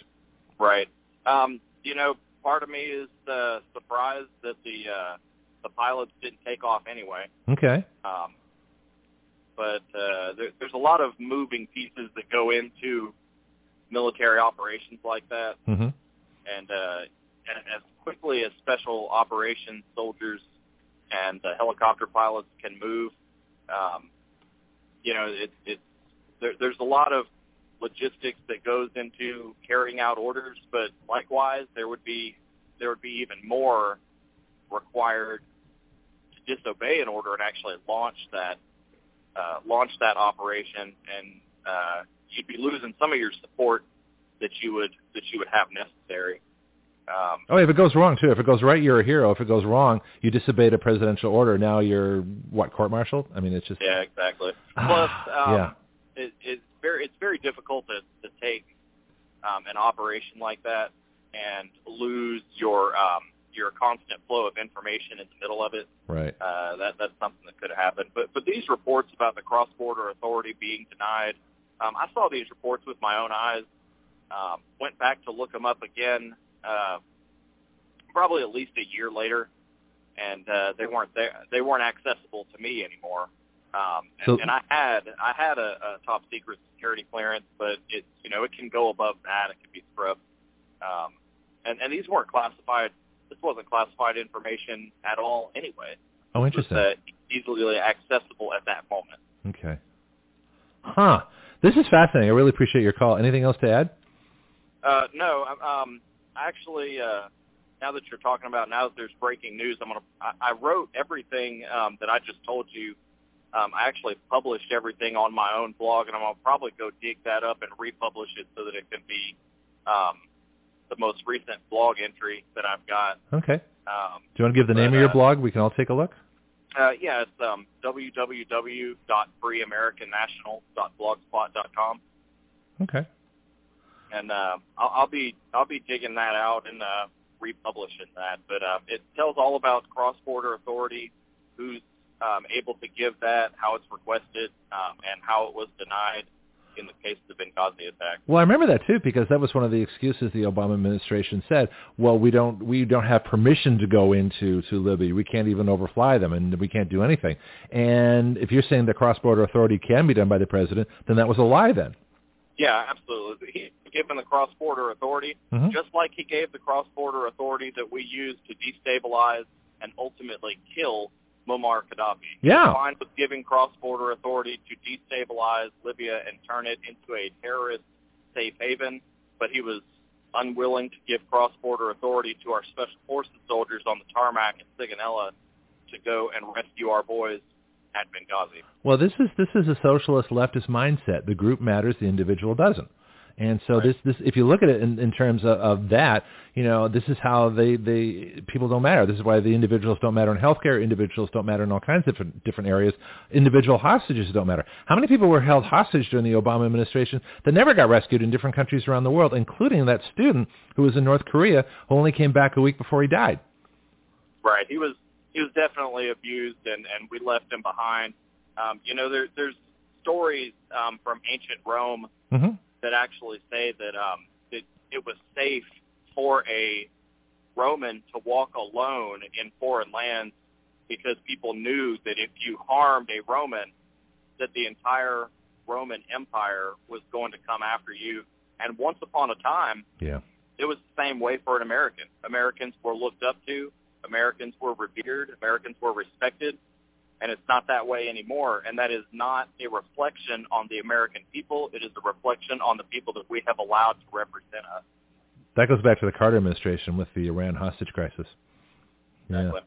Right. Um, you know, part of me is uh, surprised that the uh, the pilots didn't take off anyway. Okay. Um, but uh, there, there's a lot of moving pieces that go into military operations like that, hmm and uh, and as quickly as special operations soldiers and uh, helicopter pilots can move, um, you know, it, it there, there's a lot of logistics that goes into carrying out orders, but likewise there would be there would be even more required disobey an order and actually launch that uh, launch that operation, and uh, you'd be losing some of your support that you would that you would have necessary. Um, Oh, if it goes wrong too. If it goes right, you're a hero. If it goes wrong, you disobeyed a presidential order. Now you're what court-martialed? I mean, it's just yeah, exactly. Plus, um, yeah. it, it's very it's very difficult to, to take um, an operation like that and lose your um, you're a constant flow of information in the middle of it. Right. Uh, that that's something that could happen. But but these reports about the cross border authority being denied, um, I saw these reports with my own eyes. Um, went back to look them up again, uh, probably at least a year later, and uh, they weren't there. They weren't accessible to me anymore. Um, and, So- and I had I had a, a top secret security clearance, but it you know it can go above that. It can be scrubbed. Um, and and these weren't classified. This wasn't classified information at all anyway. Oh, It was interesting. uh, easily accessible at that moment. Okay. Huh. This is fascinating. I really appreciate your call. Anything else to add? Uh, no, um, actually, uh, now that you're talking about now that there's breaking news, I'm gonna. I, I wrote everything um, that I just told you. Um, I actually published everything on my own blog, and I'm gonna probably go dig that up and republish it so that it can be um, the most recent blog entry that I've got. Okay. Um, Do you want to give the name of your uh, blog? We can all take a look. uh, yeah, it's um, www.freeamericannational.blogspot.com. Okay. and uh, I'll, I'll be I'll be digging that out and uh, republishing that. But uh, it tells all about cross-border authority, who's um, able to give that, how it's requested, um, and how it was denied in the case of the Benghazi attack. Well, I remember that too because that was one of the excuses the Obama administration said. Well, we don't we don't have permission to go into to Libya. We can't even overfly them, and we can't do anything. And if you're saying the cross-border authority can be done by the president, then that was a lie. Then. Yeah, absolutely. Given the cross-border authority, Mhm. just like he gave the cross-border authority that we use to destabilize and ultimately kill Muammar Gaddafi. Yeah. Fine with giving cross-border authority to destabilize Libya and turn it into a terrorist safe haven, but he was unwilling to give cross-border authority to our special forces soldiers on the tarmac in Sigonella to go and rescue our boys at Benghazi. Well, this is this is a socialist leftist mindset. The group matters, the individual doesn't. And so Right. this this if you look at it in, in terms of, of that, you know, this is how they they people don't matter. This is why the individuals don't matter in healthcare. Individuals don't matter in all kinds of different different areas. Individual hostages don't matter. How many people were held hostage during the Obama administration that never got rescued in different countries around the world, including that student who was in North Korea who only came back a week before he died? Right. He was he was definitely abused, and and we left him behind. Um, you know, there, there's stories um, from ancient Rome hmm that actually say that um, that it was safe for a Roman to walk alone in foreign lands because people knew that if you harmed a Roman, that the entire Roman Empire was going to come after you. And once upon a time, Yeah. it was the same way for an American. Americans were looked up to. Americans were revered. Americans were respected. And it's not that way anymore. And that is not a reflection on the American people. It is a reflection on the people that we have allowed to represent us. That goes back to the Carter administration with the Iran hostage crisis. Yeah. Exactly.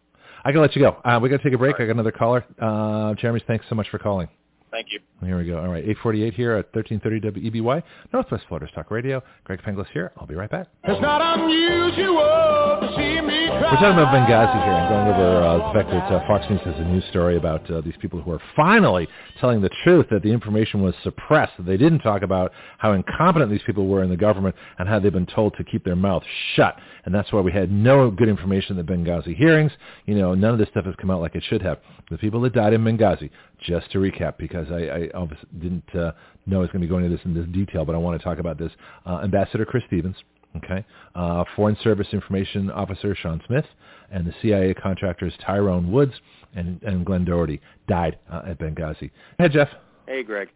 I can let you go. Uh, we got to take a break. All right. I got another caller. Uh, Jeremy, thanks so much for calling. Thank you. Here we go. All right, 848 here at 1330 WEBY, Northwest Florida's Talk Radio. Greg Penglis here. I'll be right back. It's not unusual We're talking about Benghazi here. I'm going over uh, the fact that uh, Fox News has a news story about uh, these people who are finally telling the truth that the information was suppressed. That they didn't talk about how incompetent these people were in the government and how they've been told to keep their mouth shut. And that's why we had no good information in the Benghazi hearings. You know, none of this stuff has come out like it should have. The people that died in Benghazi, just to recap, because I, I didn't uh, know I was going to be going into this in this detail, but I want to talk about this. Uh, Ambassador Chris Stevens, Okay. Uh, Foreign Service Information Officer Sean Smith and the CIA contractors Tyrone Woods and, and Glenn Doherty died uh, at Benghazi. Hey, Jeff. Hey, Greg.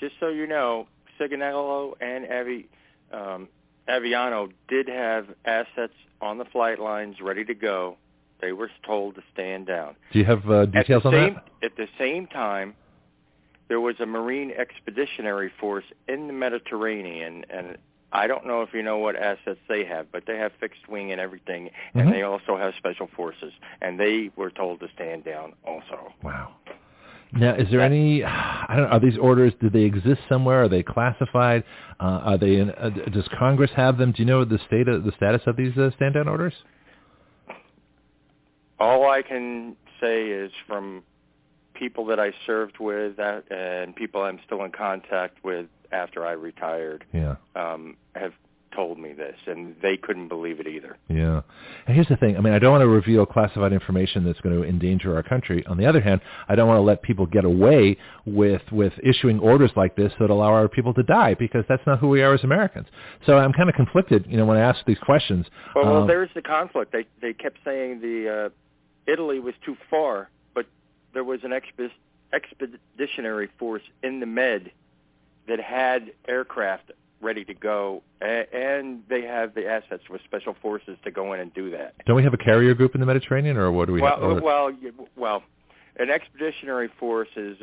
Just so you know, Sigonella and Avi, um, Aviano did have assets on the flight lines ready to go. They were told to stand down. Do you have uh, details on same, that? At the same time, there was a Marine Expeditionary Force in the Mediterranean, and I don't know if you know what assets they have, but they have fixed wing and everything, and Mhm. they also have special forces, and they were told to stand down also. Wow. Now, is there any? I don't. Know, are these orders? Do they exist somewhere? Are they classified? Uh, are they? In, uh, does Congress have them? Do you know the state of, the status of these uh, stand down orders? All I can say is from people that I served with that, and people I'm still in contact with after I retired Yeah. um, have told me this, and they couldn't believe it either. Yeah. And here's the thing. I mean, I don't want to reveal classified information that's going to endanger our country. On the other hand, I don't want to let people get away with with issuing orders like this that allow our people to die because that's not who we are as Americans. So I'm kind of conflicted, you know, when I ask these questions. Well, well Um, there's the conflict. They they kept saying the uh, Italy was too far, but there was an expe- expeditionary force in the Med that had aircraft ready to go, and they have the assets with special forces to go in and do that. don't we have a carrier group in the Mediterranean, or what do we well, have? or- well, well, an expeditionary force is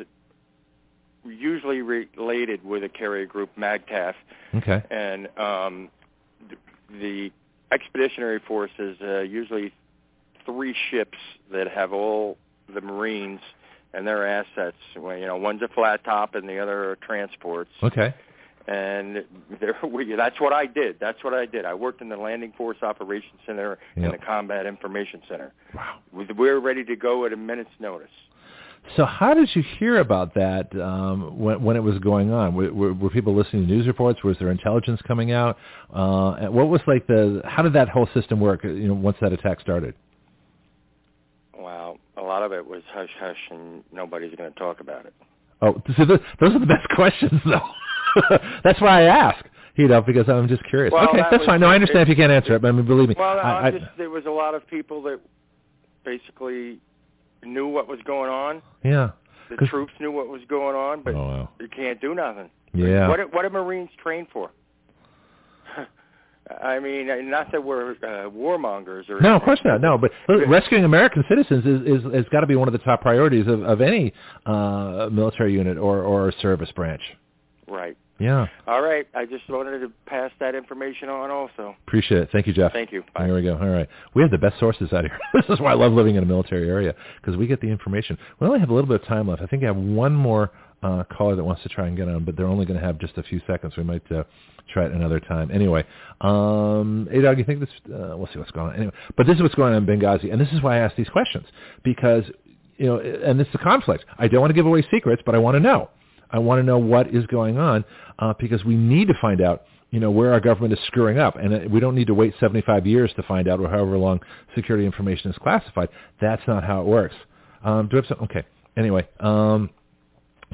usually related with a carrier group, MAGTF, okay. and um, the expeditionary force is uh, usually three ships that have all the Marines and their assets. Well, you know, one's a flat top and the other are transports. Okay. And there, we, that's what I did. That's what I did. I worked in the Landing Force Operations Center Yep. and the Combat Information Center. Wow. We we were ready to go at a minute's notice. So how did you hear about that um, when, when it was going on? Were, were, were people listening to news reports? Was there intelligence coming out? Uh, and what was like the? How did that whole system work? You know, once that attack started. Wow, a lot of it was hush hush, and nobody's going to talk about it. Oh, so th- those are the best questions, though. That's why I ask. You know, because I'm just curious. Well, okay, that that's fine. No, I understand if you can't answer it, but I mean, believe me, Well, I, I, I, just there was a lot of people that basically knew what was going on. yeah. The troops knew what was going on, but oh wow. you can't do nothing. Yeah. What are- what are Marines trained for? I mean, not that we're uh, warmongers or No, of course not. No, but rescuing American citizens is is has got to be one of the top priorities of, of any uh, military unit or or service branch. Right. Yeah, All right. I just wanted to pass that information on. Also, appreciate it. Thank you, Jeff. thank you. Bye. There we go. All right. We have the best sources out here. this is why I love living in a military area because we get the information. We only have a little bit of time left. I think I have one more uh, caller that wants to try and get on, but they're only going to have just a few seconds. We might uh, try it another time. Anyway, um, Doug, you think this? Uh, we'll see what's going on. Anyway, but this is what's going on in Benghazi, and this is why I ask these questions because you know, and this is a conflict. I don't want to give away secrets, but I want to know. I want to know what is going on uh, because we need to find out, you know, where our government is screwing up, and uh, we don't need to wait 75 years to find out, or however long security information is classified. That's not how it works. Um, do I have some? Okay. Anyway, um,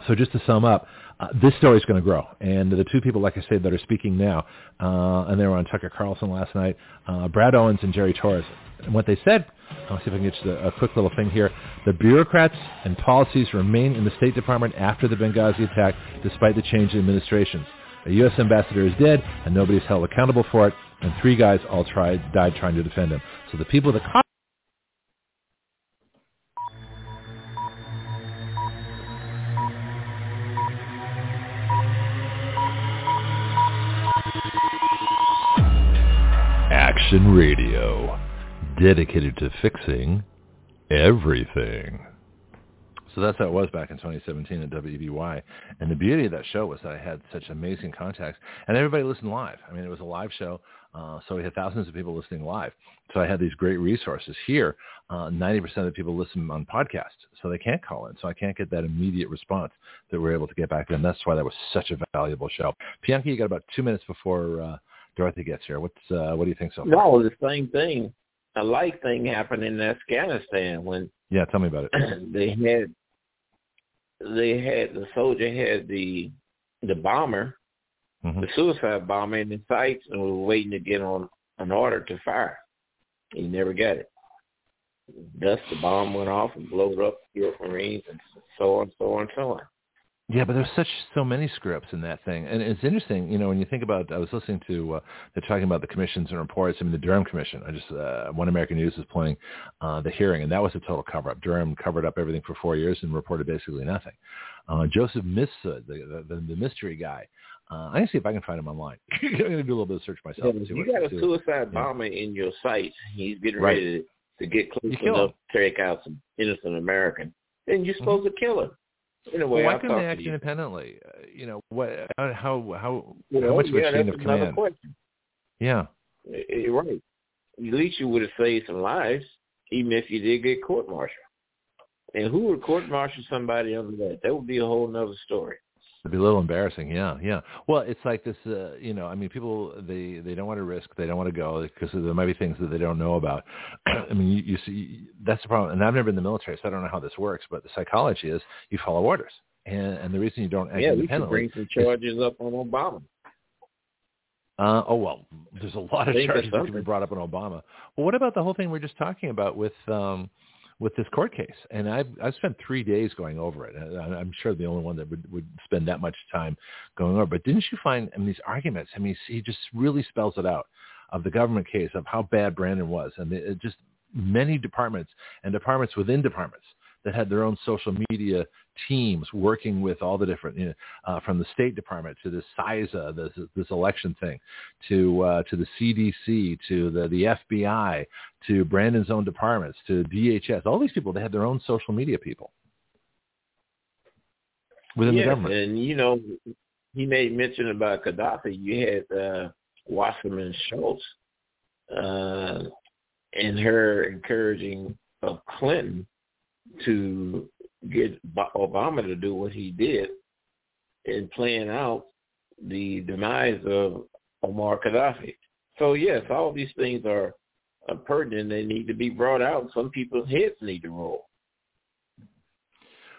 so just to sum up, uh, this story is going to grow, and the two people, like I said, that are speaking now, uh, and they were on Tucker Carlson last night, uh, Brad Owens and Jerry Torres, and what they said. I'll see if I can get you a, a quick little thing here. The bureaucrats and policies remain in the State Department after the Benghazi attack, despite the change in administrations. A U.S. ambassador is dead, and nobody is held accountable for it, and three guys all tried died trying to defend him. So the people that Radio, dedicated to fixing everything. So that's how it was back in 2017 at WEBY. And the beauty of that show was that I had such amazing contacts, and everybody listened live. I mean, it was a live show, uh, so we had thousands of people listening live. So I had these great resources here. Uh, 90% of the people listen on podcasts, so they can't call in. So I can't get that immediate response that we're able to get back then. That's why that was such a valuable show. Bianca, you got about two minutes before uh, Dorothy gets here. What's uh, what do you think so far? No, the same thing. A like thing happened in Afghanistan when Yeah, tell me about it. they had they had the soldier had the the bomber, Mhm. the suicide bomber in the sights and was waiting to get on an order to fire. He never got it. Thus the bomb went off and blowed up, killed Marines and so on, so on, so on. Yeah, but there's such so many scripts in that thing, and it's interesting. You know, when you think about, I was listening to uh, they're talking about the commissions and reports. I mean, the Durham Commission. I just uh, One American News is playing uh, the hearing, and that was a total cover up. Durham covered up everything for four years and reported basically nothing. Uh, Joseph Mifsud, the, the the mystery guy. Uh, I'm gonna see if I can find him online. I'm gonna do a little bit of search myself. and see you got a suicide yeah. bomber in your sights, he's getting Right. ready to, to get close enough him. to take out some innocent American, then you're supposed to kill him. In a way, Well, why couldn't they act independently? Uh, you know, what? How how how, Well, how much of yeah, chain of command? question. Yeah. You're right. At least you would have saved some lives, even if you did get court-martialed. And who would court-martial somebody under that? That would be a whole other story. It'd be a little embarrassing. Yeah, yeah. Well, it's like this. Uh, you know, I mean, people they they don't want to risk. They don't want to go because there might be things that they don't know about. I mean, you, you see, that's the problem. And I've never been in the military, so I don't know how this works. But the psychology is you follow orders, and and the reason you don't act yeah, independently. Yeah, we could bring some charges is, up on Obama. Uh, oh well, there's a lot of charges that can be brought up on Obama. Well, what about the whole thing we are just talking about with um, with this court case? And I've I've spent three days going over it. I'm sure the only one that would would spend that much time going over. But didn't you find I mean these arguments? I mean, he just really spells it out of the government case of how bad Brandon was, and it just many departments and departments within departments that had their own social media teams working with all the different, you know, uh, from the State Department to the CISA, this, this election thing, to uh, to the CDC, to the, the FBI, to Brandon's own departments, to DHS. All these people, they had their own social media people within yes, the government. and you know, he made mention about Gaddafi. You had uh, Wasserman Schultz uh, and her encouraging of Clinton to get Obama to do what he did in playing out the demise of Omar Gaddafi. So yes, all these things are, are pertinent. They need to be brought out. Some people's heads need to roll.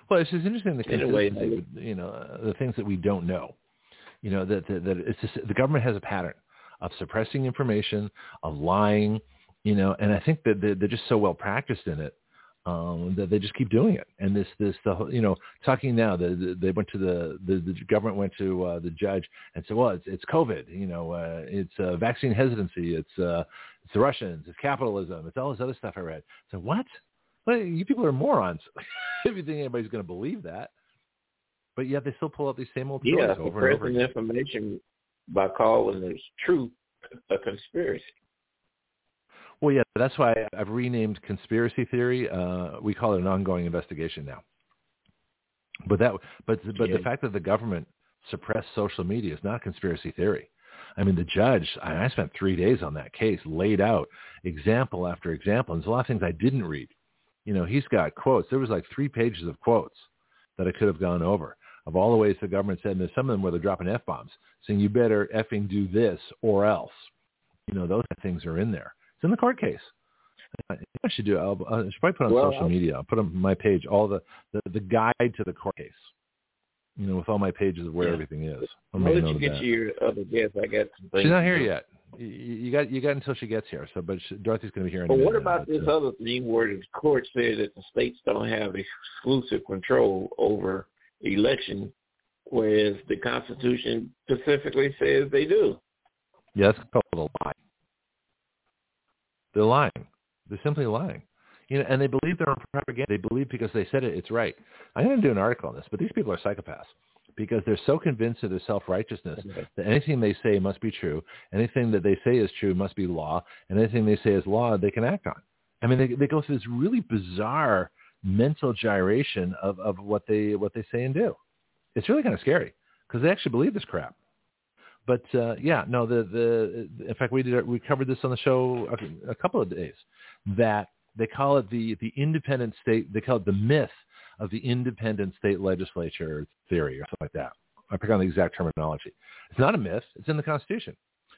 Well, it's just interesting the anyway, you know uh, the things that we don't know. You know that that, that it's just, the government has a pattern of suppressing information, of lying, you know, and I think that they're, they're just so well practiced in it um, that they just keep doing it. And this, this, the, you know, talking now, the, the, they went to the, the, the government went to uh, the judge and said, well, it's, it's COVID, you know, uh, it's uh, vaccine hesitancy, it's, uh, it's the Russians, it's capitalism, it's all this other stuff I read. So what? Well, you people are morons. if you think anybody's going to believe that. But yet they still pull out these same old stories yeah, over and over again. information by calling the truth a conspiracy. Well, yeah, that's why I've renamed conspiracy theory. Uh, we call it an ongoing investigation now. But that, but but yeah. the fact that the government suppressed social media is not conspiracy theory. I mean, the judge, I, I spent three days on that case, laid out example after example. And there's a lot of things I didn't read. You know, he's got quotes. There was like three pages of quotes that I could have gone over of all the ways the government said, and there's some of them where they're dropping F-bombs, saying you better effing do this or else. You know, those things are in there. It's in the court case. I should do. I'll, I should probably put on well, social I'll, media. I'll put on my page all the, the the guide to the court case. You know, with all my pages of where yeah. everything is. I'll let you get that. your other guest. I got some things. She's not here yet. You, you got you got until she gets here. So, but she, Dorothy's going to be here. But what about this uh, other thing where the court said that the states don't have exclusive control over election, whereas the Constitution specifically says they do? Yeah, that's called a lie. They're lying. They're simply lying. You know, and they believe their own propaganda. They believe because they said it, it's right. I'm going to do an article on this, but these people are psychopaths because they're so convinced of their self-righteousness that anything they say must be true. Anything that they say is true must be law. And anything they say is law, they can act on. I mean, they, they go through this really bizarre mental gyration of, of what they what they say and do. It's really kind of scary because they actually believe this crap. But uh, yeah, no. The the in fact we did we covered this on the show a, a couple of days that they call it the the independent state. They call it the myth of the independent state legislature theory or something like that. I pick on the exact terminology. It's not a myth. It's in the Constitution.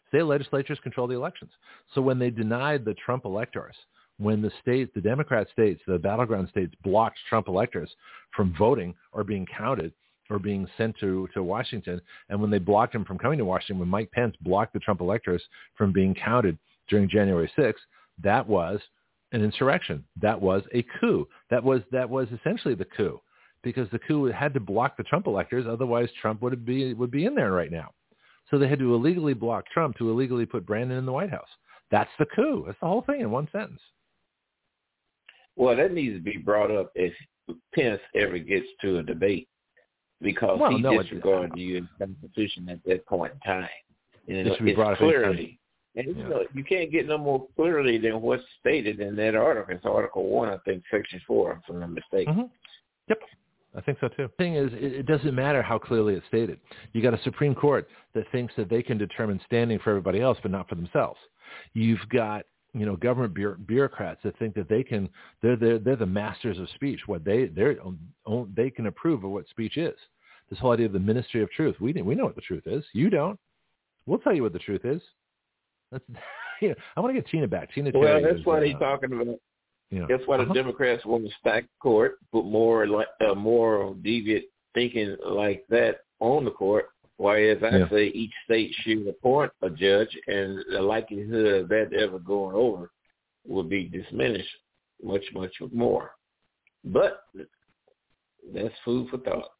State legislatures control the elections. So when they denied the Trump electors, when the states, the Democrat states, the battleground states blocked Trump electors from voting or being counted, or being sent to, to Washington. And when they blocked him from coming to Washington, when Mike Pence blocked the Trump electors from being counted during January 6th, that was an insurrection. That was a coup. That was that was essentially the coup, because the coup had to block the Trump electors. Otherwise, Trump would be would be in there right now. So they had to illegally block Trump to illegally put Brandon in the White House. That's the coup. That's the whole thing in one sentence. Well, that needs to be brought up if Pence ever gets to a debate because well, he no, disregarded the U.S. Constitution at that point in time. And it should be brought clearly, and yeah. you know, you can't get no more clearly than what's stated in that article. It's Article One, I think, Section Four, if I'm not mistaken. Mm-hmm. Yep. I think so too. The thing is, it doesn't matter how clearly it's stated. You got a Supreme Court that thinks that they can determine standing for everybody else, but not for themselves. You've got you know government bureaucrats that think that they can they're they're, they're the masters of speech. What they they're they can approve of what speech is. This whole idea of the ministry of truth. We we know what the truth is. You don't. We'll tell you what the truth is. That's, you know, I want to get Tina back. Tina. Well, Terry that's is, what uh, he's talking about. That's why the uh-huh. Democrats want to stack the court, put more like uh, more deviant thinking like that on the court. Whereas I Yeah. say each state should appoint a judge, and the likelihood of that ever going over will be diminished much, much more. But that's food for thought.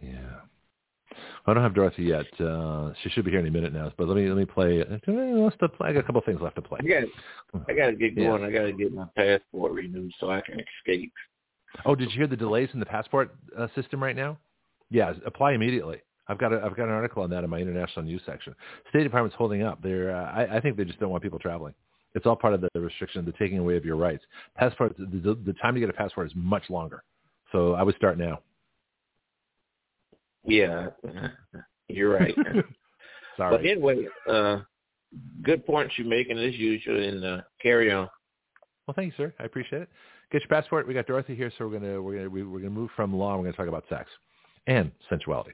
Yeah. I don't have Dorothy yet. Uh, she should be here any minute now. But let me let me play. Let's play. I got a couple things left to play. I got, I got to get Yeah. going. I got to get my passport renewed so I can escape. Oh, did you hear the delays in the passport uh, system right now? Yeah, apply immediately. I've got a, I've got an article on that in my international news section. State Department's holding up. They're uh, I, I think they just don't want people traveling. It's all part of the restriction, the taking away of your rights. Passport, the, the, time to get a passport is much longer. So I would start now. Yeah, you're right. Sorry. But anyway, uh, good points you're making as usual, and uh, carry on. Well, thank you, sir. I appreciate it. Get your passport. We got Dorothy here, so we're gonna we're gonna we're gonna move from law. and We're gonna talk about sex and sensuality.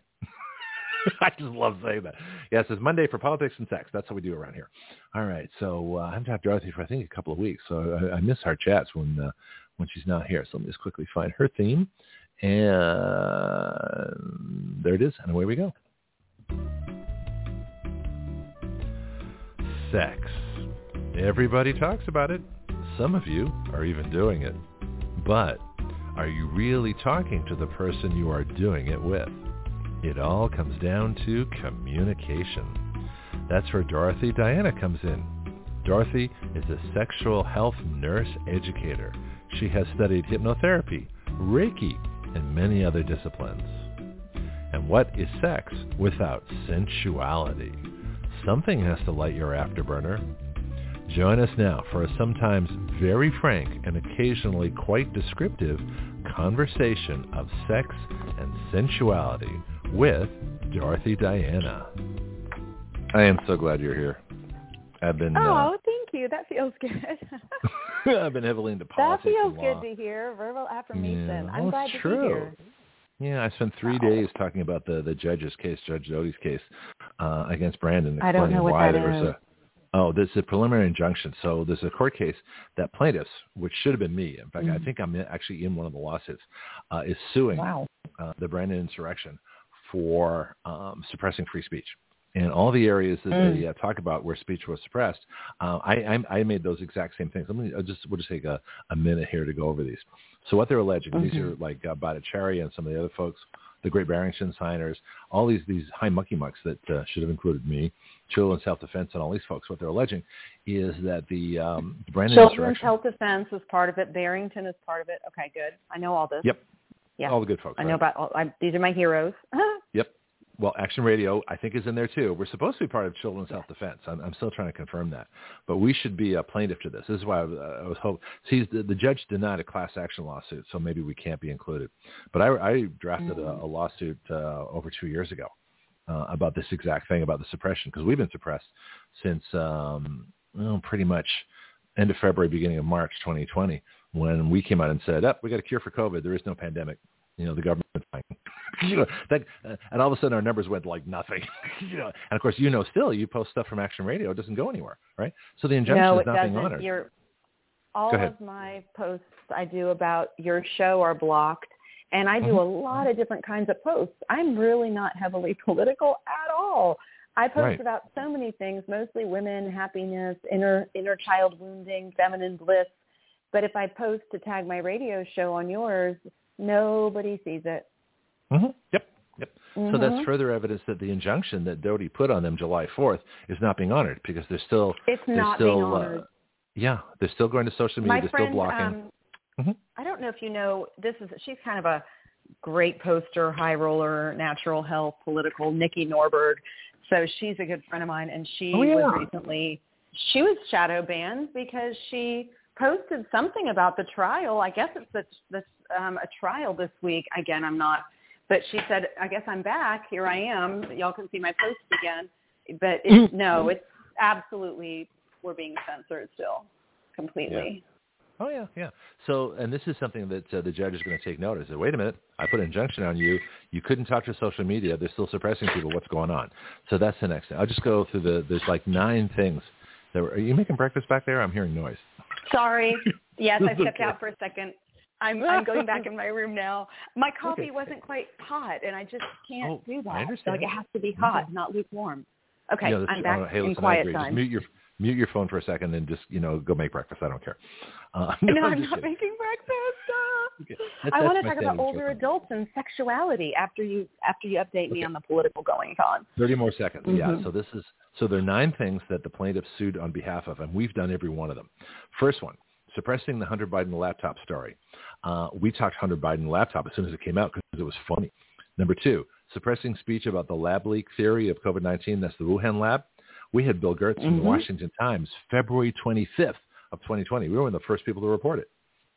I just love saying that. Yes, it's Monday for politics and sex. That's what we do around here. All right. So uh, I haven't talked to Dorothy for I think a couple of weeks, so I, I miss our chats when uh, when she's not here. So let me just quickly find her theme, and there it is, and away we go. Sex. Everybody talks about it. Some of you are even doing it. But are you really talking to the person you are doing it with? It all comes down to communication. That's where Dorothy Diana comes in. Dorothy is a sexual health nurse educator. She has studied hypnotherapy, Reiki, and many other disciplines. And what is sex without sensuality? Something has to light your afterburner. Join us now for a sometimes very frank and occasionally quite descriptive conversation of sex and sensuality with Dorothy Diana. I am so glad you're here. I've been uh, Oh, thank you. That feels good. I've been heavily into that politics. feels and law. good to hear. Verbal affirmation. Yeah, I'm well, glad to true. be here. Yeah, I spent three Wow. days talking about the the judge's case, Judge Doughty's case, uh, against Brandon, I don't explaining know what why that there was is. a oh, there's a preliminary injunction. So there's a court case that plaintiffs, which should have been me, in fact, I Mhm. think I'm actually in one of the lawsuits, uh, is suing Wow. uh, the Brandon insurrection for um, suppressing free speech. And all the areas that Mm. they uh, talk about where speech was suppressed, uh, I, I, I made those exact same things. Let me I'll just we'll just take a, a minute here to go over these. So what they're alleging, these are like uh, Bhattacharya and some of the other folks, the Great Barrington signers, all these these high mucky mucks that uh, should have included me, Children's Self Defense, and all these folks. What they're alleging is that the, um, the Brandon Children's. Health Defense is part of it. Barrington is part of it. Okay, good. I know all this. Yep. Yeah. All the good folks. I right? know about all. I, these are my heroes. Yep. Well, Action Radio, I think, is in there too. We're supposed to be part of Children's Self Defense. I'm, I'm still trying to confirm that, but we should be a plaintiff to this. This is why I was, uh, I was hoping. See, the, the judge denied a class action lawsuit, so maybe we can't be included. But I, I drafted a, a lawsuit uh, over two years ago uh, about this exact thing about the suppression because we've been suppressed since um, well, pretty much end of February, beginning of March 2020, when we came out and said, "Up, we got a cure for COVID. There is no pandemic." You know, the government's fine. you know, that, uh, and all of a sudden our numbers went like nothing. you know, and of course, you know, still you post stuff from Action Radio, it doesn't go anywhere, right? So the injunction no, is it not being doesn't. honored. Your all of my posts I do about your show are blocked, and I do Mhm. a lot of different kinds of posts. I'm really not heavily political at all. I post Right. about so many things, mostly women, happiness, inner inner child wounding, feminine bliss. But if I post to tag my radio show on yours, nobody sees it. hmm Yep. Yep. So that's Mhm. further evidence that the injunction that Doughty put on them July 4th is not being honored because they're still It's they're not still being uh, honored. yeah they're still going to social media my they're friend, still blocking. um, Mhm. I don't know if you know, this is she's kind of a great poster, high roller, natural health, political, Nikki Norberg. So she's a good friend of mine, and she Oh, yeah. was recently she was shadow banned because she posted something about the trial. I guess it's this, this um, a trial this week. Again, I'm not, but she said, "I guess I'm back. Here I am. Y'all can see my post again." But it, no, it's absolutely we're being censored still, completely. Oh yeah, yeah. So, and this is something that uh, the judge is going to take notice. Of. Wait a minute, I put an injunction on you. You couldn't talk to social media. They're still suppressing people. What's going on? So that's the next thing. I'll just go through the. There's like nine things. That were, are you making breakfast back there? I'm hearing noise. Sorry. Yes, I stepped out for a second. I'm I'm going back in my room now. My coffee Okay. wasn't quite hot, and I just can't Oh, do I that. understand. Like it has to be hot, not lukewarm. Okay, Yeah, I'm back oh, hey, in listen, I quiet agree. Just time. mute your mute your phone for a second and just you know go make breakfast. I don't care. Uh, no, I'm just not kidding. making breakfast. Okay. I that's want to talk about older adults and sexuality after you after you update me on the political goings on. 30 more seconds. Yeah. Mhm. So this is so there are nine things that the plaintiffs sued on behalf of, and we've done every one of them. First one, suppressing the Hunter Biden laptop story. Uh, we talked Hunter Biden laptop as soon as it came out because it was funny. Number two, suppressing speech about the lab leak theory of COVID-19. That's the Wuhan lab. We had Bill Gertz from the. Washington Times, February 25th of 2020. We were one of the first people to report it.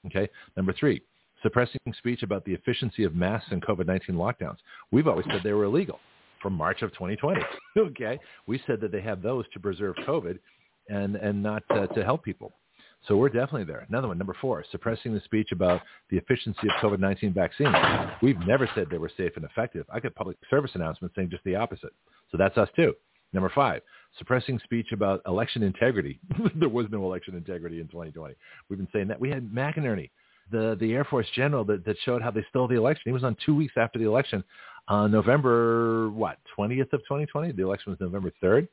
Okay. Number three, suppressing speech about the efficiency of masks and COVID-19 lockdowns. We've always said they were illegal from March of 2020. okay. We said that they have those to preserve COVID and, and not uh, to help people. So we're definitely there. Another one, number four, suppressing the speech about the efficiency of COVID-19 vaccines. We've never said they were safe and effective. I get public service announcements saying just the opposite. So that's us too. Number five, suppressing speech about election integrity. there was no election integrity in 2020. We've been saying that. We had McInerney, the, the Air Force general that, that showed how they stole the election. He was on two weeks after the election, uh, November, what, 20th of 2020? The election was November 3rd.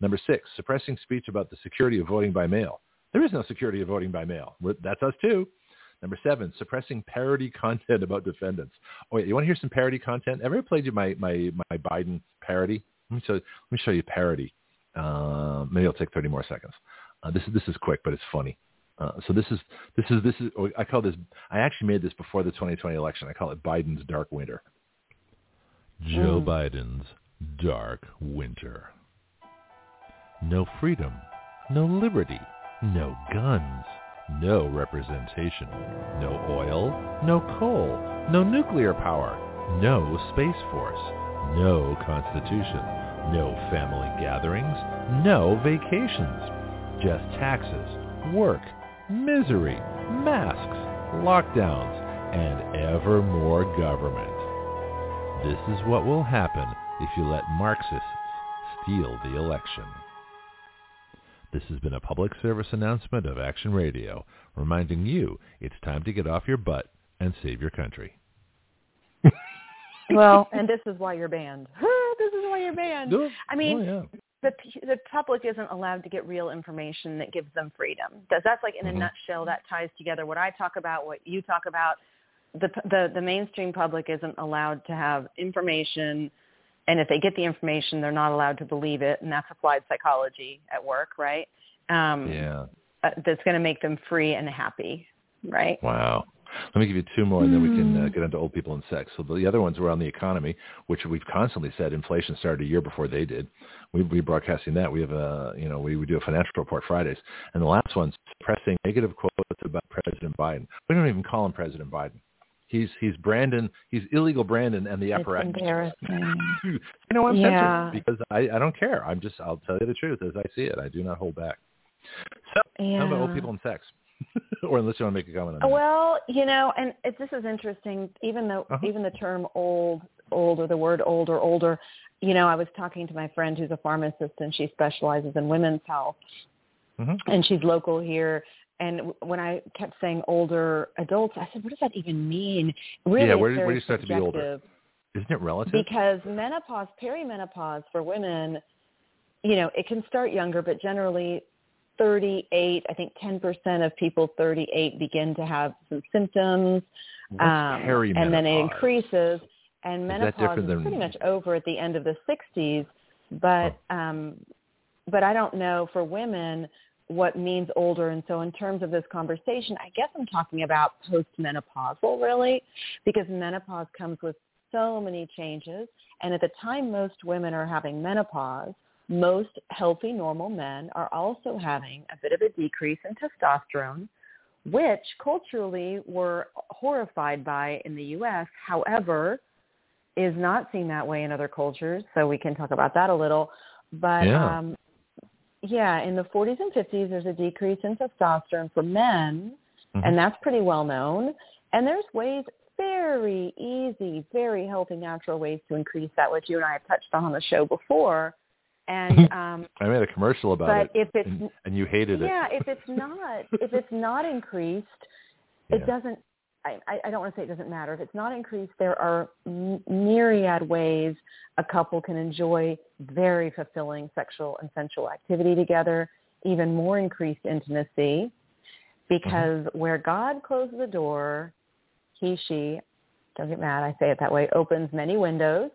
Number six, suppressing speech about the security of voting by mail. There is no security of voting by mail. That's us too. Number seven, suppressing parody content about defendants. Oh, wait, you want to hear some parody content? Ever played you my, my, my Biden parody? Let me show, let me show you parody. Uh, maybe it'll take 30 more seconds. Uh, this is this is quick, but it's funny. Uh, so this is this is this is oh, I call this. I actually made this before the 2020 election. I call it Biden's Dark Winter. Joe Mm. Biden's Dark Winter. No freedom, no liberty, no guns, no representation, no oil, no coal, no nuclear power, no space force, no constitution, no family gatherings, no vacations, just taxes, work, misery, masks, lockdowns, and ever more government. This is what will happen if you let Marxists steal the election. This has been a public service announcement of Action Radio, reminding you it's time to get off your butt and save your country. Well, and this is why you're banned. this is why you're banned. I mean, oh, yeah. The the public isn't allowed to get real information that gives them freedom. That's, that's like in Mhm. a nutshell that ties together what I talk about, what you talk about. The the the mainstream public isn't allowed to have information, and if they get the information, they're not allowed to believe it, and that's applied psychology at work, right? Um, yeah. uh, that's going to make them free and happy, right? Wow. Let me give you two more, and then we can uh, Mm. get into old people and sex. So the other ones were on the economy, which we've constantly said inflation started a year before they did. We we broadcasting that. We have a you know we, we do a financial report Fridays, and the last one's pressing negative quotes about President Biden. We don't even call him President Biden. He's he's Brandon. He's illegal Brandon and the It's apparatus. embarrassing. you know I'm Yeah. censored because I I don't care. I'm just I'll tell you the truth as I see it. I do not hold back. So Yeah. how about old people and sex? or unless you want to make a comment on that. Well, you know, and it, this is interesting. Even though Uh-huh. even the term old, old, or the word old or older, you know, I was talking to my friend who's a pharmacist and she specializes in women's health, Mhm. and she's local here. And when I kept saying older adults, I said, "What does that even mean?" Really, Yeah, where where do you start to be older? Isn't it relative? because menopause, perimenopause for women, you know, it can start younger, but generally 38, I think 10% of people 38 begin to have some symptoms. What's um, and then it increases. And menopause is than- pretty much over at the end of the 60s. But um, but I don't know for women what means older. And so in terms of this conversation, I guess I'm talking about postmenopausal really, because menopause comes with so many changes. And at the time most women are having menopause, most healthy normal men are also having a bit of a decrease in testosterone, which culturally we're horrified by in the U.S. However, is not seen that way in other cultures. So we can talk about that a little. But Yeah. um, yeah, in the 40s and 50s, there's a decrease in testosterone for men. Mhm. and that's pretty well known. And there's ways, very easy, very healthy, natural ways to increase that, which you and I have touched on on the show before. And um, I made a commercial about but it, if it's and, and you hated it. yeah, if it's not if it's not increased, it Yeah. doesn't. I, I I don't want to say it doesn't matter. If it's not increased, there are myriad ways a couple can enjoy very fulfilling sexual and sensual activity together, even more increased intimacy, because where God closes the door, he, she, don't get mad, I say it that way, opens many windows,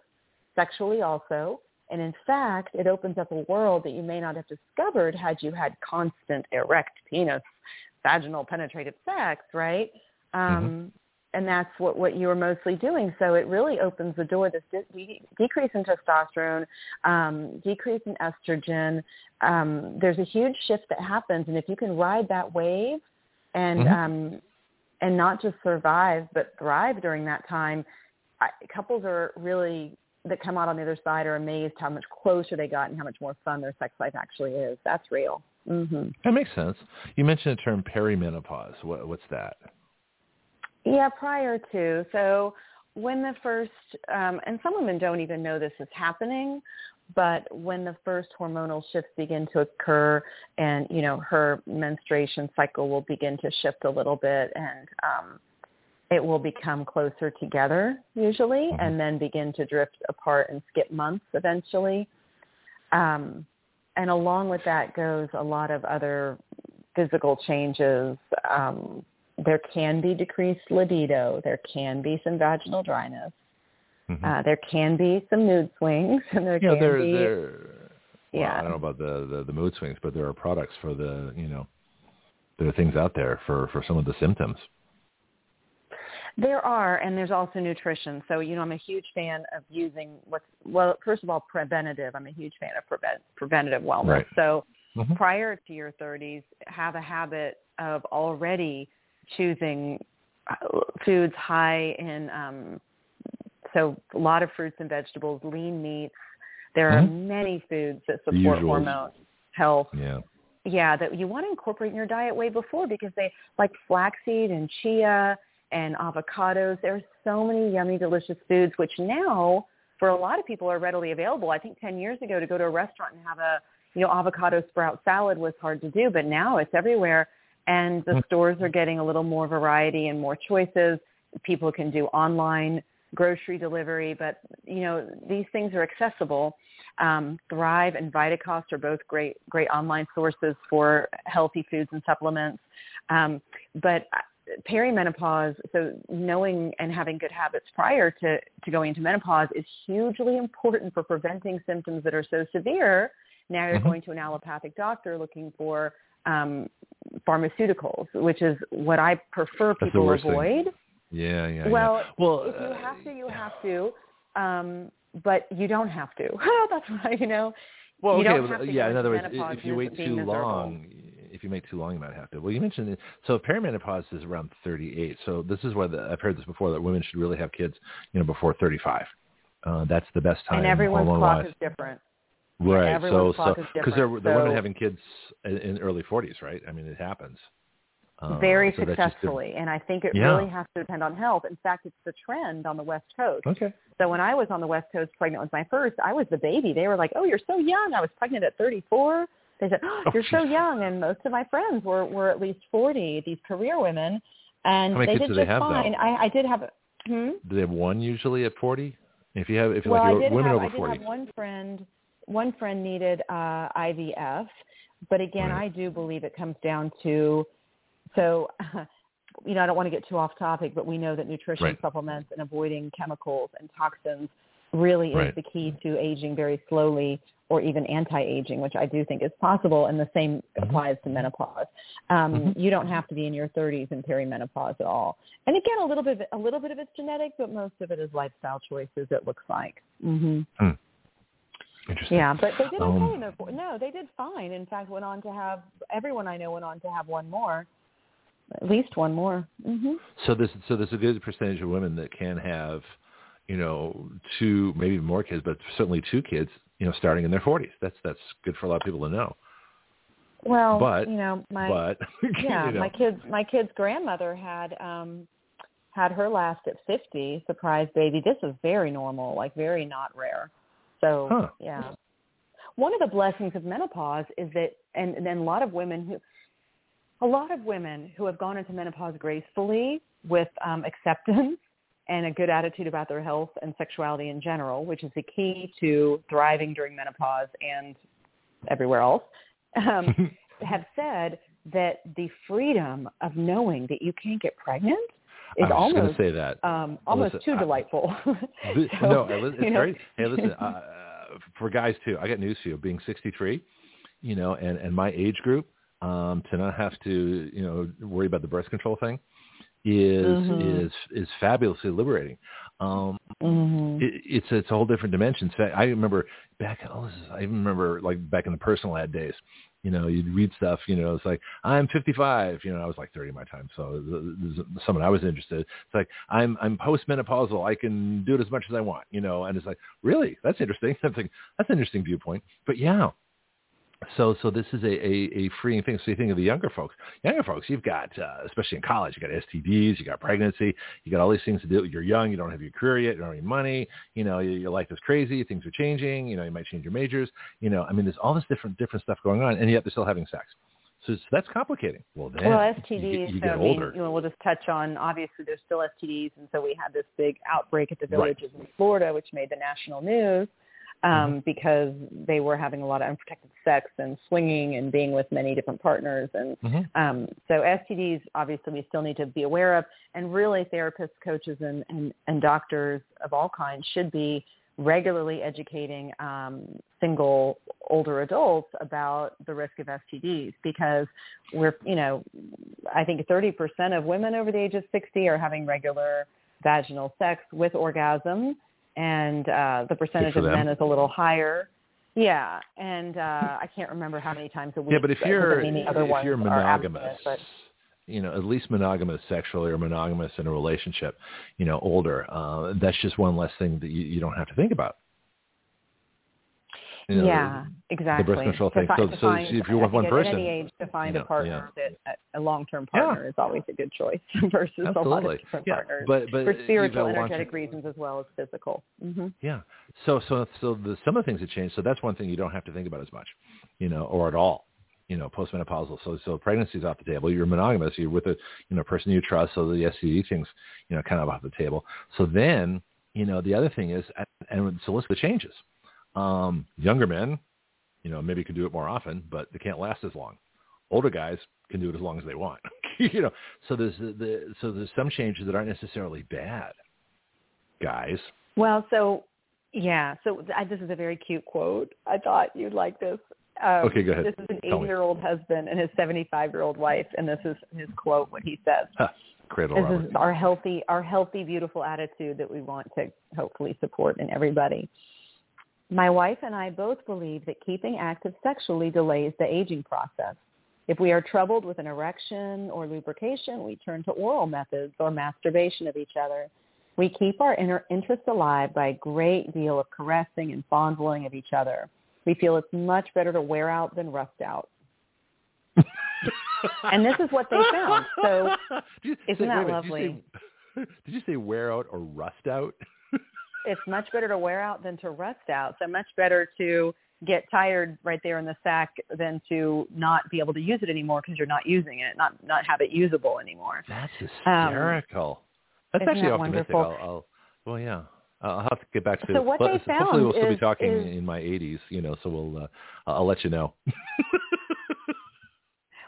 sexually also. And in fact, it opens up a world that you may not have discovered had you had constant erect penis, vaginal penetrative sex, right? Um, And that's what, what you were mostly doing. So it really opens the door, this de- decrease in testosterone, um, decrease in estrogen. Um, there's a huge shift that happens. And if you can ride that wave and Mhm. um, and not just survive but thrive during that time, I, couples are really that come out on the other side are amazed how much closer they got and how much more fun their sex life actually is. That's real. hmm That makes sense. You mentioned the term perimenopause. What, what's that? Yeah, prior to. So when the first, um, and some women don't even know this is happening, but when the first hormonal shifts begin to occur and, you know, her menstruation cycle will begin to shift a little bit and um, it will become closer together usually Mhm. and then begin to drift apart and skip months eventually. Um, and along with that goes a lot of other physical changes. Um, there can be decreased libido. There can be some vaginal dryness. Mhm. Uh, there can be some mood swings, and there know, can there, be there. Well, Yeah. I don't know about the, the the mood swings, but there are products for the you know, there are things out there for for some of the symptoms. There are, and there's also nutrition. So, you know, I'm a huge fan of using what's, well, first of all, preventative. I'm a huge fan of prevent, preventative wellness. Right. So Mhm. prior to your 30s, have a habit of already choosing uh, foods high in, um, so a lot of fruits and vegetables, lean meats. There are Mhm. many foods that support hormone health Yeah. yeah, that you want to incorporate in your diet way before because they like flaxseed and chia and avocados. There are so many yummy, delicious foods, which now for a lot of people are readily available. I think 10 years ago to go to a restaurant and have a, you know, avocado sprout salad was hard to do, but now it's everywhere. And the Mm. stores are getting a little more variety and more choices. People can do online grocery delivery, but you know these things are accessible. Um, Thrive and Vitacost are both great great online sources for healthy foods and supplements. Um, but perimenopause, so knowing and having good habits prior to, to going into menopause is hugely important for preventing symptoms that are so severe. Now you're Mhm. going to an allopathic doctor looking for um, pharmaceuticals, which is what I prefer people worst thing. avoid. Yeah, yeah. Well, yeah. well, if you uh, have to, you have to, um, but you don't have to. That's right, you know. Well, you okay, don't have to yeah. In other words, if you wait too miserable. If you make too long, you might have to. Well, you mentioned it. So perimenopause is around 38. So this is where the, I've heard this before that women should really have kids, you know, before 35. Uh, that's the best time. and everyone's clock is different. Right. everyone's so, so because they're the women having kids in, in early 40s, right? I mean, it happens. Uh, very so successfully, and I think it Yeah. really has to depend on health. In fact, it's the trend on the West Coast. Okay. So when I was on the West Coast pregnant with my first, I was the baby. They were like, "Oh, you're so young." I was pregnant at 34. They said, oh, Oh, "You're so young," and most of my friends were were at least 40. These career women, and they did do they just have, though? fine. I, I did have. Hmm? Do they have one usually at 40? If you have, if well, like you're women have over I did 40. have one friend. One friend needed uh, IVF, but again, Right. I do believe it comes down to so. You know, I don't want to get too off topic, but we know that nutrition Right. supplements and avoiding chemicals and toxins really Right. is the key to aging very slowly or even anti-aging, which I do think is possible, and the same Mhm. applies to menopause. Um, Mhm. You don't have to be in your 30s in perimenopause at all. And again, a little bit, a little bit of it's genetic, but most of it is lifestyle choices. It looks like. Mm-hmm. Interesting. Yeah, but they did okay Um, in their no, they did fine. In fact, went on to have everyone I know went on to have one more, at least one more. Mm-hmm. So there's so there's a good percentage of women that can have, you know, two maybe more kids, but certainly two kids, you know, starting in their 40s. That's that's good for a lot of people to know. Well, but you know, my but yeah, you know. my kids my kid's grandmother had um had her last at 50, surprise baby. This is very normal, like very not rare. So, Huh. yeah. One of the blessings of menopause is that and, and then a lot of women who a lot of women who have gone into menopause gracefully with um, acceptance and a good attitude about their health and sexuality in general, which is the key to thriving during menopause and everywhere else, um, have said that the freedom of knowing that you can't get pregnant is I was almost say that. um, almost Alyssa, too I- delightful. This- So, no, uh, it's you know, great. Hey, listen, uh, for guys too, I got news for you. Being 63, you know, and and my age group, um, to not have to, you know, worry about the birth control thing, is Mhm. is is fabulously liberating. Um, Mhm. it, it's it's a whole different dimension. I remember back. Oh, this is, I even remember like back in the personal ad days. You know, you'd read stuff. You know, it's like I'm 55. You know, I was like 30 my time, so this is someone I was interested. It's like I'm I'm postmenopausal. I can do it as much as I want. You know, and it's like really that's interesting. That's like that's an interesting viewpoint. But yeah, so so this is a, a, a freeing thing. So you think of the younger folks. Younger folks, you've got uh, especially in college, you got STDs, you got pregnancy, you got all these things to do. You're young, you don't have your career yet, you don't have any money. You know, your, your life is crazy. Things are changing. You know, you might change your majors. You know, I mean, there's all this different different stuff going on, and yet they're still having sex. So, so that's complicating. Well, then well, you STDs. get, you so, get I mean, older. you know, we'll just touch on. Obviously, there's still STDs, and so we had this big outbreak at the Right. villages in Florida, which made the national news um, Mm-hmm. because they were having a lot of unprotected sex and swinging and being with many different partners. And Mhm. um, so, STDs, obviously, we still need to be aware of, and really, therapists, coaches, and and, and doctors of all kinds should be regularly educating um, single older adults about the risk of STDs because we're, you know, I think 30% of women over the age of 60 are having regular vaginal sex with orgasm, and uh, the percentage of them. men is a little higher. Yeah, and uh, I can't remember how many times a week. Yeah, but if you're if you're monogamous, abstinent, you know, at least monogamous sexually or monogamous in a relationship, you know, older, uh, that's just one less thing that you, you don't have to think about. You know, yeah, exactly. control To thing. fi- So- so find- if you want one person, at any age to find you a know, partner that a long-term Yeah. partner is always a good choice versus a lot Absolutely. of different Yeah, partners but- but for spiritual, energetic reasons as well as physical. hmm Yeah. So so so the some of the things have changed. So that's one thing you don't have to think about as much, you know, or at all. You know, postmenopausal. So so pregnancy's off the table. You're monogamous. You're with a you know person you trust. So the STD things, you know, kind of off the table. So then you know the other thing is, and so what's the changes? Um, younger men, you know, maybe could do it more often, but they can't last as long. Older guys can do it as long as they want. you know, so there's the, the so there's some changes that aren't necessarily bad. Guys, Well, so yeah, so I, this is a very cute quote. I thought you'd like this. Um, Okay, go ahead. This is an Tell me. 80-year-old husband and his 75-year-old wife, and this is his quote. What he says. Huh. Cradle This Robert. is our healthy, our healthy, beautiful attitude that we want to hopefully support in everybody. My wife and I both believe that keeping active sexually delays the aging process. If we are troubled with an erection or lubrication, we turn to oral methods or masturbation of each other. We keep our inner interest alive by a great deal of caressing and fondling of each other. We feel it's much better to wear out than rust out. and this is what they found. So you isn't say- that minute, lovely? Did you, say, did you say wear out or rust out? It's much better to wear out than to rust out. So much better to get tired right there in the sack than to not be able to use it anymore because you're not using it, not not have it usable anymore. That's Um, hysterical. That's isn't actually that optimistic. wonderful? I'll, I'll, well, yeah. I'll have to get back to. So what well, they hopefully, we'll found still be talking is- in my 80s. You know, so we'll. Uh, I'll let you know.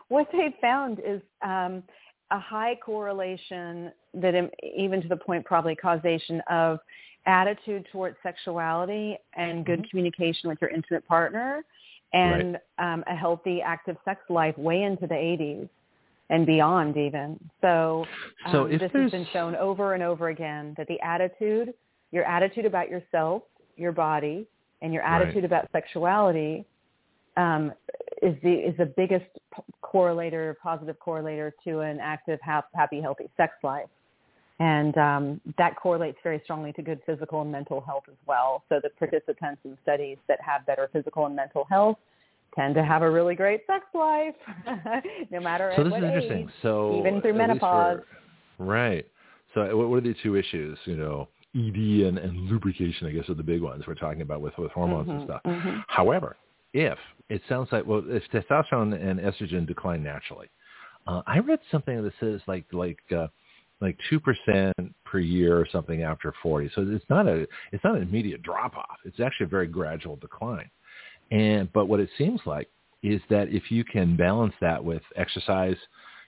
What they found is um, a high correlation that even to the point probably causation of attitude towards sexuality and good communication with your intimate partner and um, a healthy active sex life way into the 80s and beyond even. So, So um, if this there's- has been shown over and over again that the attitude, your attitude about yourself, your body, and your Right. attitude about sexuality um, is the is the biggest correlator, positive correlator to an active, hap- happy, healthy sex life, and um, that correlates very strongly to good physical and mental health as well. So the participants in studies that have better physical and mental health tend to have a really great sex life, no matter so at this what is interesting. age, So even through menopause. for- right. So uh, what are the two issues? You know, ED and, and lubrication, I guess, are the big ones we're talking about with with hormones and Mhm, stuff. mhm. However, if it sounds like well, if testosterone and estrogen decline naturally, uh, I read something that says like like uh, like two percent per year or something after forty. So it's not a it's not an immediate drop off. It's actually a very gradual decline. And but what it seems like is that if you can balance that with exercise,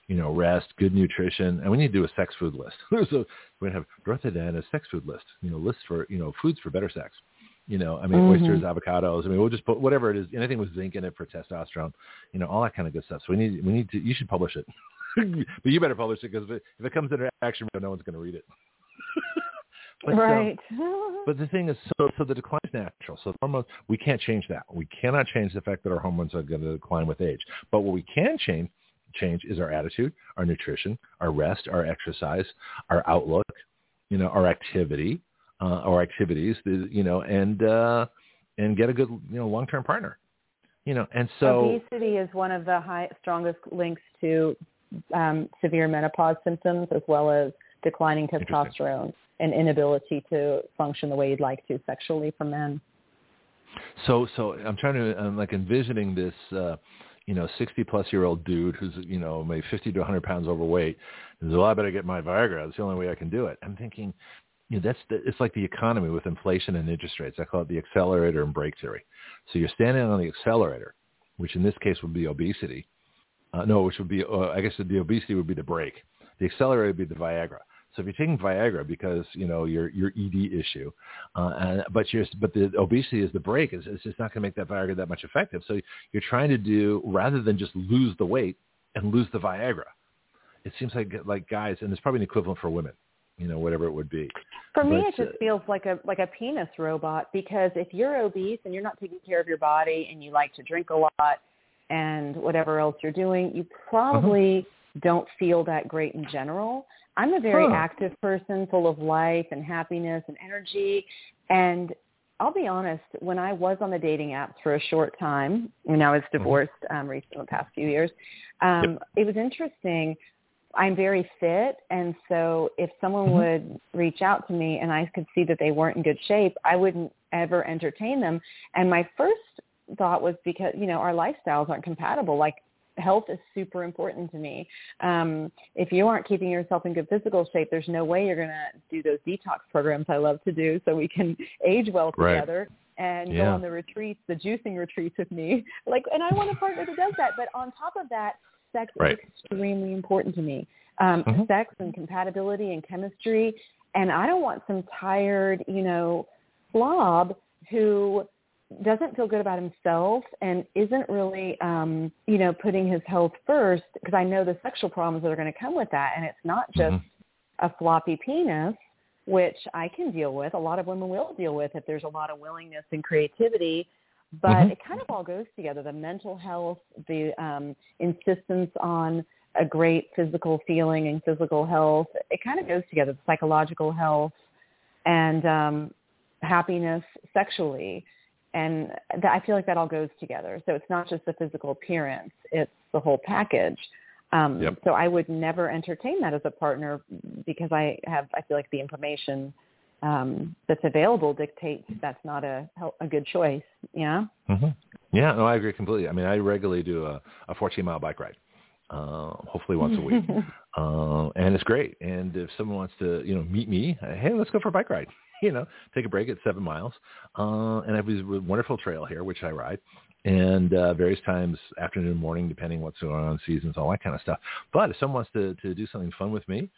you know, rest, good nutrition, and we need to do a sex food list. so we're gonna have Dorothy Diana sex food list. You know, list for you know foods for better sex. You know, I mean, Mhm. oysters, avocados. I mean, we'll just put whatever it is, anything with zinc in it for testosterone. You know, all that kind of good stuff. So we need we need to. You should publish it, but you better publish it because if it, if it comes into action, no one's going to read it. But, um, right. but the thing is, so so the decline is natural. So hormones, we can't change that. We cannot change the fact that our hormones are going to decline with age. But what we can change change is our attitude, our nutrition, our rest, our exercise, our outlook, you know, our activity, uh, our activities, you know, and uh, and get a good you know long term partner, you know. And so obesity is one of the high, strongest links to um, severe menopause symptoms, as well as declining testosterone and inability to function the way you'd like to sexually for men. So, so I'm trying to, I'm like envisioning this, uh, you know, 60 plus year old dude who's, you know, maybe 50 to 100 pounds overweight. He says, well, I better get my Viagra. That's the only way I can do it. I'm thinking, you know, that's the, it's like the economy with inflation and interest rates. I call it the accelerator and brake theory. So you're standing on the accelerator, which in this case would be obesity. Uh, no, which would be, uh, I guess the obesity would be the brake. The accelerator would be the Viagra. So if you're taking Viagra because you know your your ED issue, uh, and, but you're but the obesity is the brake. It's, it's just not going to make that Viagra that much effective. So you're trying to do rather than just lose the weight and lose the Viagra. It seems like like guys, and there's probably an equivalent for women. You know, whatever it would be. For me, But, it just uh, feels like a like a penis robot because if you're obese and you're not taking care of your body and you like to drink a lot and whatever else you're doing, you probably don't feel that great in general. I'm a very Huh. active person, full of life and happiness and energy, and I'll be honest. When I was on the dating apps for a short time, when I was divorced um, recently, the past few years, um, it was interesting. I'm very fit, and so if someone Mhm. would reach out to me and I could see that they weren't in good shape, I wouldn't ever entertain them. And my first thought was because you know our lifestyles aren't compatible. Like health is super important to me. Um, if you aren't keeping yourself in good physical shape, there's no way you're going to do those detox programs I love to do, so we can age well Right. together and go on the retreats, the juicing retreats with me. Like, and I want a partner that does that. But on top of that, sex Right. is extremely important to me. Um, Mhm. Sex and compatibility and chemistry, and I don't want some tired, you know, slob who doesn't feel good about himself and isn't really, um, you know, putting his health first. Because I know the sexual problems that are going to come with that, and it's not just Mhm. a floppy penis, which I can deal with. A lot of women will deal with if there's a lot of willingness and creativity. But Mhm. it kind of all goes together. The mental health, the um, insistence on a great physical feeling and physical health, it kind of goes together. The psychological health and um, happiness sexually. And th- I feel like that all goes together. So it's not just the physical appearance, it's the whole package. Um, Yep. So I would never entertain that as a partner because I have, I feel like the information um, that's available dictates that's not a, a good choice. Yeah. hmm Yeah, no, I agree completely. I mean, I regularly do a, a 14 mile bike ride, uh, hopefully once a week, uh, and it's great. And if someone wants to, you know, meet me, hey, let's go for a bike ride. You know, take a break at seven miles, uh, and I have this wonderful trail here, which I ride, and uh, various times, afternoon, morning, depending what's going on, seasons, all that kind of stuff. But if someone wants to to do something fun with me,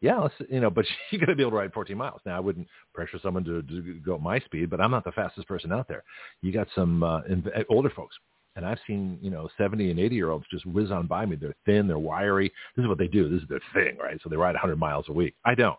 yeah, let's, you know, but you got to be able to ride 14 miles. Now, I wouldn't pressure someone to, to go at my speed, but I'm not the fastest person out there. You got some uh, in, older folks, and I've seen, you know, 70 and 80 year olds just whiz on by me. They're thin, they're wiry. This is what they do. This is their thing, right? So they ride 100 miles a week. I don't,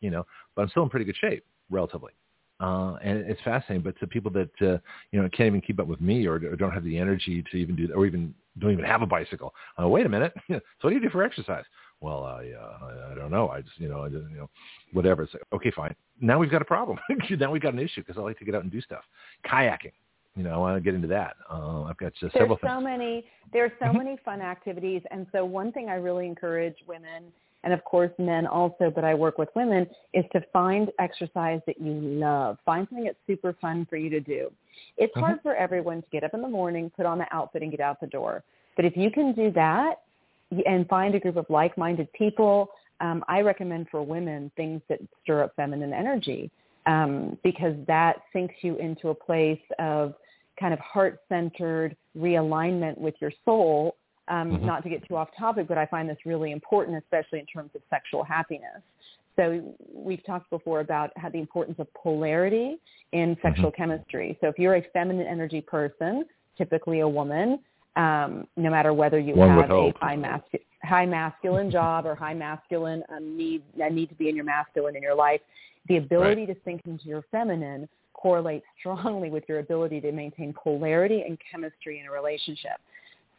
you know, but I'm still in pretty good shape, relatively. Uh, and it's fascinating, but to people that, uh, you know, can't even keep up with me or, or don't have the energy to even do that, or even don't even have a bicycle. Uh, wait a minute. so what do you do for exercise? Well, I, uh, I, I don't know. I just, you know, I just, you know, whatever. It's like, okay, fine. Now we've got a problem. now we've got an issue because I like to get out and do stuff. Kayaking. You know, I want to get into that. Uh, I've got just There's several so things. many. There's so Mhm. many fun activities, and so one thing I really encourage women, and of course men also, but I work with women, is to find exercise that you love. Find something that's super fun for you to do. It's hard for everyone to get up in the morning, put on the outfit, and get out the door. But if you can do that and find a group of like-minded people, um, I recommend for women things that stir up feminine energy um, because that sinks you into a place of kind of heart-centered realignment with your soul. Um, Mhm. Not to get too off topic, but I find this really important, especially in terms of sexual happiness. So we've talked before about how the importance of polarity in sexual chemistry. So if you're a feminine energy person, typically a woman, um, no matter whether you One have a high, mascu- high masculine job or high masculine um, need, a need to be in your masculine in your life, the ability to sink into your feminine correlates strongly with your ability to maintain polarity and chemistry in a relationship.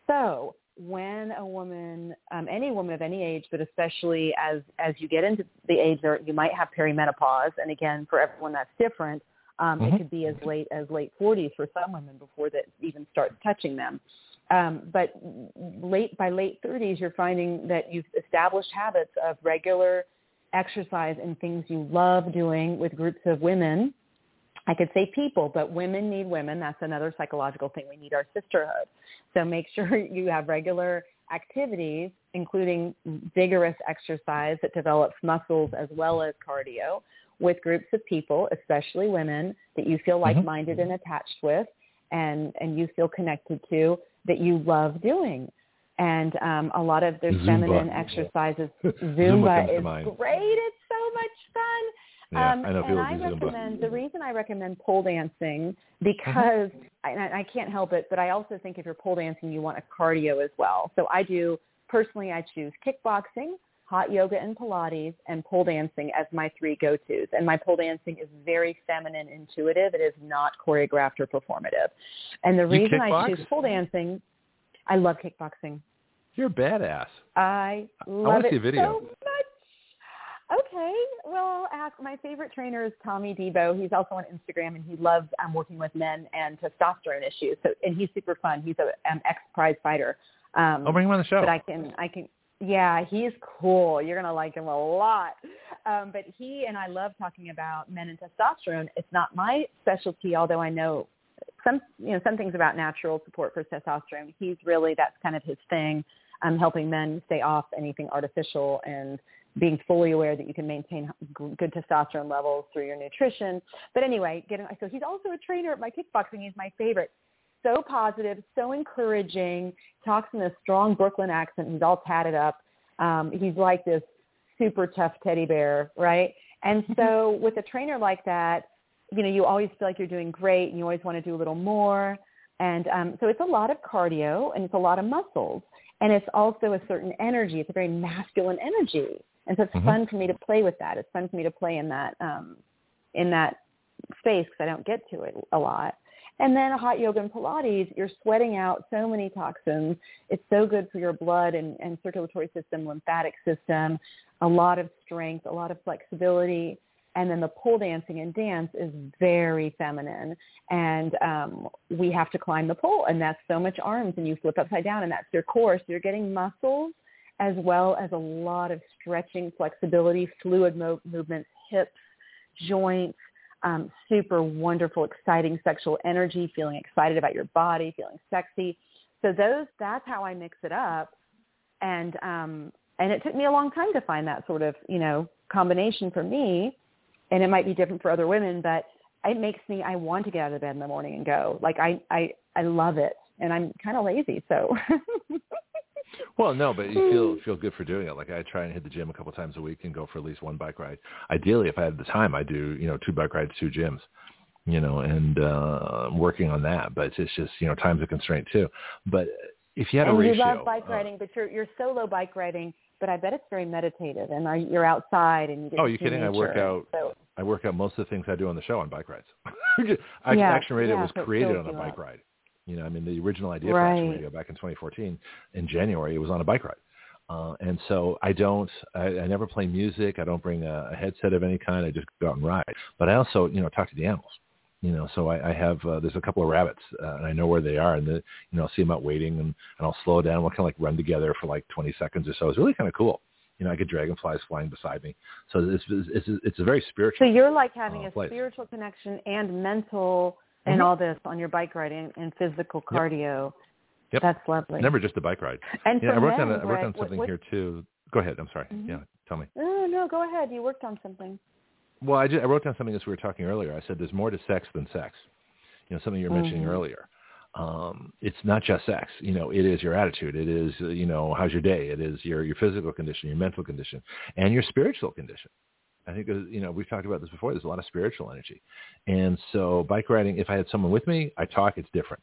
So when a woman, um, any woman of any age, but especially as as you get into the age where you might have perimenopause, and again for everyone that's different. Um, Mhm. It could be as late as late 40s for some women before that even starts touching them. Um, but late by late 30s, you're finding that you've established habits of regular exercise and things you love doing with groups of women. I could say people, but women need women. That's another psychological thing. We need our sisterhood. So make sure you have regular activities, including vigorous exercise that develops muscles as well as cardio with groups of people, especially women that you feel like-minded and attached with and, and you feel connected to that you love doing. And um, a lot of their Zumba. feminine exercises. Zumba Zumba is great. It's so much fun. Yeah, um, I know and I Zumba. recommend the reason I recommend pole dancing because I, and I can't help it, but I also think if you're pole dancing, you want a cardio as well. So I do personally. I choose kickboxing, hot yoga, and Pilates, and pole dancing as my three go-tos. And my pole dancing is very feminine, intuitive. It is not choreographed or performative. And the You reason I choose pole dancing, I love kickboxing. You're a badass. I love wanna it see a video. so much. Okay, well, ask my favorite trainer is Tommy Debo. He's also on Instagram, and he loves um, working with men and testosterone issues. So, and he's super fun. He's an um, ex-prize fighter. Um, I'll bring him on the show. but I can, I can, yeah, he's cool. You're gonna like him a lot. Um, but he and I love talking about men and testosterone. It's not my specialty, although I know some, you know, some things about natural support for testosterone. He's really that's kind of his thing. Um, helping men stay off anything artificial and being fully aware that you can maintain good testosterone levels through your nutrition. But anyway, getting so he's also a trainer at my kickboxing. He's my favorite. So positive, so encouraging. Talks in a strong Brooklyn accent. He's all tatted up. Um, he's like this super tough teddy bear, right? And so with a trainer like that, you know, you always feel like you're doing great, and you always want to do a little more. And um, so it's a lot of cardio, and it's a lot of muscles, and it's also a certain energy. It's a very masculine energy, and so it's Mhm. fun for me to play with that. It's fun for me to play in that um, in that space because I don't get to it a lot. And then a hot yoga and Pilates, you're sweating out so many toxins. It's so good for your blood and, and circulatory system, lymphatic system, a lot of strength, a lot of flexibility. And then the pole dancing and dance is very feminine. And um, we have to climb the pole, and that's so much arms, and you flip upside down, and that's your core. So you're getting muscles as well as a lot of stretching, flexibility, fluid mo- movements, hips, joints, um, super wonderful, exciting sexual energy, feeling excited about your body, feeling sexy. So those, that's how I mix it up. And, um, and it took me a long time to find that sort of, you know, combination for me. And it might be different for other women, but it makes me, I want to get out of bed in the morning and go. Like I, I, I love it. And I'm kind of lazy. So Well, no, but you feel feel good for doing it. Like I try and hit the gym a couple times a week and go for at least one bike ride. Ideally, if I had the time, I do you know two bike rides, two gyms, you know, and uh, I'm working on that. But it's just you know time's a constraint too. But if you had a and ratio, you love bike uh, riding, but you're, you're solo bike riding, but I bet it's very meditative and are, you're outside and you get Oh, to you kidding? I work out- So, I work out most of the things I do on the show on bike rides. I, Yeah, Action Radio yeah, was created on a bike up. ride. You know, I mean, the original idea for Action Right. Radio back in 2014 in January, it was on a bike ride. Uh, and so I don't, I, I never play music. I don't bring a, a headset of any kind. I just go out and ride. But I also, you know, talk to the animals. You know, so I, I have uh, there's a couple of rabbits, uh, and I know where they are, and the, you know I'll see them out waiting, and, and I'll slow down. We'll kind of like run together for like 20 seconds or so. It's really kind of cool. You know, I get dragonflies flying beside me, so it's it's it's a very spiritual. So you're like having uh, a place. spiritual connection and mental and Mhm. all this on your bike riding and and physical cardio. Yep. That's lovely. Never just a bike ride. and Yeah, I worked men, on a, I worked on something what- here too. Go ahead. I'm sorry. Mhm. Yeah, tell me. No, no, go ahead. You worked on something. Well, I, just, I wrote down something as we were talking earlier. I said there's more to sex than sex. You know, something you were mentioning Mhm. earlier. Um, it's not just sex. You know, it is your attitude. It is, uh, you know, how's your day? It is your your physical condition, your mental condition, and your spiritual condition. I think, uh, you know, we've talked about this before. There's a lot of spiritual energy. And so bike riding, if I had someone with me, I talk, it's different.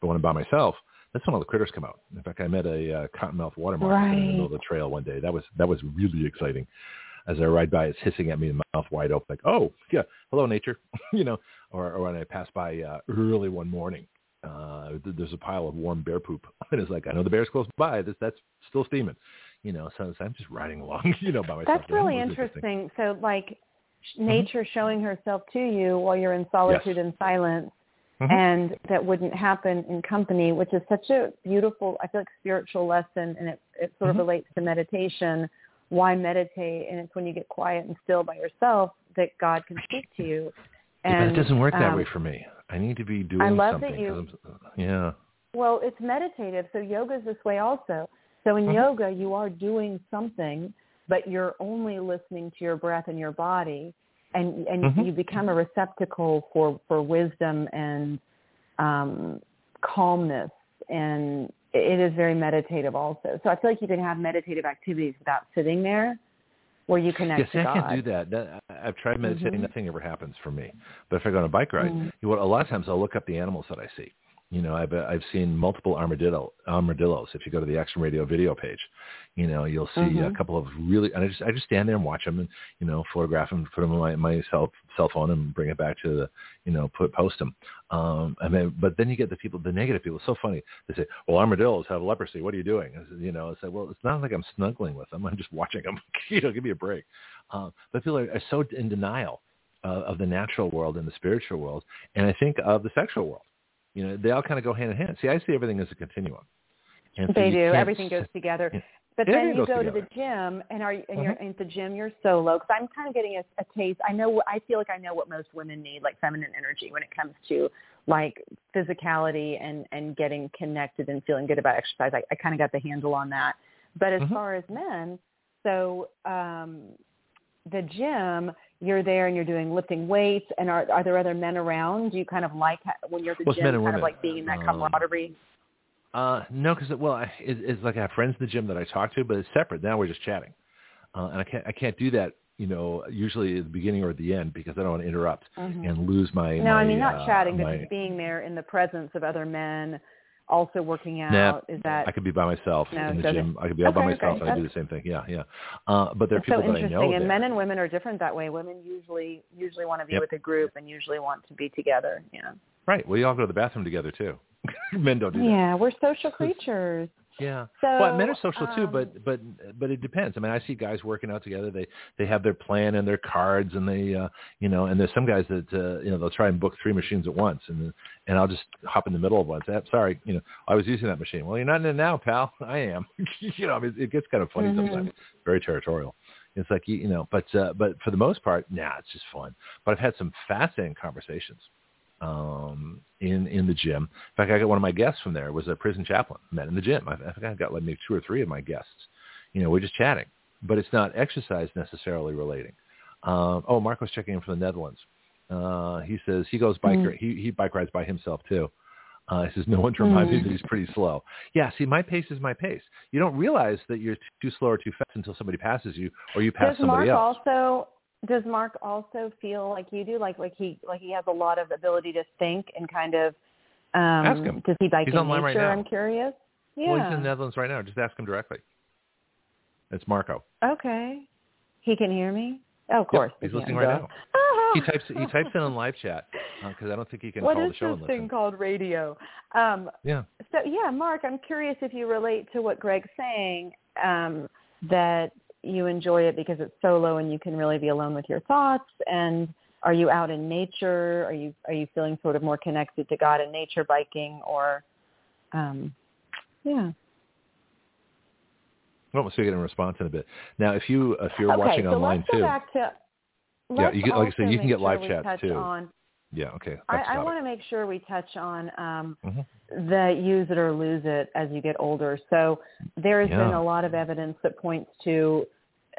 But when I'm by myself, that's when all the critters come out. In fact, I met a uh, cottonmouth water moth in the middle of the trail one day. That was that was really exciting. As I ride by, it's hissing at me, and mouth wide open, like, "Oh, yeah, hello, nature," you know. Or, or when I pass by uh, early one morning, uh, th- there's a pile of warm bear poop, and it's like, I know the bear's close by. This that's still steaming, you know. So, I'm just riding along, you know, by myself. That's really interesting. So like Mm-hmm. nature showing herself to you while you're in solitude and silence Mhm. and that wouldn't happen in company, which is such a beautiful, I feel like spiritual lesson and it, it sort Mhm. of relates to meditation. Why meditate? And it's when you get quiet and still by yourself that God can speak to you. Yeah, And but it doesn't work that um, way for me. I need to be doing I love that you- yeah. Well, it's meditative. So yoga is this way also. So in Mhm. yoga, you are doing something, but you're only listening to your breath and your body, and and Mhm. you become a receptacle for for wisdom and um, calmness, and it is very meditative also. So I feel like you can have meditative activities without sitting there, where you connect Yes, to I can't do that. I've tried meditating. Mhm. Nothing ever happens for me. But if I go on a bike ride, Mhm. you know, a lot of times I'll look up the animals that I see. You know, I've I've seen multiple armadillo armadillos. If you go to the Action Radio video page, you know, you'll see a Mhm. couple of really. And I just I just stand there and watch them and you know photograph them, put them on my my cell cell phone and bring it back to the you know put post them. Um, and then but then you get the people, the negative people. It's so funny. They say, "Well, armadillos have leprosy. What are you doing?" I said, you know, it's like, well, it's not like I'm snuggling with them. I'm just watching them. you know, give me a break. Um, but people are, are so in denial uh, of the natural world and the spiritual world, and I think of the sexual world. You know, they all kind of go hand in hand. See, I see everything as a continuum. And so They you do. Everything goes together. Yeah. But then you go to the gym, and are you, and you're at the gym. You're solo because I'm kind of getting a, a taste. I know. I feel like I know what most women need, like feminine energy, when it comes to like physicality and and getting connected and feeling good about exercise. I, I kind of got the handle on that. But as Mhm. far as men, so um, the gym, you're there and you're doing lifting weights. And are are there other men around? Do you kind of like when you're at the Well, gym, kind of like being in that Um, camaraderie? Uh, no, because well, I, it, it's like I have friends in the gym that I talk to, but it's separate. Now we're just chatting, uh, and I can't I can't do that. You know, usually at the beginning or at the end because I don't want to interrupt Mhm. and lose my. No, my, I mean not uh, chatting, but just being there in the presence of other men, also working out. Nah, is that I could be by myself No, in the doesn't- gym. I could be all by myself okay. and I do the same thing. Yeah, yeah. Uh, but there are it's so people that I interesting? know and there. men and women are different that way. Women usually usually want to be Yep. with a group and usually want to be together. Yeah. Right. We all go to the bathroom together too. Men don't do that. Yeah, we're social creatures. Yeah. So well, men are social too, um, but but but it depends. I mean, I see guys working out together. They they have their plan and their cards, and they uh, you know, and there's some guys that uh, you know they'll try and book three machines at once, and and I'll just hop in the middle of one. Say, sorry, you know, I was using that machine. Well, you're not in it now, pal. I am. you know, I mean, it gets kind of funny Mhm. sometimes. Very territorial. It's like you know, but uh, but for the most part, nah, it's just fun. But I've had some fascinating conversations um, in in the gym. In fact, I got one of my guests from there was a prison chaplain. Met in the gym. I, I think I got like maybe two or three of my guests. You know, we're just chatting, but it's not exercise necessarily relating. Um, oh, Marco's checking in from the Netherlands. Uh, he says he goes bike. Mm. He he bike rides by himself too. Uh, he says no one to remind me Mm. that he's pretty slow. Yeah, see, my pace is my pace. You don't realize that you're too slow or too fast until somebody passes you, or you pass Does Mark somebody else. also does Mark also feel like you do? Like like he like he has a lot of ability to think and kind of um Ask him. does he bike He's in online right now. I'm curious. Yeah. Well, he's in the Netherlands right now. Just ask him directly. It's Marco. Okay. He can hear me? Oh, of Yep, course. he's listening right now. He types he types in on live chat because I don't think he can What call the show What is this thing called radio? Um, Yeah. so yeah, Mark, I'm curious if you relate to what Greg's saying um, that you enjoy it because it's solo and you can really be alone with your thoughts and are you out in nature? Are you are you feeling sort of more connected to God in nature, biking, or um, yeah. Well, so you're going to respond in a bit. Now, if you if you're okay, watching so online let's too, to, yeah, you get, like I said, you can get live sure chat too. On, yeah, okay. I, That's I want to make sure we touch on um, Mhm. the use it or lose it as you get older. So there has been a lot of evidence that points to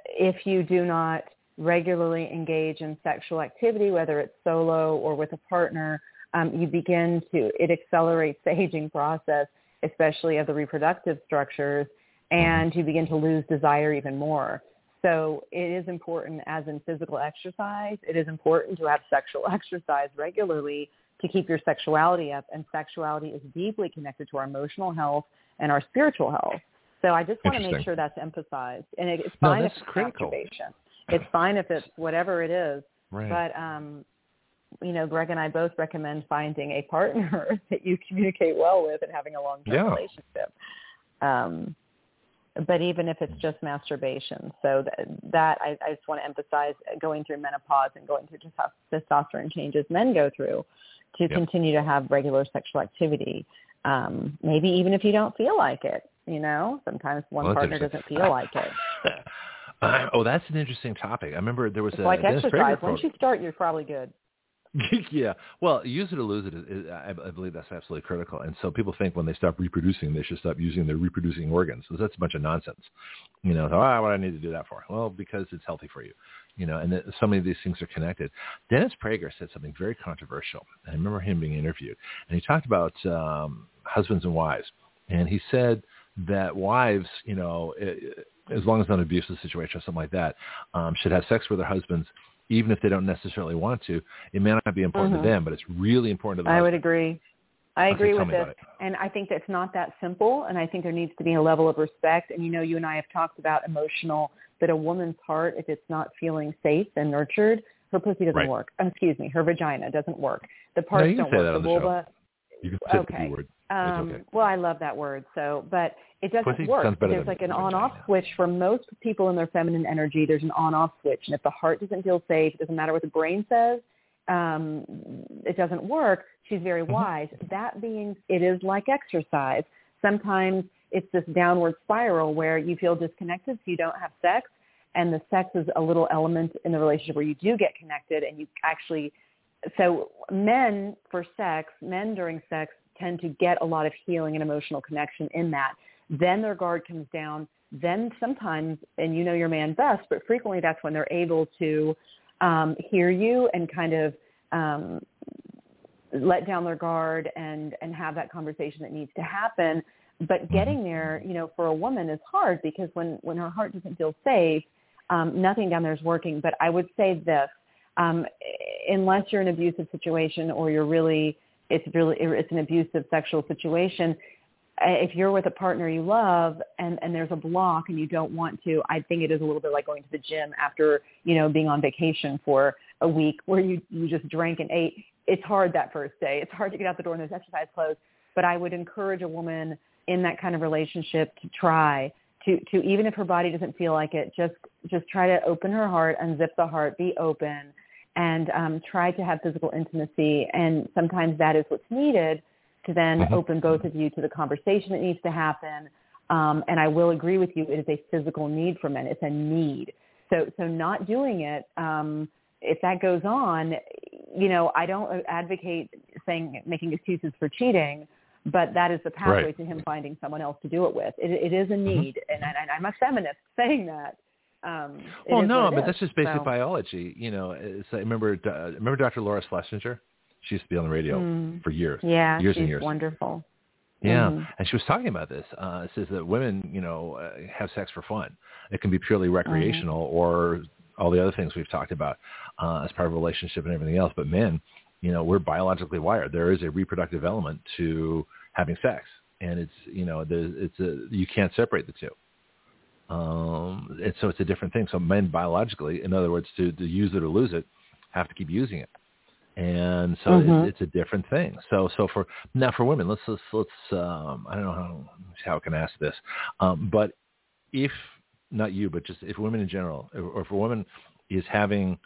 if you do not regularly engage in sexual activity, whether it's solo or with a partner, um, you begin to, it accelerates the aging process, especially of the reproductive structures, and you begin to lose desire even more. So it is important, as in physical exercise, it is important to have sexual exercise regularly to keep your sexuality up. And sexuality is deeply connected to our emotional health and our spiritual health. So I just want to make sure that's emphasized. And it, it's fine that's if it's critical. masturbation. It's fine if it's whatever it is. Right. But um, you know, Greg and I both recommend finding a partner that you communicate well with and having a long-term Yeah. relationship. Um, but even if it's just masturbation, so that, that I, I just want to emphasize going through menopause and going through just how testosterone changes men go through to Yep. continue to have regular sexual activity. Um, maybe even if you don't feel like it, you know, sometimes one Well, partner doesn't feel like it. Uh, oh, that's an interesting topic. I remember there was It's a like exercise. Once you start, you're probably good. yeah. Well, use it or lose it. Is, is, I, I believe that's absolutely critical. And so people think when they stop reproducing, they should stop using their reproducing organs. So that's a bunch of nonsense. You know, oh, what do I need to do that for? Well, because it's healthy for you. You know, and so many of these things are connected. Dennis Prager said something very controversial. I remember him being interviewed, and he talked about um, husbands and wives. And he said that wives, you know, as long as not an abusive situation or something like that, um, should have sex with their husbands even if they don't necessarily want to. It may not be important Mhm. to them, but it's really important to the I would agree. I agree with this. And I think that's not that simple. And I think there needs to be a level of respect. And you know, you and I have talked about emotional, that a woman's heart, if it's not feeling safe and nurtured, her pussy doesn't Right. work. Oh, excuse me, her vagina doesn't work. The parts can don't work. the show. You can say Okay. B word. Um, okay. Well, I love that word. So, but it doesn't Pussy work. There's like an on-off switch for most people in their feminine energy. There's an on-off switch, and if the heart doesn't feel safe, it doesn't matter what the brain says. Um, it doesn't work. She's very Mm-hmm. wise. That being, it is like exercise. Sometimes it's this downward spiral where you feel disconnected, so you don't have sex, and the sex is a little element in the relationship where you do get connected, and you actually so men for sex, men during sex tend to get a lot of healing and emotional connection in that. Then their guard comes down. Then sometimes, and you know your man best, but frequently that's when they're able to um, hear you and kind of um, let down their guard and and have that conversation that needs to happen. But getting there, you know, for a woman is hard because when when her heart doesn't feel safe, um, nothing down there is working. But I would say this: um, unless you're in an abusive situation or you're really it's really it's an abusive sexual situation uh, if you're with a partner you love and and there's a block and you don't want to i think it is a little bit like going to the gym after you know being on vacation for a week where you you just drank and ate. It's hard that first day. It's hard to get out the door in those exercise clothes. But i would encourage a woman in that kind of relationship to try to to even if her body doesn't feel like it just just try to open her heart unzip the heart be open and um, try to have physical intimacy. And sometimes that is what's needed to then Mhm. open both of you to the conversation that needs to happen. Um, and I will agree with you, it is a physical need for men. It's a need. So, so not doing it, um, if that goes on, you know, I don't advocate saying making excuses for cheating, but that is the pathway Right. to him finding someone else to do it with. It, it is a need, and, I, I'm a feminist saying that. Um, Well, no, but is. that's just basic So- biology. You know, it's, I remember uh, remember Dr. Laura Schlesinger. She used to be on the radio Mm. for years. Yeah, years she's and years. wonderful. Yeah, Mhm. and she was talking about this. Uh, it says that women, you know, uh, have sex for fun. It can be purely recreational or all the other things we've talked about uh, as part of a relationship and everything else. But men, you know, we're biologically wired. There is a reproductive element to having sex, and it's you know, there's, it's a you can't separate the two. Um, and so it's a different thing. So men biologically, in other words, to, to use it or lose it, have to keep using it and so Mhm. it's, it's a different thing. So so for now for women, let's let's, let's um, I don't know how how I can ask this, um, but if not you, but just if women in general, or if a woman is having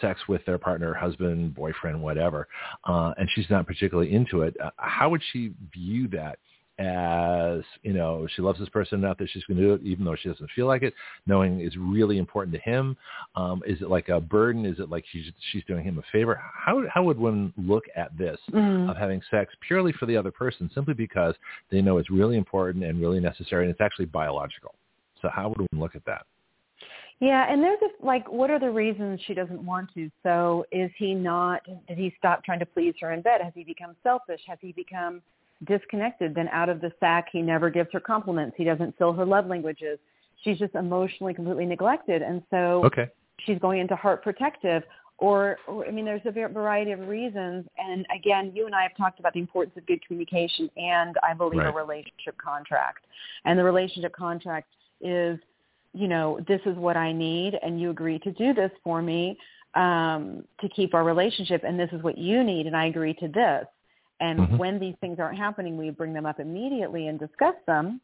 sex with their partner, husband, boyfriend, whatever, uh, and she's not particularly into it, uh, how would she view that? as you know she loves this person enough that she's going to do it even though she doesn't feel like it knowing it's really important to him um is it like a burden is it like she's she's doing him a favor how how would women look at this Mm. of having sex purely for the other person simply because they know it's really important and really necessary and it's actually biological so how would women look at that Yeah, and there's a, like, what are the reasons she doesn't want to? So is he not? Did he stop trying to please her in bed? Has he become selfish? Has he become disconnected? Then out of the sack, he never gives her compliments. He doesn't fill her love languages. She's just emotionally completely neglected, and so okay she's going into heart protective. Or, or I mean, there's a var- variety of reasons. And again, you and I have talked about the importance of good communication and I believe Right. a relationship contract. And the relationship contract is, you know, this is what I need and you agree to do this for me um, to keep our relationship and this is what you need and I agree to this. And Mhm. when these things aren't happening, we bring them up immediately and discuss them.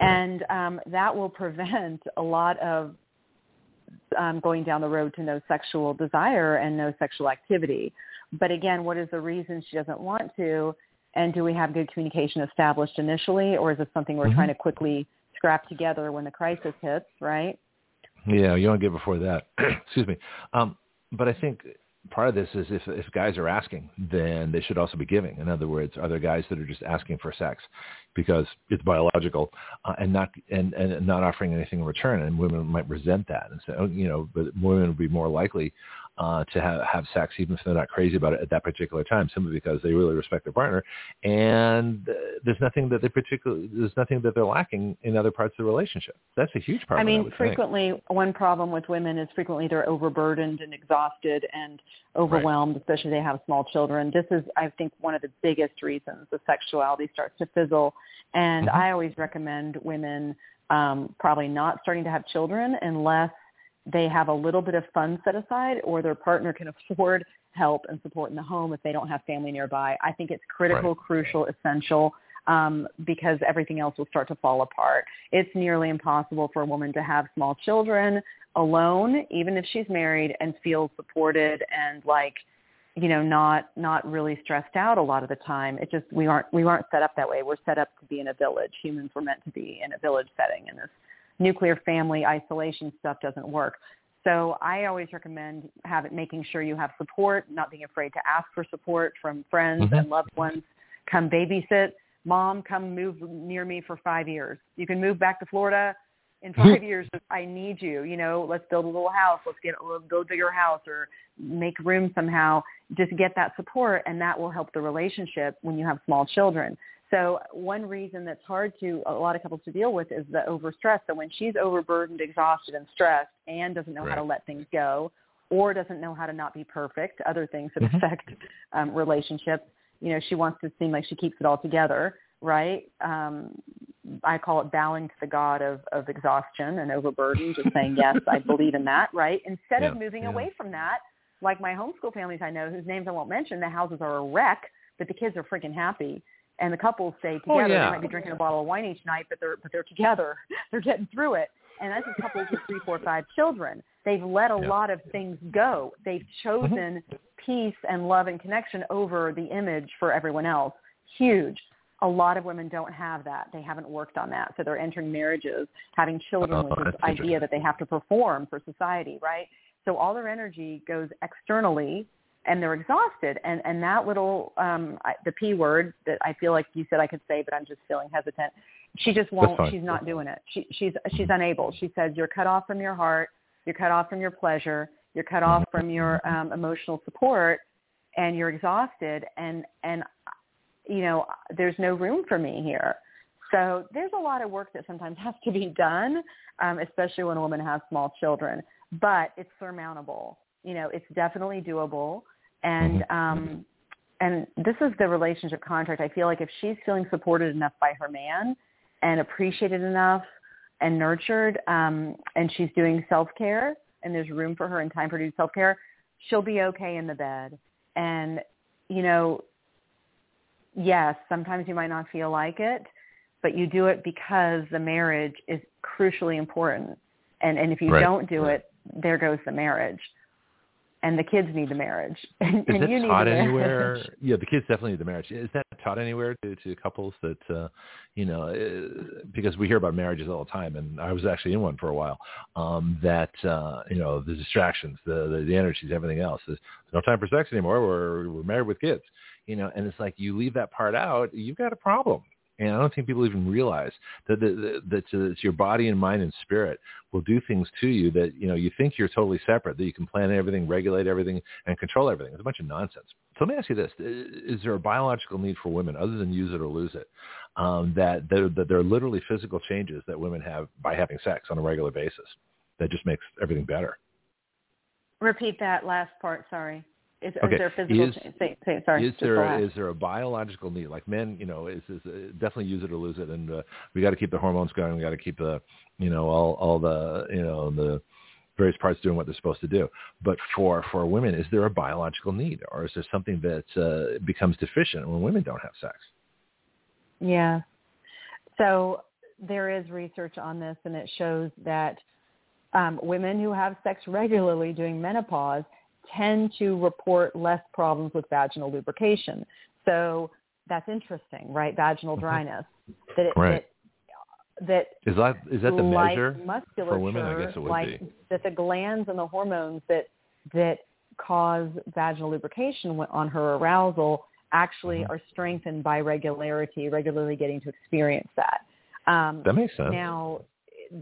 And um, that will prevent a lot of um, going down the road to no sexual desire and no sexual activity. But again, what is the reason she doesn't want to? And do we have good communication established initially, or is this something we're Mhm. trying to quickly scrap together when the crisis hits? Right? Yeah, you don't get before that. Excuse me. Um, but I think part of this is if if guys are asking, then they should also be giving. In other words, are there guys that are just asking for sex because it's biological uh, and not and and not offering anything in return? And women might resent that and say, oh, you know, but women would be more likely uh, to have have sex even if they're not crazy about it at that particular time, simply because they really respect their partner, and uh, there's nothing that they particularly there's nothing that they're lacking in other parts of the relationship. That's a huge part. I mean, think. frequently one problem with women is frequently they're overburdened and exhausted and overwhelmed, especially if they have small children. This is, I think, one of the biggest reasons the sexuality starts to fizzle. And Mhm. I always recommend women um, probably not starting to have children unless they have a little bit of funds set aside or their partner can afford help and support in the home if they don't have family nearby. I think it's critical, Right. crucial, essential um, because everything else will start to fall apart. It's nearly impossible for a woman to have small children alone, even if she's married, and feels supported and like, you know, not not really stressed out a lot of the time. It just we aren't we aren't set up that way. We're set up to be in a village. Humans were meant to be in a village setting, and this nuclear family isolation stuff doesn't work. So I always recommend having making sure you have support, not being afraid to ask for support from friends Mhm. and loved ones. Come babysit. Mom, come move near me for five years. You can move back to Florida in five years. I need you. You know, let's build a little house. Let's get a little, build a bigger house or make room somehow. Just get that support, and that will help the relationship when you have small children. So one reason that's hard to a lot of couples to deal with is the overstress. So when she's overburdened, exhausted, and stressed, and doesn't know how to let things go, or doesn't know how to not be perfect, other things that Mhm. affect um, relationships. You know, she wants to seem like she keeps it all together, right? Um, I call it bowing to the god of, of exhaustion and overburden, just saying, yes, I believe in that, right? Instead of moving yeah. away from that, like my homeschool families I know, whose names I won't mention, the houses are a wreck, but the kids are freaking happy. And the couples stay Oh, together. yeah. They might be drinking a bottle of wine each night, but they're but they're together. They're getting through it. And that's a couples with three, four, five children. They've let a Yeah. lot of things go. They've chosen peace and love and connection over the image for everyone else. Huge. A lot of women don't have that. They haven't worked on that. So they're entering marriages, having children Oh, with this idea that they have to perform for society, right? So all their energy goes externally and they're exhausted. And, and that little, um, I, the P word that I feel like you said I could say, but I'm just feeling hesitant. She just won't, she's not doing it. She, she's, she's unable. She says, you're cut off from your heart. You're cut off from your pleasure. You're cut off from your um, emotional support and you're exhausted. And, and, you know, there's no room for me here. So there's a lot of work that sometimes has to be done, um, especially when a woman has small children. But it's surmountable. You know, it's definitely doable. And um, and this is the relationship contract. I feel like if she's feeling supported enough by her man and appreciated enough and nurtured, um, and she's doing self care, and there's room for her and time for her to do self care, she'll be okay in the bed. And you know, yes, sometimes you might not feel like it, but you do it because the marriage is crucially important And and if you Right, don't do right. it, there goes the marriage. And the kids need the marriage. And, Is and that you need taught the marriage. anywhere? Yeah, the kids definitely need the marriage. Is that taught anywhere to, to couples that, uh, you know, uh, because we hear about marriages all the time, and I was actually in one for a while. Um, that uh, you know, the distractions, the, the the energies, everything else. There's no time for sex anymore. We're we're married with kids, you know, and it's like you leave that part out, you've got a problem. And I don't think people even realize that that, that, that it's your body and mind and spirit will do things to you that you know you think you're totally separate, that you can plan everything, regulate everything, and control everything. It's a bunch of nonsense. So let me ask you this: Is there a biological need for women, other than use it or lose it, um, that there, that there are literally physical changes that women have by having sex on a regular basis that just makes everything better? Repeat that last part. Sorry. Is, Okay. is there physical? Is- change? say, say, sorry. is there there a biological need like men you know is, is uh, definitely use it or lose it and uh, we got to keep the hormones going we got to keep the you know all all the you know the various parts doing what they're supposed to do but for for women is there a biological need or is there something that uh, becomes deficient when women don't have sex Yeah. So there is research on this, and it shows that um, women who have sex regularly during menopause tend to report less problems with vaginal lubrication. So that's interesting, right? Vaginal Mhm. dryness. That it, Right. that, that is that is that the like measure for women? I guess it would like be. that the glands and the hormones that that cause vaginal lubrication on her arousal actually Mhm. are strengthened by regularity, regularly getting to experience that. Um, that makes sense now,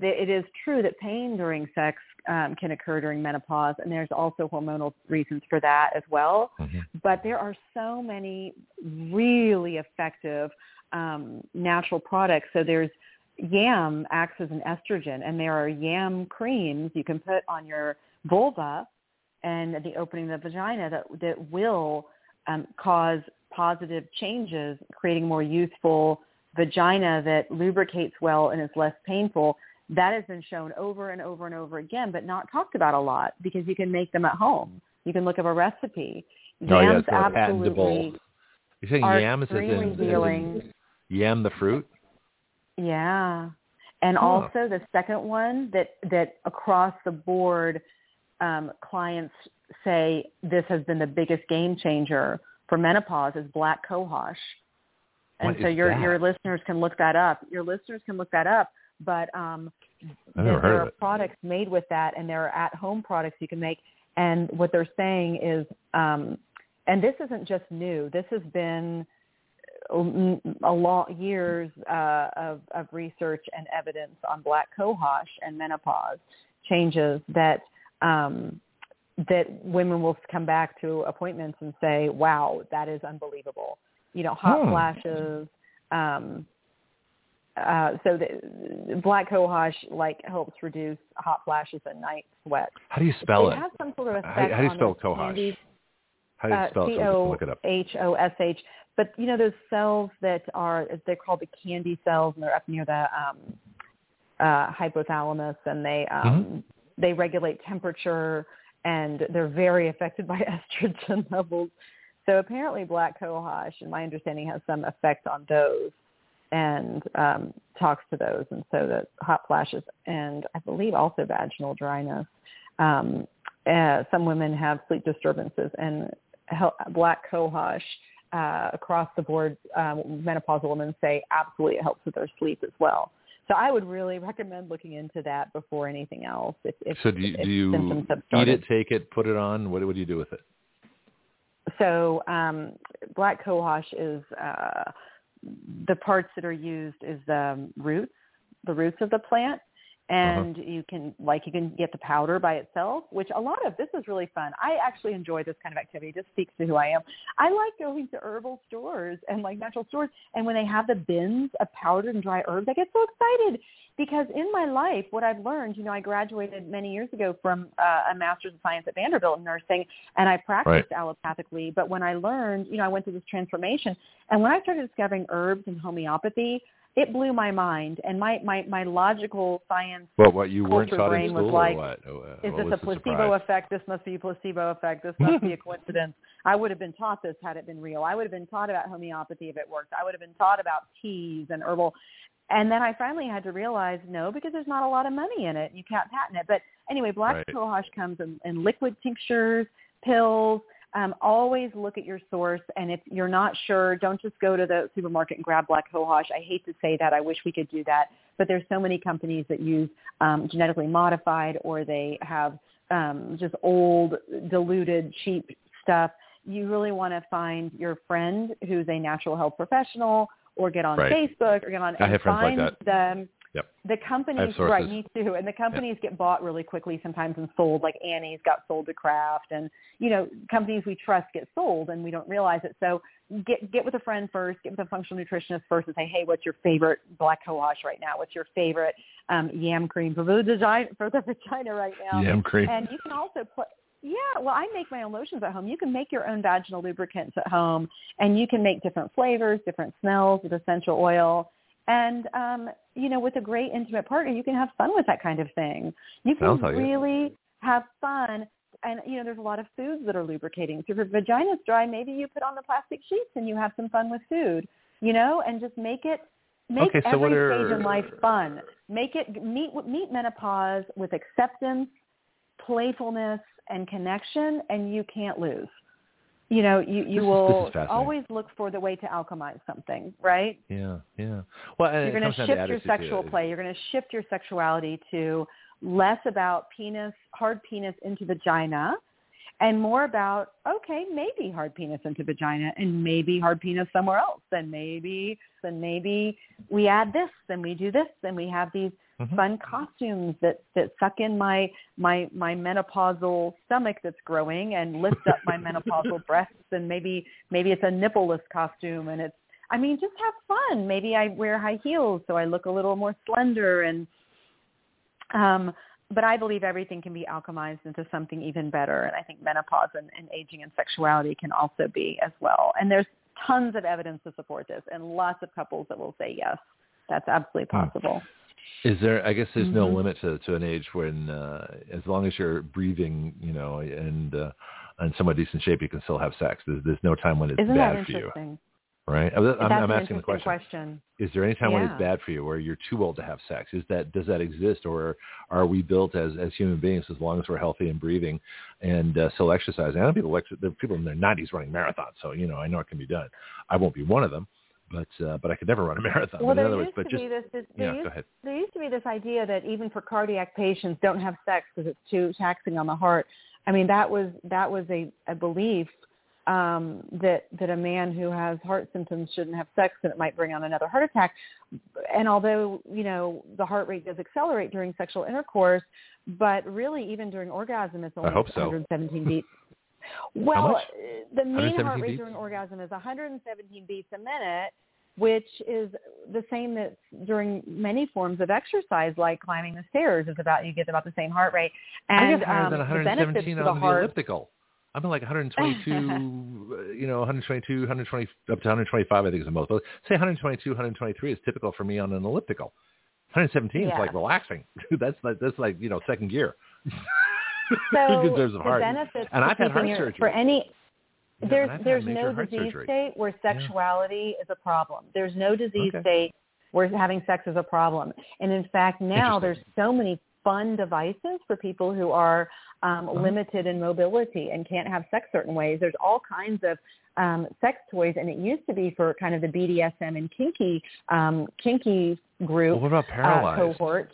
th- it is true that pain during sex um, can occur during menopause, and there's also hormonal reasons for that as well Mhm. but there are so many really effective um, natural products. So there's yam acts as an estrogen, and there are yam creams you can put on your vulva and the opening of the vagina that that will um, cause positive changes, creating more youthful vagina that lubricates well and is less painful. That has been shown over and over and over again, but not talked about a lot because you can make them at home. You can look up a recipe. oh yeah Yams it's patentable absolutely you're saying are yam is as in, in yam the fruit Yeah. And Huh. also the second one that that across the board um, clients say this has been the biggest game changer for menopause is black cohosh. And What so your that? your listeners can look that up. Your listeners can look that up. But um, there, there are products made with that, and there are at-home products you can make. And what they're saying is, um, and this isn't just new. This has been a a long years uh, of, of research and evidence on black cohosh and menopause changes that um, that women will come back to appointments and say, "Wow, that is unbelievable." You know, hot Hmm. flashes. Um, uh, so the black cohosh like helps reduce hot flashes and night sweats. how do you spell it it has some sort of How- effect how do you spell cohosh? how do you uh, spell it so look it up C-O-H-O-S-H. But you know those cells that are they're called the KNDy cells, and they're up near the um, uh, hypothalamus, and they um, Mm-hmm. they regulate temperature, and they're very affected by estrogen levels. So apparently, black cohosh, in my understanding, has some effect on those and um, talks to those, and so the hot flashes, and I believe also vaginal dryness. Um, uh, some women have sleep disturbances, and hel- black cohosh uh, across the board, um, menopausal women say absolutely it helps with their sleep as well. So I would really recommend looking into that before anything else. If, if, so do you, do you eat it take it put it on what, what do you do with it So um, black cohosh is uh, the parts that are used is the um, roots, the roots of the plant, and you can like you can get the powder by itself. Which a lot of this is really fun. I actually enjoy this kind of activity. It just speaks to who I am. I like going to herbal stores and like natural stores, and when they have the bins of powdered and dry herbs, I get so excited because in my life, what I've learned, you know, I graduated many years ago from uh, a master's of science at Vanderbilt in nursing, and I practiced allopathically. But when I learned, you know, I went through this transformation, and when I started discovering herbs and homeopathy, it blew my mind. And my my my logical science well what you weren't taught brain in was like, what Oh, uh, is what this a placebo surprise? effect? This must be a placebo effect. This must be a coincidence. I would have been taught this had it been real. I would have been taught about homeopathy if it worked. I would have been taught about teas and herbal. And then I finally had to realize no, because there's not a lot of money in it. You can't patent it. But anyway, black Right. cohosh comes in, in liquid tinctures, pills. Um, always look at your source, and if you're not sure, don't just go to the supermarket and grab black cohosh. I hate to say that. I wish we could do that, but there's so many companies that use um, genetically modified, or they have um, just old, diluted, cheap stuff. You really want to find your friend who's a natural health professional, or get on Right. Facebook, or get on I and friends like find them. Yep. The companies, right? Me too. And the companies get bought really quickly sometimes and sold. Like Annie's got sold to Kraft, and you know, companies we trust get sold, and we don't realize it. So get get with a friend first. Get with a functional nutritionist first, and say, hey, what's your favorite black cohosh right now? What's your favorite um, yam cream for the vagina for the vagina right now? Yam cream. And you can also put. Yeah, well, I make my own lotions at home. You can make your own vaginal lubricants at home, and you can make different flavors, different smells with essential oil. And um, you know, with a great intimate partner, you can have fun with that kind of thing. You can like it. really have fun. And you know, there's a lot of foods that are lubricating. So if your vagina's dry, maybe you put on the plastic sheets and you have some fun with food. You know, and just make it make Okay, so every are- stage in life fun. Make it meet meet menopause with acceptance, playfulness, and connection, and you can't lose. You know, you you This is- will is fascinating. always look for the way to alchemize something, right? Yeah, yeah. Well, You're going to shift your sexual too. play. You're going to shift your sexuality to less about penis, hard penis into vagina, and more about okay, maybe hard penis into vagina, and maybe hard penis somewhere else, and maybe, and maybe we add this, and we do this, and we have these Mhm. fun costumes that that suck in my my my menopausal stomach that's growing and lift up my menopausal breasts and maybe maybe it's a nippleless costume and it's I mean just have fun. Maybe I wear high heels so I look a little more slender and um but I believe everything can be alchemized into something even better and I think menopause and, and aging and sexuality can also be as well. And there's tons of evidence to support this and lots of couples that will say yes. That's absolutely Hmm. possible. Is there? I guess there's no Mhm. limit to, to an age when, uh, as long as you're breathing, you know, and uh, in somewhat decent shape, you can still have sex. There's, there's no time when it's Isn't bad for you, right? I'm, I'm, That's I'm asking the interesting question. Is there any time when it's bad for you, where you're too old to have sex? Is that does that exist, or are we built as as human beings as long as we're healthy and breathing and uh, still exercising? I know people there are people in their 90s running marathons, so you know I know it can be done. I won't be one of them, but uh, but I could never run a marathon. Well, but in there other words, used but to just be this. this yeah, there, go used, ahead. there used to be this idea that even for cardiac patients, don't have sex because it's too taxing on the heart. I mean, that was that was a, a belief um, that that a man who has heart symptoms shouldn't have sex and it might bring on another heart attack. And although you know the heart rate does accelerate during sexual intercourse, but really even during orgasm, it's only hope so. 117 beats. Well, much? the mean heart rate during orgasm is 117 beats a minute, which is the same that during many forms of exercise, like climbing the stairs, is about you get about the same heart rate. I And get higher um, than the benefits 117 the on the heart. elliptical. I'm like 122, uh, you know, 122, 120, up to 125, I think is the most. But say 122, 123 is typical for me on an elliptical. 117 is like relaxing. that's like that's like you know second gear. So terms of the heart. benefits And I've had heart your, surgery. for any there's I've there's no disease surgery. state where sexuality is a problem. There's no disease Okay. state where having sex is a problem. And in fact, now there's so many fun devices for people who are um, Uh-huh. limited in mobility and can't have sex certain ways. There's all kinds of um, sex toys, and it used to be for kind of the BDSM and kinky um, kinky group Well, what about uh, paralyzed? cohort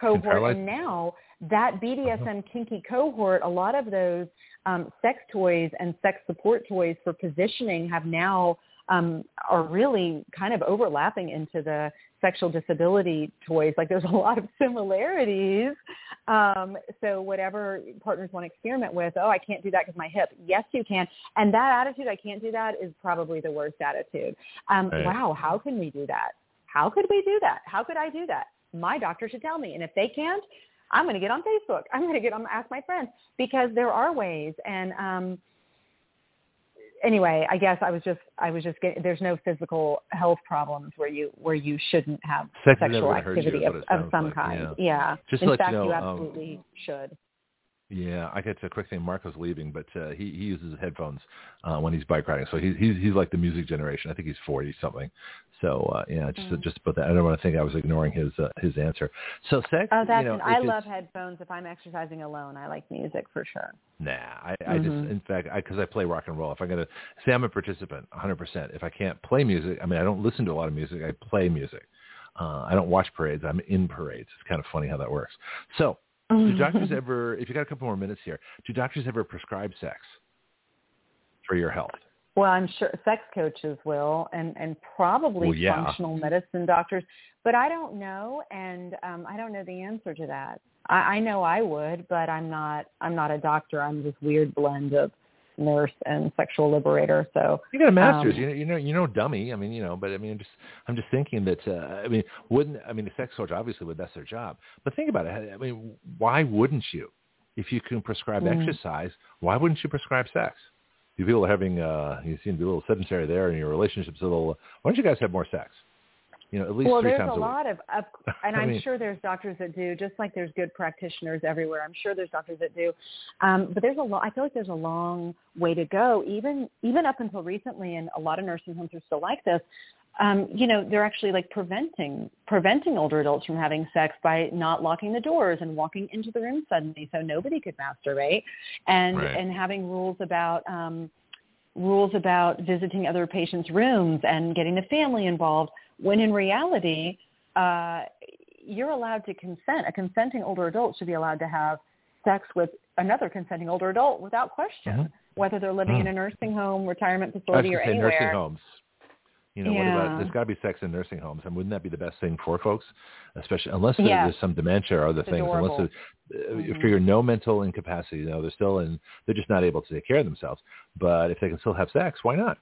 cohort and now that BDSM kinky cohort a lot of those um, sex toys and sex support toys for positioning have now um, are really kind of overlapping into the sexual disability toys. Like there's a lot of similarities. Um, so whatever partners want to experiment with oh I can't do that because my hip. Yes you can. And that attitude I can't do that is probably the worst attitude. Um, Right. wow how can we do that? How could we do that? How could I do that? My doctor should tell me. And if they can't, I'm going to get on Facebook. I'm going to get on ask my friends because there are ways. And um, anyway, I guess I was just I was just getting, there's no physical health problems where you where you shouldn't have Sex sexual you, activity of, of some like, kind. yeah. Yeah. Just In fact, you know, um, absolutely should. Yeah, I get to a quick thing. Marco's leaving, but uh, he he uses headphones uh, when he's bike riding. So he's he's he's like the music generation. I think he's forty something. So uh, yeah, just Mm. just about that. I don't want to think I was ignoring his uh, his answer. So sex. Oh, that's you know, an, I love it's- headphones. If I'm exercising alone, I like music for sure. Nah, I, I just, in fact, because I, play rock and roll. If I'm gonna say I'm a participant, 100%. If I can't play music, I mean, I don't listen to a lot of music. I play music. Uh, I don't watch parades. I'm in parades. It's kind of funny how that works. So, do doctors ever? If you got a couple more minutes here, do doctors ever prescribe sex for your health? Well, I'm sure sex coaches will, and and probably Well, yeah. functional medicine doctors, but I don't know, and um, I don't know the answer to that. I, I know I would, but I'm not. I'm not a doctor. I'm this weird blend of nurse and sexual liberator. So You got a master's. Um, you know, you know, you know, dummy. I mean, you know, but I mean, I'm just, I'm just thinking that. Uh, I mean, wouldn't I mean the sex coach obviously would. That's their job. But think about it. I mean, why wouldn't you? If you can prescribe Mm. exercise, why wouldn't you prescribe sex? You people are having, uh, you seem to be a little sedentary there, and your relationship's a little. Why don't you guys have more sex? You know, at least well, three there's times a a week. lot of, and I'm mean- sure there's doctors that do, just like there's good practitioners everywhere. I'm sure there's doctors that do, um, but there's a lot. I feel like there's a long way to go, even even up until recently, and a lot of nursing homes are still like this. Um, you know, they're actually like preventing preventing older adults from having sex by not locking the doors and walking into the room suddenly, so nobody could masturbate, and Right. and having rules about. Um, rules about visiting other patients' rooms and getting the family involved, when in reality, uh, you're allowed to consent. A consenting older adult should be allowed to have sex with another consenting older adult without question, Mhm. whether they're living Mhm. in a nursing home, retirement facility, or say anywhere. nursing homes. You know, what about there's got to be sex in nursing homes, and wouldn't that be the best thing for folks, especially unless there- Yeah. there's some dementia or other It's things. adorable. Unless there's, uh, you Mhm. figure no mental incapacity, you know, they're still in, they're just not able to take care of themselves. But if they can still have sex, why not?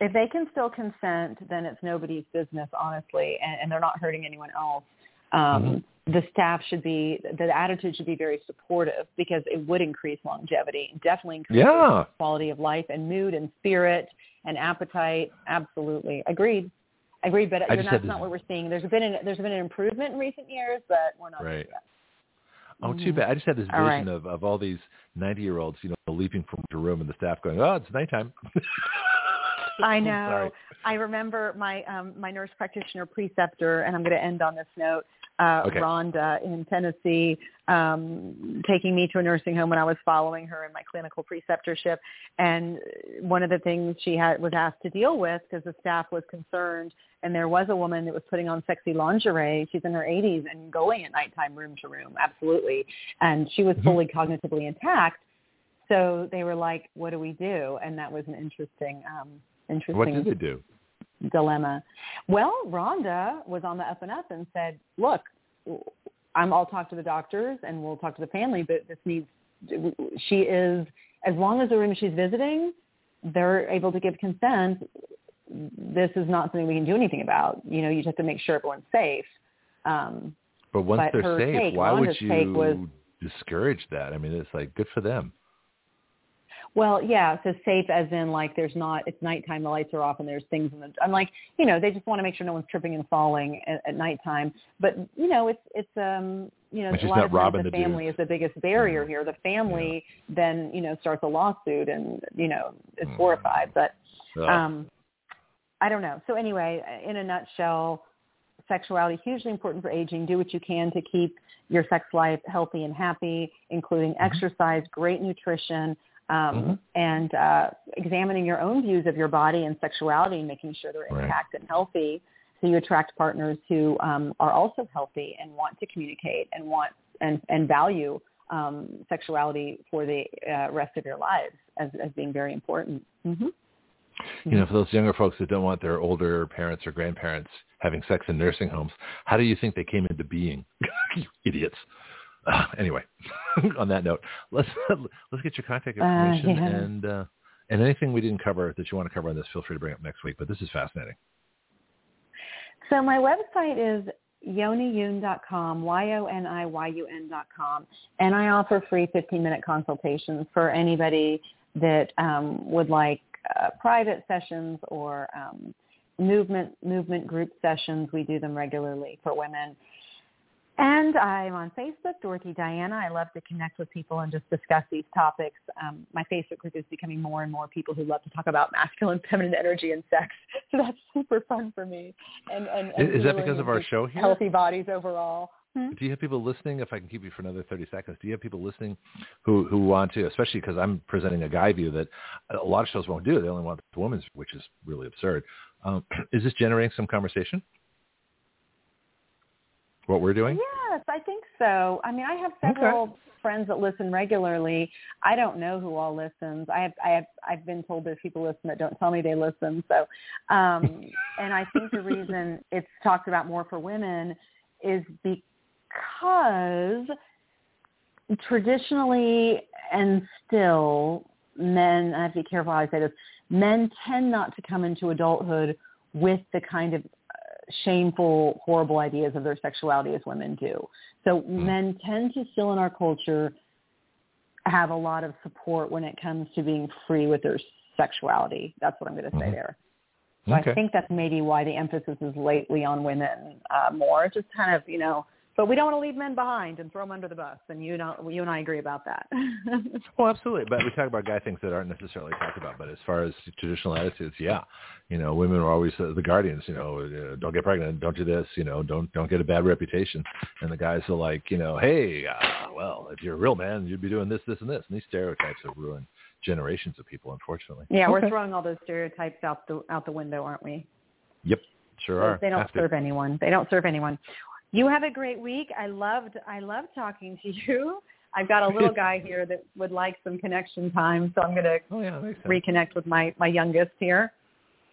If they can still consent, then it's nobody's business, honestly, and, and they're not hurting anyone else. Um, The staff should be, the attitude should be very supportive because it would increase longevity, definitely increase Yeah. quality of life and mood and spirit and appetite. Absolutely, agreed. Agreed, but you're not, that's not what we're seeing. There's been an, there's been an improvement in recent years, but we're not Right. Oh, too bad. I just had this vision right. of, of all these 90 year olds, you know, leaping from the room and the staff going, oh, it's nighttime. I know. I remember my um, my nurse practitioner preceptor, and I'm going to end on this note. Uh, Okay. Rhonda in Tennessee, um, taking me to a nursing home when I was following her in my clinical preceptorship, and one of the things she had was asked to deal with because the staff was concerned, and there was a woman that was putting on sexy lingerie. She's in her 80s and going at nighttime room to room, absolutely, and she was Mhm. fully cognitively intact. So they were like, "What do we do?" And that was an interesting, um, interesting What did they do? dilemma. Well, Rhonda was on the up and up and said, "Look, I'm. I'll talk to the doctors and we'll talk to the family, but this needs. She is as long as the room she's visiting, they're able to give consent. This is not something we can do anything about. You know, you just have to make sure everyone's safe." Um, But once But they're safe, take, why would you was- discourage that? I mean, it's like good for them. Well, yeah, so safe as in like there's not it's nighttime, the lights are off and there's things in the I'm like, you know, they just want to make sure no one's tripping and falling at, at nighttime. But, you know, it's it's um you know, a lot of times the the family dudes. is the biggest barrier Yeah. here. The family then, you know, starts a lawsuit and, you know, is Mm. horrified. But So, um I don't know. So anyway, in a nutshell, sexuality hugely important for aging. Do what you can to keep your sex life healthy and happy, including Mm-hmm. exercise, great nutrition, um, Mhm. and uh, examining your own views of your body and sexuality and making sure they're Right. intact and healthy. So you attract partners who um, are also healthy and want to communicate and want and, and value um, sexuality for the uh, rest of your lives as, as being very important. hmm you know, for those younger folks that don't want their older parents or grandparents having sex in nursing homes, how do you think they came into being? you idiots. Uh, anyway, on that note, let's let's get your contact Uh, information yeah. and uh, and anything we didn't cover that you want to cover on this, feel free to bring up next week. But this is fascinating. So my website is yoniyun.com, Y-O-N-I-Y-U-N dot com, and I offer free 15-minute consultations for anybody that um, would like uh, private sessions or um, movement movement group sessions. We do them regularly for women. And I'm on Facebook, Dorothy Diana. I love to connect with people and just discuss these topics. Um, my Facebook group is becoming more and more people who love to talk about masculine, feminine energy, and sex. So that's super fun for me. And, and, and is that because of our show here? Healthy bodies overall. Hmm? Do you have people listening? If I can keep you for another 30 seconds, do you have people listening who, who want to, especially because I'm presenting a guy view that a lot of shows won't do. They only want the women's, which is really absurd. Um, is this generating some conversation? What we're doing? Yes, I think so. I mean, I have several okay. friends that listen regularly. I don't know who all listens. I have, I have, I've been told there's people listen that don't tell me they listen. So, um, and I think the reason it's talked about more for women is because traditionally and still men, I have to be careful how I say this, men tend not to come into adulthood with the kind of shameful, horrible ideas of their sexuality as women do. So mm. men tend to still in our culture have a lot of support when it comes to being free with their sexuality. That's what I'm going to say mm-hmm. there. So okay. I think that's maybe why the emphasis is lately on women uh, more. Just kind of, you know, but we don't want to leave men behind and throw them under the bus. And you know, you and I agree about that. well, absolutely. But we talk about guy things that aren't necessarily talked about. But as far as traditional attitudes, yeah, you know, women are always uh, the guardians. You know, uh, don't get pregnant, don't do this. You know, don't don't get a bad reputation. And the guys are like, you know, hey, uh, well, if you're a real man, you'd be doing this, this, and this. And these stereotypes have ruined generations of people, unfortunately. Yeah, okay. we're throwing all those stereotypes out the out the window, aren't we? Yep, sure are. They don't serve anyone. They don't serve anyone. You have a great week. I loved I loved talking to you. I've got a little guy here that would like some connection time, so I'm going to oh, yeah, reconnect with my my youngest here.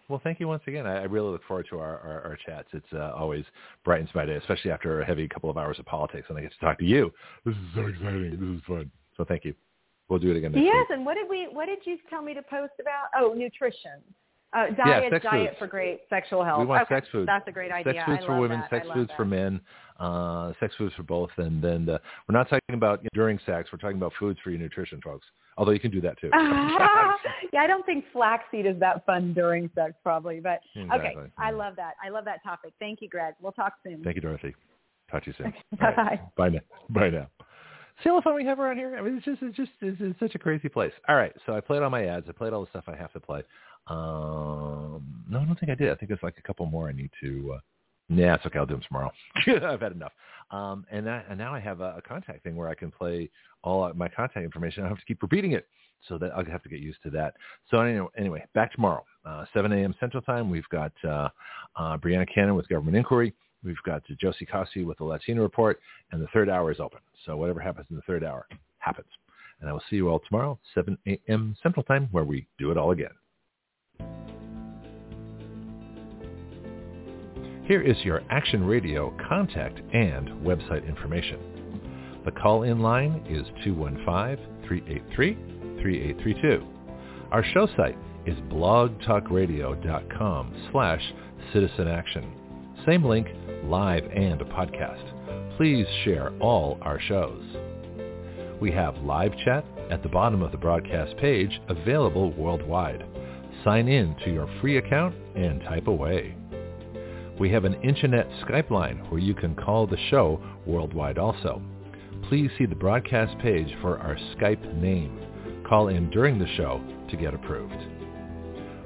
Well, thank you once again. I, I really look forward to our, our, our chats. It's uh, always brightens my day, especially after a heavy couple of hours of politics, and I get to talk to you. This is so exciting. This is fun. So thank you. We'll do it again next yes, week. and what did we? What did you tell me to post about? Oh, nutrition. Uh, diet, yeah, diet foods. for great sexual health. We want okay. sex foods. That's a great idea. Sex foods I for women, that. sex foods that. for men, uh, sex foods for both. And then the, we're not talking about you know, during sex. We're talking about foods for your nutrition, folks. Although you can do that too. yeah, I don't think flaxseed is that fun during sex, probably. But exactly. okay, I love that. I love that topic. Thank you, Greg. We'll talk soon. Thank you, Dorothy. Talk to you soon. Bye. Right. Bye now. Bye now. See how much fun we have around here? I mean, it's just, it's just, it's, it's such a crazy place. All right, so I played all my ads. I played all the stuff I have to play. Um, no, I don't think I did. I think there's like a couple more I need to. Uh, nah, it's okay. I'll do them tomorrow. I've had enough. Um, and, that, and now I have a, a contact thing where I can play all my contact information. I have to keep repeating it, so that I'll have to get used to that. So anyway, anyway back tomorrow, uh, 7 a.m. Central Time. We've got uh, uh, Brianna Cannon with Government Inquiry. We've got Josie Cossey with the Latino Report, and the third hour is open. So whatever happens in the third hour happens. And I will see you all tomorrow, 7 a.m. Central Time, where we do it all again. Here is your Action Radio contact and website information. The call-in line is 215-383-3832. Our show site is blogtalkradio.com slash citizenaction. Same link, live and podcast. Please share all our shows. We have live chat at the bottom of the broadcast page available worldwide. Sign in to your free account and type away. We have an internet Skype line where you can call the show worldwide also. Please see the broadcast page for our Skype name. Call in during the show to get approved.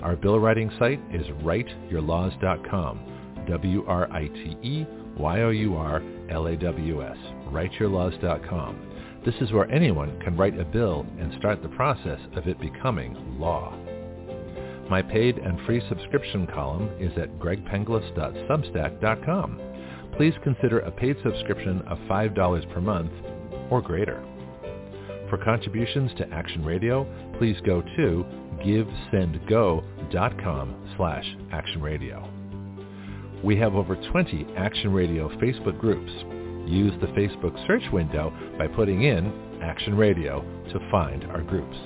Our bill writing site is writeyourlaws.com. W-R-I-T-E-Y-O-U-R-L-A-W-S. Writeyourlaws.com. This is where anyone can write a bill and start the process of it becoming law. My paid and free subscription column is at gregpenglis.substack.com. Please consider a paid subscription of $5 per month or greater. For contributions to Action Radio, please go to givesendgo.com slash actionradio. We have over 20 Action Radio Facebook groups. Use the Facebook search window by putting in Action Radio to find our groups.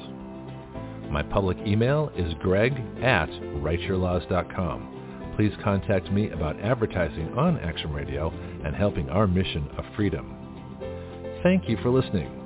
My public email is greg at writeyourlaws.com. Please contact me about advertising on Action Radio and helping our mission of freedom. Thank you for listening.